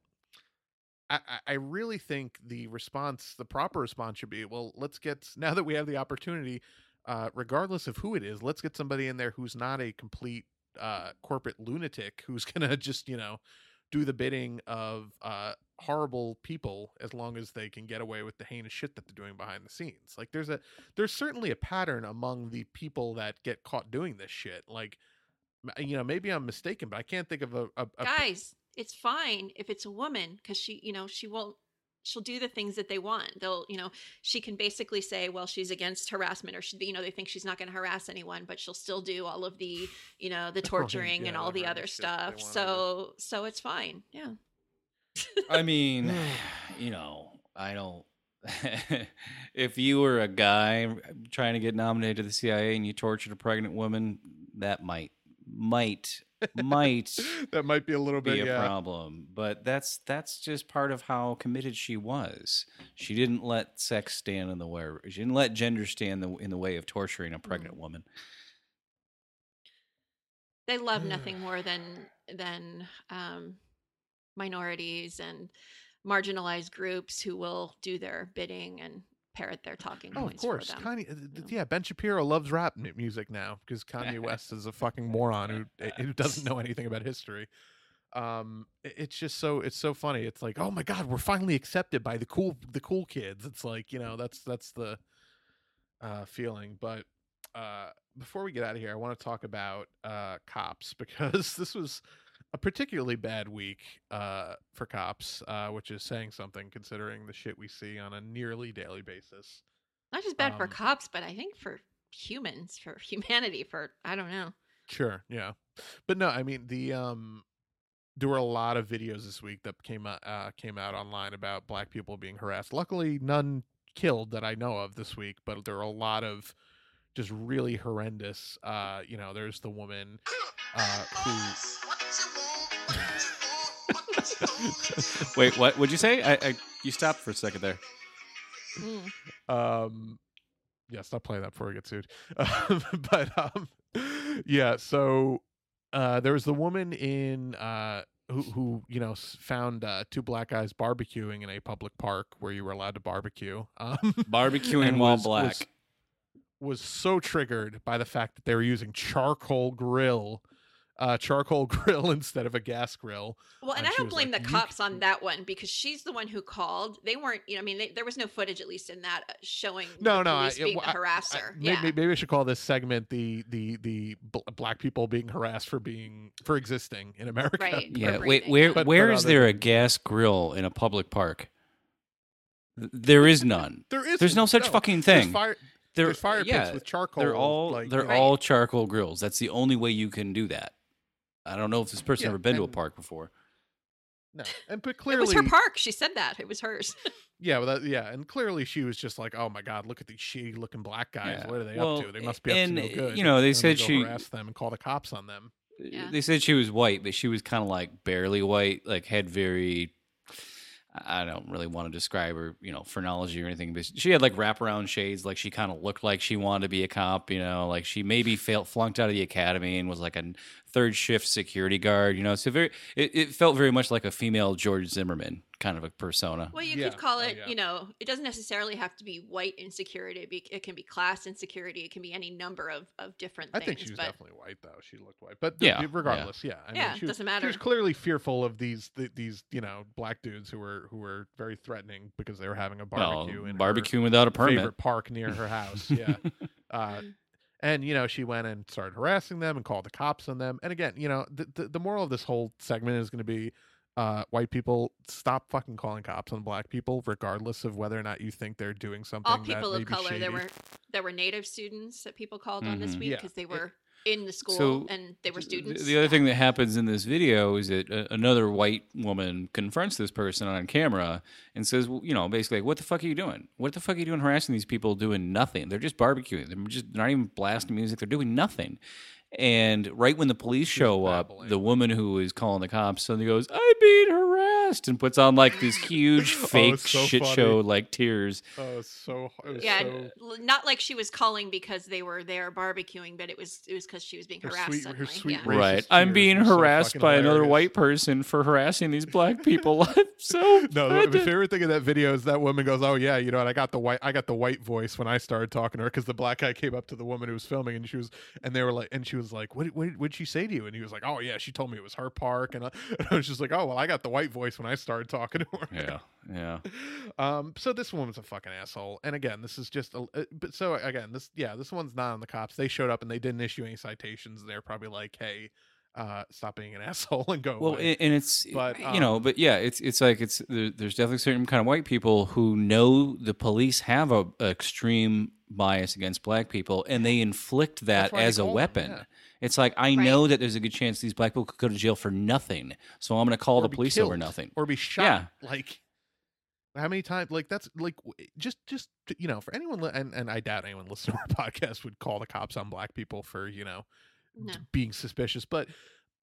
Speaker 3: I, I really think the response, the proper response should be, well, let's get, [laughs] now that we have the opportunity, uh, regardless of who it is, let's get somebody in there who's not a complete uh, corporate lunatic who's gonna [laughs] just you know do the bidding of uh, horrible people as long as they can get away with the heinous shit that they're doing behind the scenes. Like there's a there's certainly a pattern among the people that get caught doing this shit. Like you know maybe I'm mistaken, but I can't think of a, a, a
Speaker 2: Guys, it's fine if it's a woman because she, you know, she won't. She'll do the things that they want. They'll, you know, she can basically say, well, she's against harassment, or she, you know, they think she's not going to harass anyone, but she'll still do all of the, you know, the [laughs] torturing and all the other stuff. So, so it's fine. Yeah.
Speaker 1: I mean, [laughs] [sighs] you know, I don't. [laughs] if you were a guy trying to get nominated to the CIA and you tortured a pregnant woman, that might, might, might [laughs]
Speaker 3: that might be a little
Speaker 1: be
Speaker 3: bit
Speaker 1: a
Speaker 3: yeah.
Speaker 1: problem. But that's that's just part of how committed she was. She didn't let sex stand in the way. She didn't let gender stand the, in the way of torturing a pregnant
Speaker 3: Mm.
Speaker 1: woman.
Speaker 2: they love nothing more than than um, minorities and marginalized groups who will do their bidding and parrot their talking
Speaker 3: Oh, of course. Kanye,
Speaker 2: Yeah.
Speaker 3: yeah, Ben Shapiro loves rap music now because Kanye [laughs] West is a fucking moron who eh, [laughs] who doesn't know anything about history. Um, it's just so it's so funny. It's like, oh my god, we're finally accepted by the cool the cool kids. It's like you know that's that's the uh, feeling. But uh, before we get out of here, I want to talk about uh, cops [laughs] because this was a particularly bad week uh, for cops, uh, which is saying something considering the shit we see on a nearly daily basis.
Speaker 2: Not just bad for
Speaker 3: um,
Speaker 2: cops, but I think for humans, for [laughs] humanity, for I don't know.
Speaker 3: Sure, yeah. But no, I mean the um there were a lot of videos this week that came out uh, came out online about black people being harassed. Luckily, none killed that I know of this week, but there are a lot of just really horrendous. Uh, you know, there's the woman uh, who [laughs]
Speaker 1: Wait, what would you say? I, I you stopped for a second there.
Speaker 2: Mm.
Speaker 3: um yeah stop playing that before I get sued um, [laughs] but um yeah so uh there was the woman in uh who who you know found uh two black guys barbecuing in a public park where you were allowed to barbecue um
Speaker 1: Barbecuing while
Speaker 3: was-
Speaker 1: black.
Speaker 3: was, was so triggered by the fact that they were using charcoal grill uh charcoal [laughs] grill instead of a gas grill
Speaker 2: Well, and
Speaker 3: And
Speaker 2: I don't blame
Speaker 3: like,
Speaker 2: the cops
Speaker 3: c-
Speaker 2: on that one because she's the one who called. They weren't, you know, I mean, they, there was no footage, at least in that, uh, showing
Speaker 3: No,
Speaker 2: the
Speaker 3: no, I-
Speaker 2: police
Speaker 3: it-
Speaker 2: being
Speaker 3: well,
Speaker 2: the harasser.
Speaker 3: I-
Speaker 2: yeah,
Speaker 3: maybe, maybe I should call this segment the the the black people being harassed for being for existing in America.
Speaker 2: Right.
Speaker 1: Yeah,
Speaker 2: for
Speaker 1: wait, where
Speaker 2: yeah.
Speaker 3: But-
Speaker 1: where
Speaker 3: but
Speaker 1: is there a gas grill in a public park? There is none.
Speaker 3: There is
Speaker 1: There's no such fucking
Speaker 3: There's
Speaker 1: thing.
Speaker 3: fire,
Speaker 1: There-
Speaker 3: there's fire
Speaker 1: yeah,
Speaker 3: pits with charcoal.
Speaker 1: They're all
Speaker 3: like,
Speaker 1: they're
Speaker 3: you know-
Speaker 2: Right.
Speaker 1: all charcoal grills. That's the only way you can do that. I don't know if this person
Speaker 3: Yeah,
Speaker 1: ever been to a park before.
Speaker 3: no, and but clearly it
Speaker 2: was her park. She said that it was hers. [laughs]
Speaker 3: Yeah, well, that, yeah, and clearly she was just like, "Oh my god, look at these shitty looking black guys.
Speaker 1: Yeah.
Speaker 3: What are they
Speaker 1: Well,
Speaker 3: up to? They must be up
Speaker 1: and,
Speaker 3: to no
Speaker 1: uh,
Speaker 3: good."
Speaker 1: you know, they
Speaker 3: And then
Speaker 1: said
Speaker 3: go
Speaker 1: she-
Speaker 3: harass them and call the cops on them.
Speaker 2: Yeah.
Speaker 1: They said she was white, but she was kind of like barely white, like had very. I don't really want to describe her, you know, phrenology or anything, but she had like wraparound shades. Like she kind of looked like she wanted to be a cop, you know, like she maybe failed, flunked out of the academy and was like a third shift security guard, you know. So very, it, it felt very much like a female George Zimmerman kind of a persona.
Speaker 2: Well, you
Speaker 3: Yeah.
Speaker 2: could call
Speaker 3: Oh,
Speaker 2: it,
Speaker 3: yeah.
Speaker 2: you know, it doesn't necessarily have to be white insecurity. It, be, it can be class insecurity. It can be any number of, of different
Speaker 3: I
Speaker 2: things.
Speaker 3: I think she was
Speaker 2: but
Speaker 3: definitely white though. She looked white, but
Speaker 1: Yeah,
Speaker 3: yeah, regardless, yeah, I
Speaker 2: Yeah,
Speaker 3: mean, she was,
Speaker 2: doesn't matter.
Speaker 3: She was clearly fearful of these th- these you know black dudes who were who were very threatening because they were having a
Speaker 1: Well,
Speaker 3: barbecue in her
Speaker 1: barbecuing without a permit.
Speaker 3: favorite park near her house. Yeah. [laughs] uh,
Speaker 2: Mm.
Speaker 3: and you know she went and started harassing them and called the cops on them. And again, you know the the, the moral of this whole segment is going to be. Uh, white people stop fucking calling cops on black people, regardless of whether or not you think they're doing something.
Speaker 2: all people
Speaker 3: may
Speaker 2: of
Speaker 3: be
Speaker 2: color. There were there were native students that people called on this
Speaker 1: Mhm.
Speaker 2: week
Speaker 3: Yeah.
Speaker 2: because they
Speaker 3: It-
Speaker 2: were in the school
Speaker 1: So,
Speaker 2: and they were students.
Speaker 1: The, other
Speaker 2: Yeah.
Speaker 1: thing that happens in this video is that uh, another white woman confronts this person on camera and says, well, you know, basically, what the fuck are you doing? What the fuck are you doing harassing these people doing nothing? They're just barbecuing. They're just not even blasting music. They're doing nothing. And right when the police show up, the woman who is calling the cops suddenly goes, "I beat harassed. Harassed and puts on like these huge [laughs]
Speaker 3: Oh,
Speaker 1: fake
Speaker 3: it's so
Speaker 1: shit
Speaker 3: funny.
Speaker 1: show like tears.
Speaker 3: Oh, it's so it was
Speaker 2: Yeah,
Speaker 3: so
Speaker 2: not like she was calling because they were there barbecuing, but it was it was because she was being
Speaker 3: Her
Speaker 2: harassed.
Speaker 3: sweet- her sweet
Speaker 2: yeah.
Speaker 1: Right. I'm being
Speaker 3: were so
Speaker 1: harassed
Speaker 3: fucking
Speaker 1: by another white person for harassing these black [laughs] people. [laughs] I'm so
Speaker 3: No, the, the favorite thing of that video is that woman goes, "Oh yeah, you know what? I got the white, I got the white voice when I started talking to her because the black guy came up to the woman who was filming and she was, and they were like, and she was like, what, what, what'd she say to you? And he was like, oh yeah, she told me it was her park, and I, and I was just like, oh well, I got the white voice when I started talking to her.
Speaker 1: Yeah. Yeah. [laughs]
Speaker 3: Um. So this woman's a fucking asshole, and again, this is just a. uh, But so again, this yeah, this one's not on the cops. They showed up and they didn't issue any citations. They're probably like, hey, uh, stop being an [laughs] asshole and go.
Speaker 1: Well,
Speaker 3: away.
Speaker 1: and, and it's
Speaker 3: But,
Speaker 1: you know,
Speaker 3: um,
Speaker 1: but yeah, it's it's like it's there, there's definitely certain kind of white people who know the police have a, a extreme bias against black people, and they inflict that
Speaker 3: they
Speaker 1: as a
Speaker 3: call them,
Speaker 1: weapon.
Speaker 3: yeah.
Speaker 1: It's like I
Speaker 2: Right.
Speaker 1: know that there's a good chance these black people could go to jail for nothing, so I'm going to call
Speaker 3: Or
Speaker 1: the
Speaker 3: be
Speaker 1: police over nothing.
Speaker 3: or be shot.
Speaker 1: Yeah.
Speaker 3: Like how many times? Like that's like just just you know for anyone and and I doubt anyone [laughs] listening to our podcast would call the cops on black people for you know
Speaker 2: No.
Speaker 3: being suspicious, but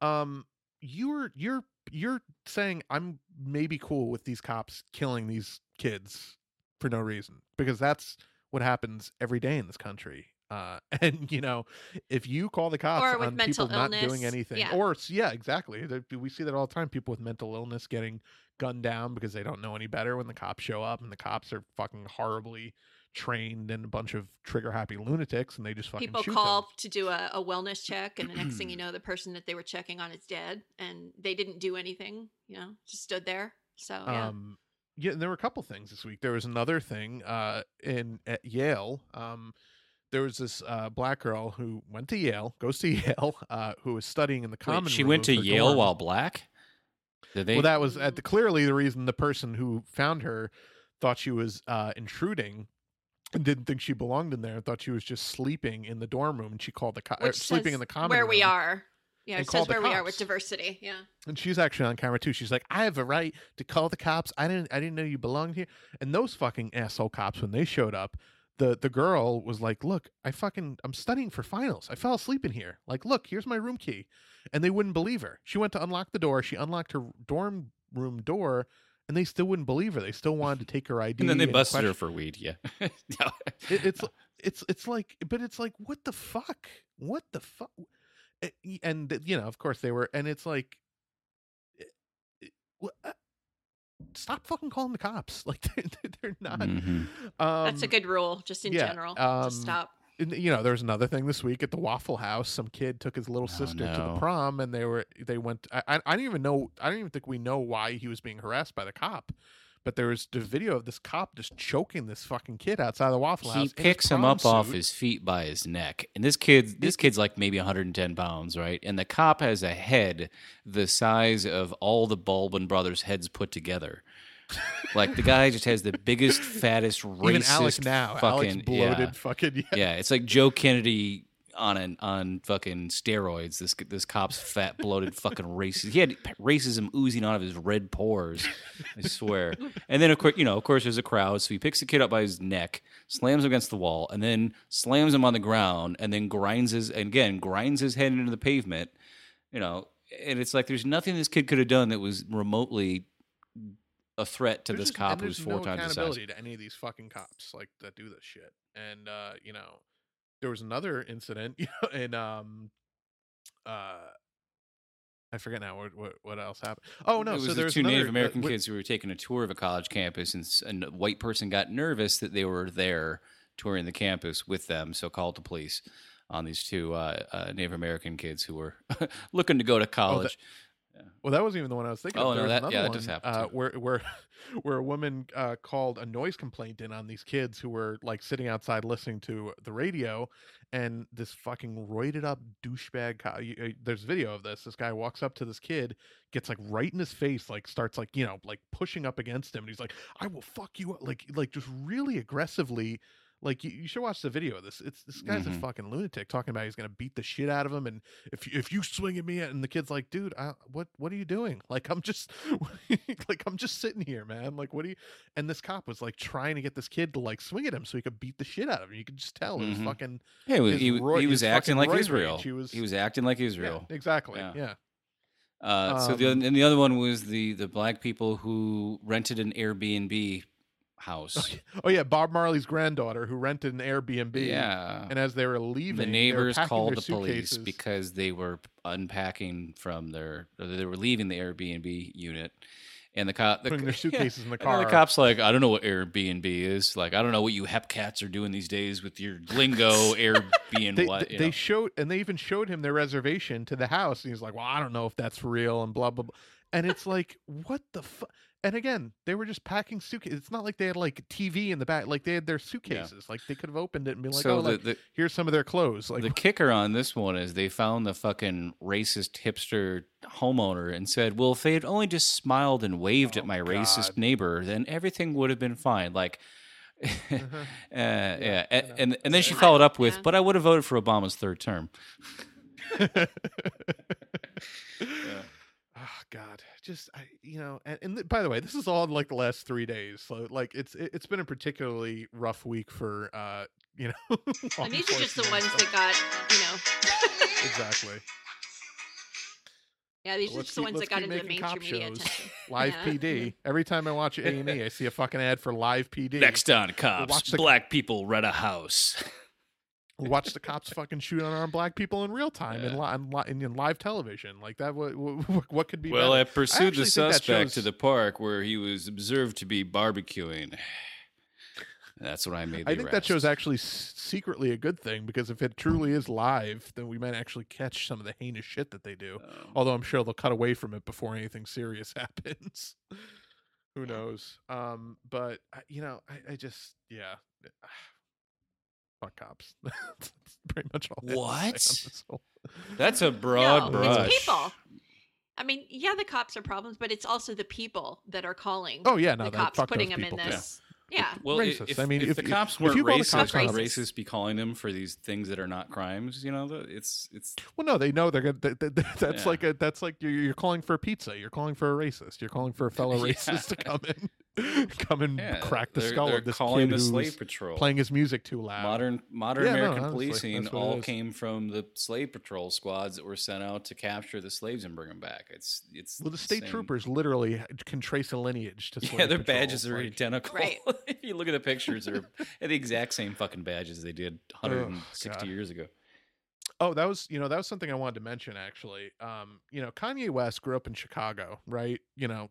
Speaker 3: um you're you're you're saying I'm maybe cool with these cops killing these kids for no reason because that's what happens every day in this country. Uh, [laughs] and you know, if you call the cops
Speaker 2: Or with
Speaker 3: on
Speaker 2: mental
Speaker 3: people not doing anything,
Speaker 2: yeah.
Speaker 3: or yeah, exactly. We see that all the time. People with mental illness getting gunned down because they don't know any better when the cops show up, and the cops are fucking horribly trained and a bunch of trigger happy lunatics, and they just fucking
Speaker 2: People call
Speaker 3: them.
Speaker 2: to do a, a wellness check, and the next thing you [clears throat] know, the person that they were checking on is dead, and they didn't do anything. You know, just stood there. So yeah,
Speaker 3: Um, yeah, and there were a couple things this week. There was another thing uh, in at Yale. Um, there was this uh, black girl who went to Yale, goes to [laughs] Yale, uh, who was studying in the
Speaker 1: Wait,
Speaker 3: common.
Speaker 1: she
Speaker 3: room
Speaker 1: went to Yale
Speaker 3: dorm.
Speaker 1: while black. Did they?
Speaker 3: Well, that was at the, clearly the reason the person who found her thought she was uh, intruding and didn't think she belonged in there and thought she was just sleeping in the dorm room and she called the co-
Speaker 2: which
Speaker 3: sleeping in the common room.
Speaker 2: where we are. Yeah, it says
Speaker 3: the
Speaker 2: where we are with diversity. Yeah.
Speaker 3: and she's actually on camera too she's like i have a right to call the cops i didn't i didn't know you belonged here and those fucking asshole cops when they showed up the the girl was like look i fucking i'm studying for finals. I fell asleep in here. Like look here's my room key. And they wouldn't believe her. She went to unlock the door. She unlocked her dorm room door and they still wouldn't believe her. They still wanted to [laughs] take her id
Speaker 1: and then they busted her for weed. Yeah. [laughs] No.
Speaker 3: it, it's it's it's like but it's like what the fuck? What the fuck and you know of course they were and it's like eh, eh, wha- uh, stop fucking calling the cops [laughs] like they're, they're not
Speaker 1: Mhm.
Speaker 3: um
Speaker 2: That's a good rule, just in
Speaker 3: yeah,
Speaker 2: general.
Speaker 3: um,
Speaker 2: just stop.
Speaker 3: you know there was another thing this week at the waffle house some kid took his little
Speaker 1: Oh,
Speaker 3: sister to the prom and they were they went I, I i don't even know i don't even think we know why he was being harassed by the cop but there was the video of this cop just choking this fucking kid outside the waffle house
Speaker 1: he picks him up off his feet by his neck. And this kid this kid's like maybe 110 pounds right? And the cop has a head the size of all the baldwin brothers heads put together. Like the guy just has the biggest fattest racist [laughs]
Speaker 3: even Alec now,
Speaker 1: fucking
Speaker 3: Alex bloated,
Speaker 1: yeah.
Speaker 3: fucking yeah.
Speaker 1: yeah it's like joe kennedy on an on fucking steroids this this cop's fat bloated fucking racist he had racism oozing out of his red pores i swear and then of course you know of course there's a crowd so he picks the kid up by his neck slams him against the wall and then slams him on the ground and then grinds his and again grinds his head into the pavement you know and it's like there's nothing this kid could have done that was remotely a threat to
Speaker 3: There's
Speaker 1: this
Speaker 3: just-
Speaker 1: cop who's four
Speaker 3: no
Speaker 1: times
Speaker 3: accountability to any of these fucking cops like that do this shit. And uh, you know, there was another incident, [laughs] you know, and um, uh, I forget now what what, what else happened. Oh no,
Speaker 1: it was
Speaker 3: so
Speaker 1: the
Speaker 3: there's
Speaker 1: two
Speaker 3: another,
Speaker 1: Native
Speaker 3: uh,
Speaker 1: American
Speaker 3: wh-
Speaker 1: kids who were taking a tour of a college campus, and and a white person got nervous that they were there touring the campus with them, so called the police on these two uh, uh, Native American kids who were [laughs] looking to go to college.
Speaker 3: Well, that wasn't even the one I was thinking.
Speaker 1: Oh,
Speaker 3: of.
Speaker 1: no, that- yeah, that
Speaker 3: one,
Speaker 1: does happen,
Speaker 3: uh, where where [laughs] where a woman uh, called a noise complaint in on these kids who were like sitting outside listening to the radio, and this fucking roided up douchebag. Co- you- uh, there's video of this. This guy walks up to this kid, gets like right in his face, like starts like you know like pushing up against him, and he's like, "I will fuck you," up," like like just really aggressively. Like you, you should watch the video of this. It's this guy's a
Speaker 1: Mhm.
Speaker 3: fucking lunatic talking about he's gonna beat the shit out of him, and if you, if you swing at me, and the kid's like, dude, I, what what are you doing? [laughs] Like I'm just [laughs] like I'm just sitting here, man. Like what do you? And this cop was like trying to get this kid to like swing at him so he could beat the shit out of him. You could just tell it was fucking
Speaker 1: Yeah, he was,
Speaker 3: his
Speaker 1: he, was acting like Israel.
Speaker 3: He was-
Speaker 1: he was acting like
Speaker 3: yeah,
Speaker 1: Israel.
Speaker 3: exactly.
Speaker 1: Yeah.
Speaker 3: Yeah.
Speaker 1: Uh, so the
Speaker 3: Um,
Speaker 1: and the other one was the the black people who rented an Airbnb house. [laughs]
Speaker 3: Oh yeah, Bob Marley's granddaughter who rented an Airbnb.
Speaker 1: yeah.
Speaker 3: And as they were leaving,
Speaker 1: the neighbors called the police because they were unpacking from their they were leaving the Airbnb unit and the cop the,
Speaker 3: Putting their [laughs] suitcases in the
Speaker 1: and
Speaker 3: car.
Speaker 1: the cops like I don't know what Airbnb is like I don't know what you hep cats are doing these days with your lingo [laughs] Airbnb
Speaker 3: they,
Speaker 1: what
Speaker 3: they, they showed and they even showed him their reservation to the house and he's like well i don't know if that's real and blah blah blah and it's like what the fuck and again they were just packing suitcases it's not like they had like tv in the back like they had their suitcases like they could have opened it and been like
Speaker 1: so
Speaker 3: oh
Speaker 1: the,
Speaker 3: like,
Speaker 1: the
Speaker 3: here's some of their clothes like
Speaker 1: the kicker on this one is they found the fucking racist hipster homeowner and said, "Well, if they had only just smiled and waved
Speaker 3: Oh,
Speaker 1: at my racist neighbor, then everything would have been fine." Like, uh, [laughs]
Speaker 3: Uh-huh.
Speaker 1: yeah, and, and and then she followed up with,
Speaker 2: Yeah.
Speaker 1: "But I would have voted for Obama's third term." [laughs] [laughs]
Speaker 3: oh god just I, you know and, and th- by the way this is all in like the last three days so like it's it, it's been a particularly rough week for uh [laughs] you know
Speaker 2: And these are just the ones
Speaker 3: enforcement.
Speaker 2: that got, you know.
Speaker 3: exactly
Speaker 2: Yeah, these
Speaker 3: But
Speaker 2: are
Speaker 3: let's
Speaker 2: just the ones that got into the
Speaker 3: making cop
Speaker 2: mainstream media
Speaker 3: shows.
Speaker 2: attention. [laughs] [laughs]
Speaker 3: live
Speaker 2: Yeah.
Speaker 3: pd every time i watch a&e i see a fucking ad for live pd
Speaker 1: Next on cops,
Speaker 3: watch the-
Speaker 1: black people rent a house.
Speaker 3: Watch the cops fucking shoot unarmed black people in real time in,
Speaker 1: Yeah.
Speaker 3: li- in, li- in, in live television like that what what, [laughs] what could be
Speaker 1: well, I pursued
Speaker 3: actually
Speaker 1: the suspect to the park where he was observed to be barbecuing. That's what I made.
Speaker 3: I think that show's actually s- secretly a good thing because if it truly is live, then we might actually catch some of the heinous shit that they do.
Speaker 1: Um,
Speaker 3: Although I'm sure they'll cut away from it before anything serious [laughs] happens. Who knows? Um, but you know, I, I just yeah, fuck cops. [laughs] That's pretty much all. I have to say on
Speaker 1: What? That's a broad
Speaker 2: no,
Speaker 1: brush.
Speaker 2: it's people. I mean, yeah, the cops are problems, but it's also the people that are calling
Speaker 3: Oh yeah, no,
Speaker 2: the cops,
Speaker 3: fuck
Speaker 2: putting them
Speaker 3: people
Speaker 2: in this. Yeah.
Speaker 1: Well,
Speaker 3: Racist.
Speaker 1: if,
Speaker 3: I mean,
Speaker 1: if,
Speaker 3: if
Speaker 1: the
Speaker 3: you-
Speaker 1: cops weren't
Speaker 3: the
Speaker 1: racist,
Speaker 3: cops
Speaker 1: would
Speaker 2: on-
Speaker 1: be calling them for these things that are not crimes? You know, it's it's
Speaker 3: Well, no, they know they're gonna. That, that, that's
Speaker 1: Yeah.
Speaker 3: like a. That's like you're, you're calling for a pizza. You're calling for a racist. You're calling for a fellow [laughs]
Speaker 1: Yeah.
Speaker 3: racist to come in, [laughs] come and
Speaker 1: yeah,
Speaker 3: crack the
Speaker 1: they're,
Speaker 3: skull
Speaker 1: they're
Speaker 3: of this
Speaker 1: calling
Speaker 3: kid
Speaker 1: the
Speaker 3: who's
Speaker 1: slave patrol.
Speaker 3: playing his music too loud.
Speaker 1: Modern modern
Speaker 3: Yeah,
Speaker 1: American
Speaker 3: honestly,
Speaker 1: policing
Speaker 3: that's
Speaker 1: all came from the slave patrol squads that were sent out to capture the slaves and bring them back. It's it's
Speaker 3: Well, the state
Speaker 1: same-
Speaker 3: troopers literally can trace a lineage to. [laughs]
Speaker 1: Yeah, their
Speaker 3: patrol,
Speaker 1: badges are
Speaker 3: like-
Speaker 1: identical.
Speaker 2: Right. [laughs]
Speaker 1: if you look at the pictures, they're the exact same fucking badges they did 160
Speaker 3: God.
Speaker 1: years ago.
Speaker 3: Oh, that was you know that was something I wanted to mention actually. Um, you know, Kanye West grew up in Chicago, right? You know,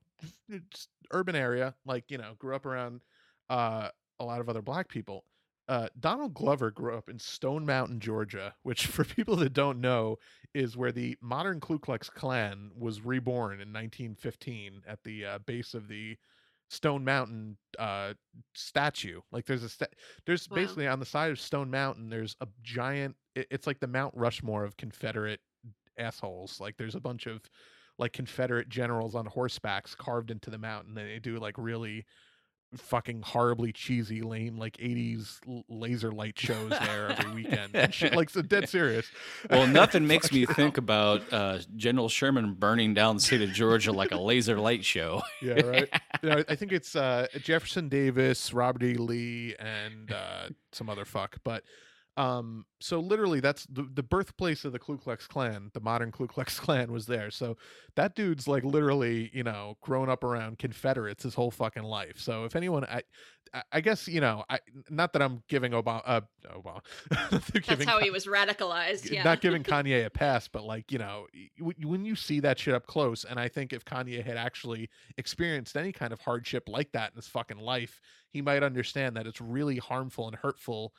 Speaker 3: it's urban area, like you know, grew up around uh, a lot of other black people. Uh, Donald Glover grew up in Stone Mountain, Georgia, which, [laughs] for people that don't know, is where the modern Ku Klux Klan was reborn in 1915 at the uh, base of the Stone Mountain uh, statue. Like, there's a sta- there's
Speaker 2: Wow.
Speaker 3: basically on the side of Stone Mountain, there's a giant. it- It's like the Mount Rushmore of Confederate assholes. Like, there's a bunch of like Confederate generals on horsebacks carved into the mountain, and they do like really fucking horribly cheesy, lame, like '80s l- laser light shows there every weekend. and shit, like so dead serious. [laughs]
Speaker 1: Well, [laughs] nothing makes me
Speaker 3: Fuck.
Speaker 1: think about uh, General Sherman burning down the state of Georgia like a laser light show.
Speaker 3: Yeah, right. you know, I think it's uh, Jefferson Davis, Robert E. Lee, and uh, some other fuck. But um, so literally, that's the, the birthplace of the Ku Klux Klan. The modern Ku Klux [laughs] Klan was there. So that dude's like literally, you know, grown up around Confederates his whole fucking life. So if anyone, I, I- guess you know, I not that I'm giving Obama, uh, Obama, [laughs]
Speaker 2: That's
Speaker 3: giving
Speaker 2: how
Speaker 3: Ka-
Speaker 2: he was radicalized. Yeah.
Speaker 3: not giving [laughs] Kanye a pass, but like you know, when you see that shit up close, and I think if Kanye had actually experienced any kind of hardship like that in his fucking life, he might understand that it's really harmful and hurtful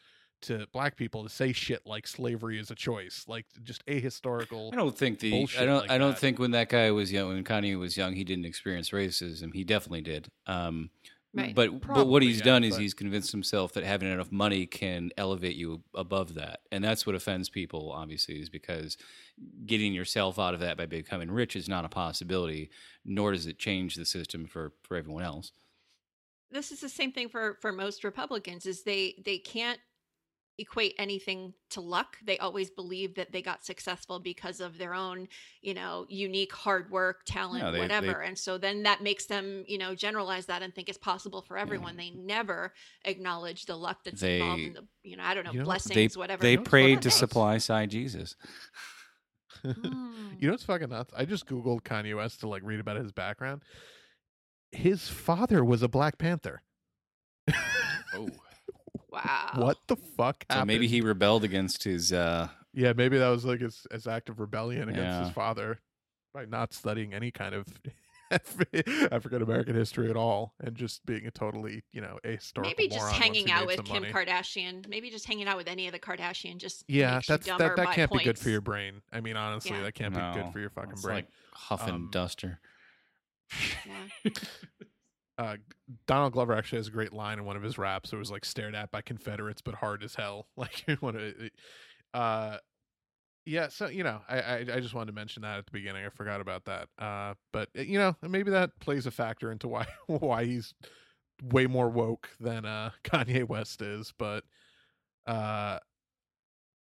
Speaker 3: to black people to say shit like slavery is a choice, like just ahistorical.
Speaker 1: I don't think the I don't
Speaker 3: like
Speaker 1: I don't
Speaker 3: that.
Speaker 1: think when that guy was young when Kanye was young he didn't experience racism. He definitely did. Um,
Speaker 2: Right.
Speaker 1: But but what he's
Speaker 3: yeah,
Speaker 1: done is
Speaker 3: but-
Speaker 1: he's convinced himself that having enough money can elevate you above that, and that's what offends people. Obviously, is because getting yourself out of that by becoming rich is not a possibility. Nor does it change the system for for everyone else.
Speaker 2: this is the same thing for for most republicans is they they can't equate anything to luck they always believe that they got successful because of their own you know unique hard work talent
Speaker 1: Yeah, they- they-
Speaker 2: whatever and so then that makes them you know generalize that and think it's possible for everyone they never acknowledge the luck that's involved in the you know i don't know
Speaker 3: You know
Speaker 2: blessings
Speaker 1: They
Speaker 2: whatever
Speaker 1: they
Speaker 3: know,
Speaker 1: prayed to supply side Jesus.
Speaker 2: Mm. [laughs]
Speaker 3: You know what's fucking nuts? I just googled Kanye West to like read about his background. His father was a Black Panther. [laughs]
Speaker 1: Oh,
Speaker 2: wow.
Speaker 3: What the fuck
Speaker 1: so maybe he rebelled against his. uh
Speaker 3: Yeah, maybe that was like his, his act of rebellion against
Speaker 1: Yeah.
Speaker 3: his father by not studying any kind of [laughs] African American history at all and just being a totally, you know, a ahistorical
Speaker 2: Maybe just hanging out with Kim
Speaker 3: money.
Speaker 2: Kardashian. Maybe just hanging out with any of the Kardashian just
Speaker 3: Yeah,
Speaker 2: makes
Speaker 3: that's
Speaker 2: dumber
Speaker 3: that, that can't be good for your brain. I mean, honestly,
Speaker 2: Yeah.
Speaker 3: that can't be good for your fucking
Speaker 1: it's
Speaker 3: brain.
Speaker 1: Like huff and
Speaker 3: Um,
Speaker 1: duster.
Speaker 2: Yeah. [laughs]
Speaker 3: uh, Donald Glover actually has a great line in one of his raps. It was like stared at by Confederates, but hard as hell. [laughs] Like one of, uh, yeah. So you know, I, I I just wanted to mention that at the beginning. I forgot about that. Uh, but uh, you know, maybe that plays a factor into why [laughs] why he's way more woke than uh [laughs] Kanye West is. But uh,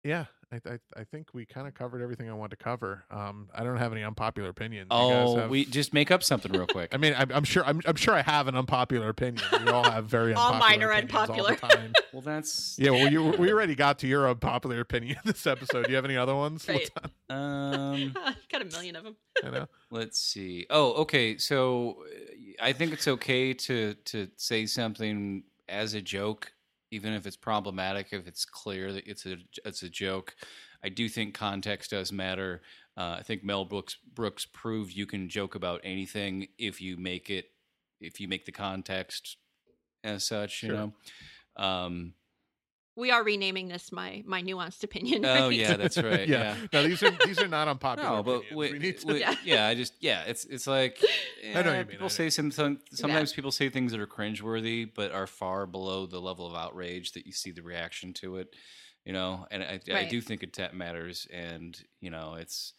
Speaker 3: yeah. I, I, I think we kind of covered everything I wanted to cover. Um, I don't have any unpopular opinions. You guys
Speaker 1: Oh,
Speaker 3: have-
Speaker 1: we just make up something real quick. [laughs]
Speaker 3: I mean, I'm, I'm sure. I'm, I'm sure I have an unpopular opinion. We all have very [laughs]
Speaker 2: All
Speaker 3: unpopular
Speaker 2: mine are
Speaker 3: opinions all the
Speaker 2: unpopular.
Speaker 3: time. [laughs]
Speaker 1: well, that's
Speaker 3: Yeah, well, you, we already got to your unpopular opinion this episode. Do you have any other ones?
Speaker 2: Right.
Speaker 1: um.
Speaker 2: Got a million of them.
Speaker 3: I know.
Speaker 1: Let's see. Oh, okay. So uh, I think it's okay to to say something as a joke, even if it's problematic. If it's clear that it's a it's a joke, I do think context does matter. Uh, I think Mel Brooks Brooks proved you can joke about anything if you make it if you make the context as such. You
Speaker 3: Sure.
Speaker 1: know. Um,
Speaker 2: We are renaming this my my nuanced opinion. [laughs]
Speaker 1: oh
Speaker 2: right?
Speaker 1: yeah, that's [laughs] right. yeah.
Speaker 3: No, these are these are not unpopular.
Speaker 1: No, but we,
Speaker 3: we need to.
Speaker 1: we- [laughs]
Speaker 2: Yeah.
Speaker 1: yeah. I just yeah, it's it's like
Speaker 3: I know what
Speaker 1: yeah,
Speaker 3: you eh, mean, I
Speaker 1: people
Speaker 3: know.
Speaker 1: say some, some sometimes people say things that are cringeworthy, but are far below the level of outrage that you see the reaction to it. You know, and I, I do think intent matters, and you know, it's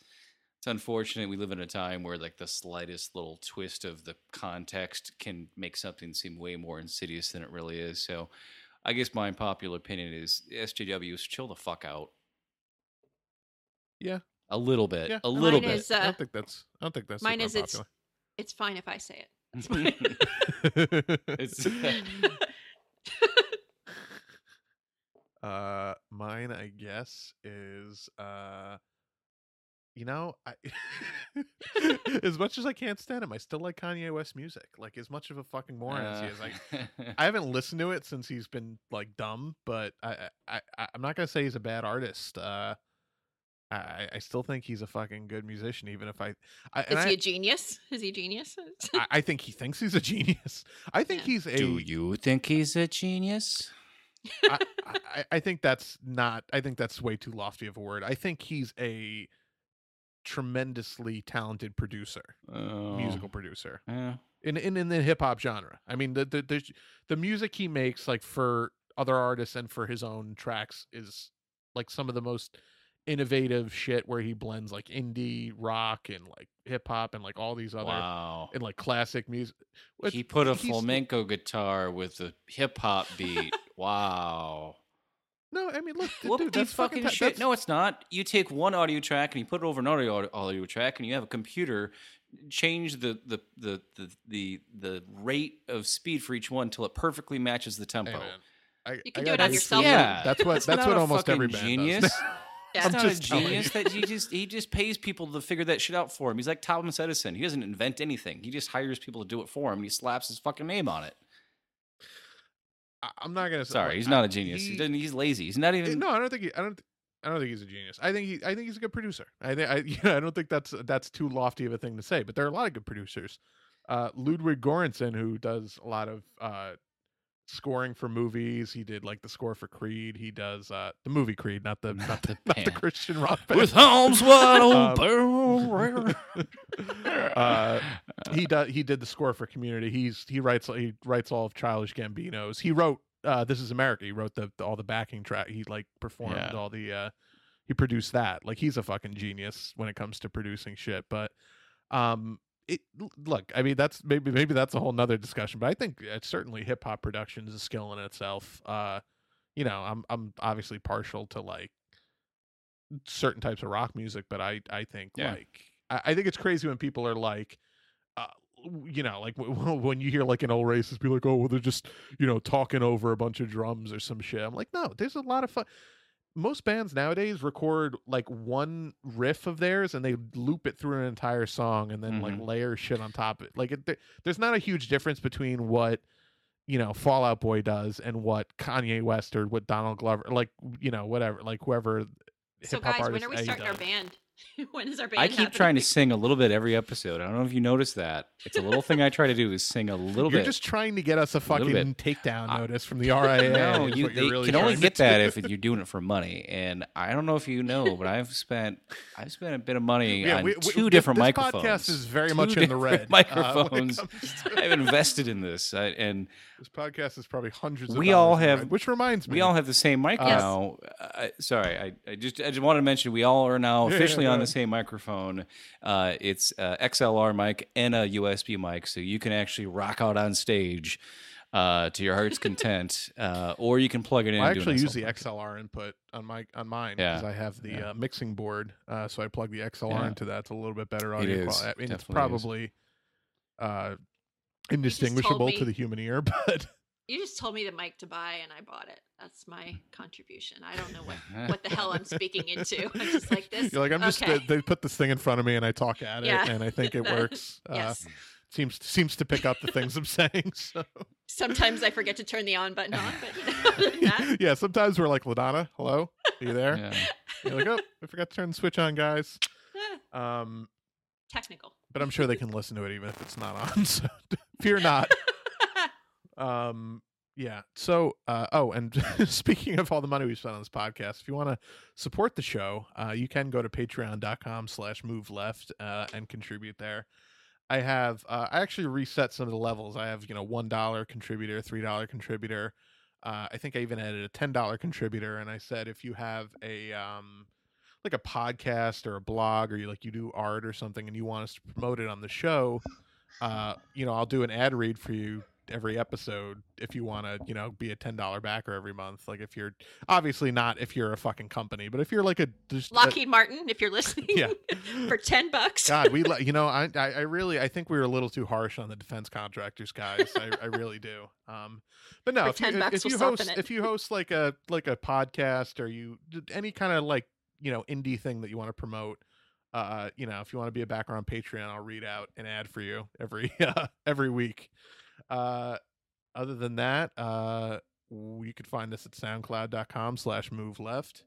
Speaker 1: it's unfortunate we live in a time where like the slightest little twist of the context can make something seem way more insidious than it really is. So, I guess my unpopular opinion is SJWs chill the fuck out.
Speaker 3: Yeah.
Speaker 1: a little bit,
Speaker 3: Yeah.
Speaker 1: a little
Speaker 2: Mine
Speaker 1: bit.
Speaker 2: is,
Speaker 3: I
Speaker 2: uh,
Speaker 3: don't think that's. I don't think that's.
Speaker 2: mine
Speaker 3: super
Speaker 2: is it's it's fine if I say it. [laughs] It's
Speaker 3: unpopular. [laughs]
Speaker 1: It's- [laughs]
Speaker 3: Uh, mine, I guess, is uh, you know, I [laughs] [laughs] as much as I can't stand him, I still like Kanye West music. Like as much of a fucking moron as he is, like [laughs] I haven't listened to it since he's been like dumb, but I, I, I I'm not gonna say he's a bad artist. Uh, I, I still think he's a fucking good musician, even if I, I
Speaker 2: Is he
Speaker 3: I,
Speaker 2: a genius? Is he a genius?
Speaker 3: I, I think he thinks he's a genius. I think
Speaker 2: Yeah.
Speaker 3: he's a.
Speaker 1: Do you think he's a genius?
Speaker 3: I, I, I think that's not. I think that's way too lofty of a word. I think he's a tremendously talented producer,
Speaker 1: Oh,
Speaker 3: musical producer
Speaker 1: yeah.
Speaker 3: in in, in the hip hop genre. I mean, the, the the the music he makes, like for other artists and for his own tracks, is like some of the most innovative shit. Where he blends like indie rock and like hip hop and like all these other
Speaker 1: Wow.
Speaker 3: and like classic music.
Speaker 1: He put a flamenco guitar with a hip hop beat. wow.
Speaker 3: No, I mean, look, d-
Speaker 1: Look
Speaker 3: dude, that's
Speaker 1: these fucking shit.
Speaker 3: that's-
Speaker 1: No, it's not. You take one audio track and you put it over another audio, audio track, and you have a computer change the the the the the, the rate of speed for each one until it perfectly matches the tempo.
Speaker 3: man, I,
Speaker 2: You
Speaker 3: I
Speaker 2: can do it on
Speaker 3: be
Speaker 2: your
Speaker 3: sweet.
Speaker 2: phone.
Speaker 1: Yeah,
Speaker 3: That's what
Speaker 1: That's
Speaker 3: that's what almost every band
Speaker 1: genius.
Speaker 3: does. [laughs]
Speaker 2: Yeah.
Speaker 1: He's
Speaker 3: I'm
Speaker 1: not a
Speaker 3: just telling
Speaker 1: genius that he just he just pays people to figure that shit out for him. He's like Thomas Edison. He doesn't invent anything. He just hires people to do it for him. and He slaps his fucking name on it.
Speaker 3: I'm not gonna. say-
Speaker 1: Sorry,
Speaker 3: like,
Speaker 1: he's not a genius. He,
Speaker 3: he-
Speaker 1: doesn't. He's lazy. He's not
Speaker 3: Eh,
Speaker 1: even.
Speaker 3: No, I don't think he. I don't. I don't think he's a genius. I think he. I think he's a good producer. I think. I. [laughs] You know, I don't think that's that's too lofty of a thing to say. But there are a lot of good producers. Uh, Ludwig Göransson, who does a lot of uh, scoring for movies. He did like the score for Creed. He does uh, the movie Creed, not the not the,
Speaker 1: the [laughs]
Speaker 3: not the. Christian rock band.
Speaker 1: With arms wide
Speaker 3: Um,
Speaker 1: open. [laughs]
Speaker 3: uh, he does. He did the score for Community. He's he writes he writes all of Childish Gambino's. He wrote uh, This Is America. He wrote the, all the backing track. He like performed
Speaker 1: Yeah.
Speaker 3: all the. Uh, he produced that. Like he's a fucking genius when it comes to producing shit. But um, it look. I mean, that's maybe maybe that's a whole nother discussion. But I think uh, certainly hip hop production is a skill in itself. Uh, you know, I'm I'm obviously partial to like certain types of rock music, but I I think
Speaker 1: Yeah.
Speaker 3: like I, I think it's crazy when people are like, uh, you know, like w- w- when you hear like an old racist be like, oh, well, they're just you know talking over a bunch of drums or some shit. I'm like, no, there's a lot of fun. Most bands nowadays record like one riff of theirs and they loop it through an entire song and then like
Speaker 1: Mhm.
Speaker 3: layer shit on top of it. Like it, there- there's not a huge difference between what you know Fall Out Boy does and what Kanye West or what Donald Glover like you know whatever like whoever
Speaker 2: So guys, when are we
Speaker 3: A
Speaker 2: starting our band? [laughs] when is our band?
Speaker 1: I keep trying to sing a little bit every episode. I don't know if you noticed that. It's a little thing I try to do is sing a little bit.
Speaker 3: You're just trying to get us a fucking
Speaker 1: bit.
Speaker 3: takedown
Speaker 1: I-
Speaker 3: notice from the RIAA. [laughs]
Speaker 1: no, you
Speaker 3: you're
Speaker 1: they
Speaker 3: really
Speaker 1: can only
Speaker 3: trying to
Speaker 1: get that if you're doing it for money. And I don't know if you know, but I've spent I've spent a bit of money
Speaker 3: Yeah,
Speaker 1: on
Speaker 3: we- we-
Speaker 1: two
Speaker 3: this-
Speaker 1: different
Speaker 3: this
Speaker 1: microphones.
Speaker 3: podcast is very
Speaker 1: Two
Speaker 3: much in the red,
Speaker 1: different [laughs]
Speaker 3: uh,
Speaker 1: microphones.
Speaker 3: to-
Speaker 1: I've invested in this, I, and
Speaker 3: This podcast is probably hundreds. of
Speaker 1: We all have-
Speaker 3: red, which reminds me,
Speaker 1: we all have the same mic
Speaker 3: Yes.
Speaker 1: now. I, sorry, I, I just I just wanted to mention we all are now
Speaker 3: Yeah, yeah,
Speaker 1: officially on the same microphone. Uh, it's uh, XLR mic and a USB mic, so you can actually rock out on stage uh, to your heart's content, [laughs] uh, or you can plug it in.
Speaker 3: I
Speaker 1: and do a
Speaker 3: actually use the
Speaker 1: little-
Speaker 3: XLR input on my on mine
Speaker 1: Yeah,
Speaker 3: because I have the
Speaker 1: yeah.
Speaker 3: uh, mixing board, uh, so I plug the XLR
Speaker 1: Yeah.
Speaker 3: into that. It's a little bit better
Speaker 1: It
Speaker 3: audio
Speaker 1: is,
Speaker 3: quality. I mean, it's
Speaker 1: probably. is.
Speaker 3: Probably uh,
Speaker 2: told
Speaker 3: indistinguishable to the human ear, [laughs] but
Speaker 2: You just told me the mic to buy, and I bought it. That's my contribution. I don't know what [laughs] what the hell I'm speaking into. I'm just like this.
Speaker 3: you're like, I'm just
Speaker 2: okay.
Speaker 3: they put this thing in front of me and I talk at it,
Speaker 2: Yeah.
Speaker 3: and I think [laughs] it
Speaker 2: That-
Speaker 3: works. Uh, seems seems to pick up the things I'm saying. So
Speaker 2: Sometimes I forget to turn the on button on, but you know, that,
Speaker 3: yeah, sometimes we're like, Ladonna, hello, are you there?
Speaker 1: Yeah.
Speaker 3: You're like, oh, I forgot to turn the switch on, guys. Um,
Speaker 2: technical.
Speaker 3: But I'm sure they can listen to it even if it's not on. [laughs] So fear not. [laughs] Um, yeah. So, uh, oh, and [laughs] speaking of all the money we spent on this podcast, if you want to support the show, uh, you can go to patreon.com slash move left, uh, and contribute there. I have, uh, I actually reset some of the levels. I have, you know, $1 contributor, $3 contributor. Uh, I think I even added a $10 contributor. And I said, if you have a, um, like a podcast or a blog or you like you do art or something and you want us to promote it on the show, uh, you know, I'll do an ad read for you every episode if you want to, you know, be a ten dollar backer every month. Like if you're obviously not if you're a fucking company, but if you're like a just a-
Speaker 2: Lockheed Martin, if you're listening,
Speaker 3: Yeah. [laughs]
Speaker 2: for ten bucks.
Speaker 3: God, we [laughs] you know. I, I really I think we were a little too harsh on the defense contractors, guys. I, I really do. Um, but no,
Speaker 2: For
Speaker 3: if you,
Speaker 2: 10
Speaker 3: if, if you host if you host like a like a podcast or you any kind of like you know indie thing that you want to promote, uh, you know, if you want to be a backer on Patreon, I'll read out an ad for you every [laughs] uh, every week. Uh, other than that, uh, you could find us at soundcloud.com slash move left.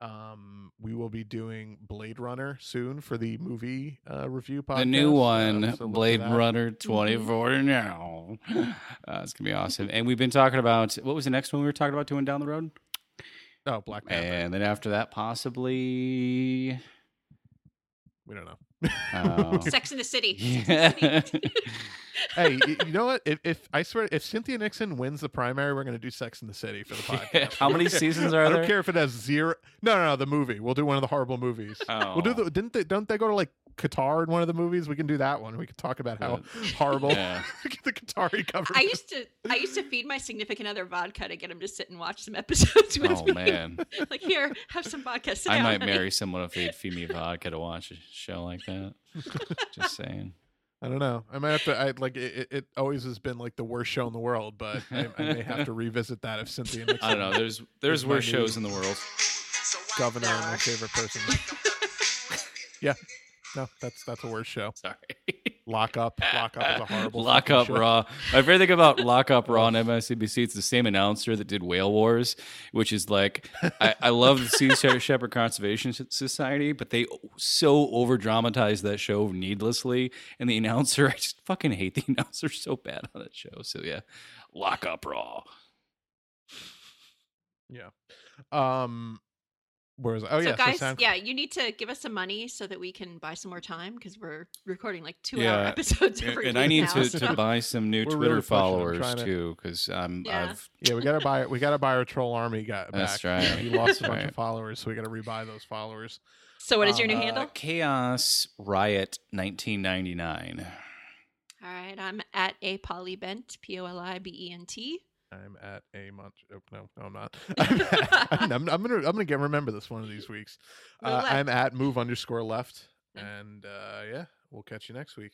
Speaker 3: Um, we will be doing Blade Runner soon for the movie uh, review podcast.
Speaker 1: The new
Speaker 3: uh,
Speaker 1: one,
Speaker 3: so
Speaker 1: Blade. Runner 24 now. [gasps] Uh, it's gonna be awesome. And we've been talking about what was the next one we were talking about doing down the road?
Speaker 3: Oh, Black Panther.
Speaker 1: And then after that, possibly.
Speaker 3: we don't know.
Speaker 1: Oh.
Speaker 2: Sex in the City. [laughs] Sex in the City.
Speaker 3: hey, you know what? If, if I swear, if Cynthia Nixon wins the primary, we're going to do Sex in the City for the [laughs] podcast.
Speaker 1: How many seasons are there?
Speaker 3: I don't care if it has zero. No, no, no. The movie. We'll do one of the horrible movies.
Speaker 1: Oh.
Speaker 3: We'll do oh. the. Didn't they? Don't they go to like Qatar in one of the movies? We can do that one. We can talk about how horrible
Speaker 1: Yeah. [laughs]
Speaker 3: the Qatari government.
Speaker 2: I used to I used to feed my significant other vodka to get him to sit and watch some episodes with
Speaker 1: Oh
Speaker 2: me.
Speaker 1: man,
Speaker 2: like here, have some vodka. Sit
Speaker 1: I
Speaker 2: down,
Speaker 1: might
Speaker 2: honey."
Speaker 1: marry someone if they'd feed me vodka to watch a show like that. [laughs] Just saying.
Speaker 3: I don't know. I might have to. I like it. It- It always has been like the worst show in the world, but I, I may have to [laughs] revisit that if Cynthia Nixon,
Speaker 1: I don't know. There's there's worse shows in the world.
Speaker 3: governor, my favorite person. [laughs] yeah, no, that's that's a worse show. [laughs]
Speaker 1: Sorry.
Speaker 3: Lock up. Lock up is a horrible.
Speaker 1: Lock Up
Speaker 3: show.
Speaker 1: Raw. My favorite thing about Lock Up Raw on [laughs] MSNBC, it's the same announcer that did Whale Wars, which is like, I, I love the Sea Shepherd- Shepherd Conservation Society, but they so over dramatize that show needlessly. And the announcer, I just fucking hate the [laughs] announcer so bad on that show. So yeah, Lock Up Raw.
Speaker 3: Yeah. Um. Where was I? Oh
Speaker 2: so
Speaker 3: yeah.
Speaker 2: guys,
Speaker 3: so SoundCloud.
Speaker 2: yeah, you need to give us some money so that we can buy some more time because we're recording like two hour
Speaker 1: Yeah,
Speaker 2: episodes [laughs]
Speaker 1: And,
Speaker 2: every
Speaker 1: and I need
Speaker 2: now,
Speaker 1: to,
Speaker 2: so-
Speaker 1: to buy some new
Speaker 3: We're
Speaker 1: Twitter
Speaker 3: really
Speaker 1: followers
Speaker 3: to-
Speaker 1: too, because I'm
Speaker 2: Yeah.
Speaker 1: I've [laughs]
Speaker 3: Yeah, we gotta buy we gotta buy our troll army guy back.
Speaker 1: That's right.
Speaker 3: He lost a bunch
Speaker 1: right.
Speaker 3: of followers, so we gotta rebuy those followers.
Speaker 2: So what is your new
Speaker 3: Uh,
Speaker 2: handle?
Speaker 1: Chaos Riot 1999.
Speaker 2: All right, I'm at a polybent, P O L I B E N T.
Speaker 3: I'm at a month. Oh, no, no, I'm not. [laughs] I'm, at- [laughs] I'm, I'm, I'm gonna I'm gonna get remember this one of these weeks. Uh. I'm at move underscore left, and uh, yeah, we'll catch you next week.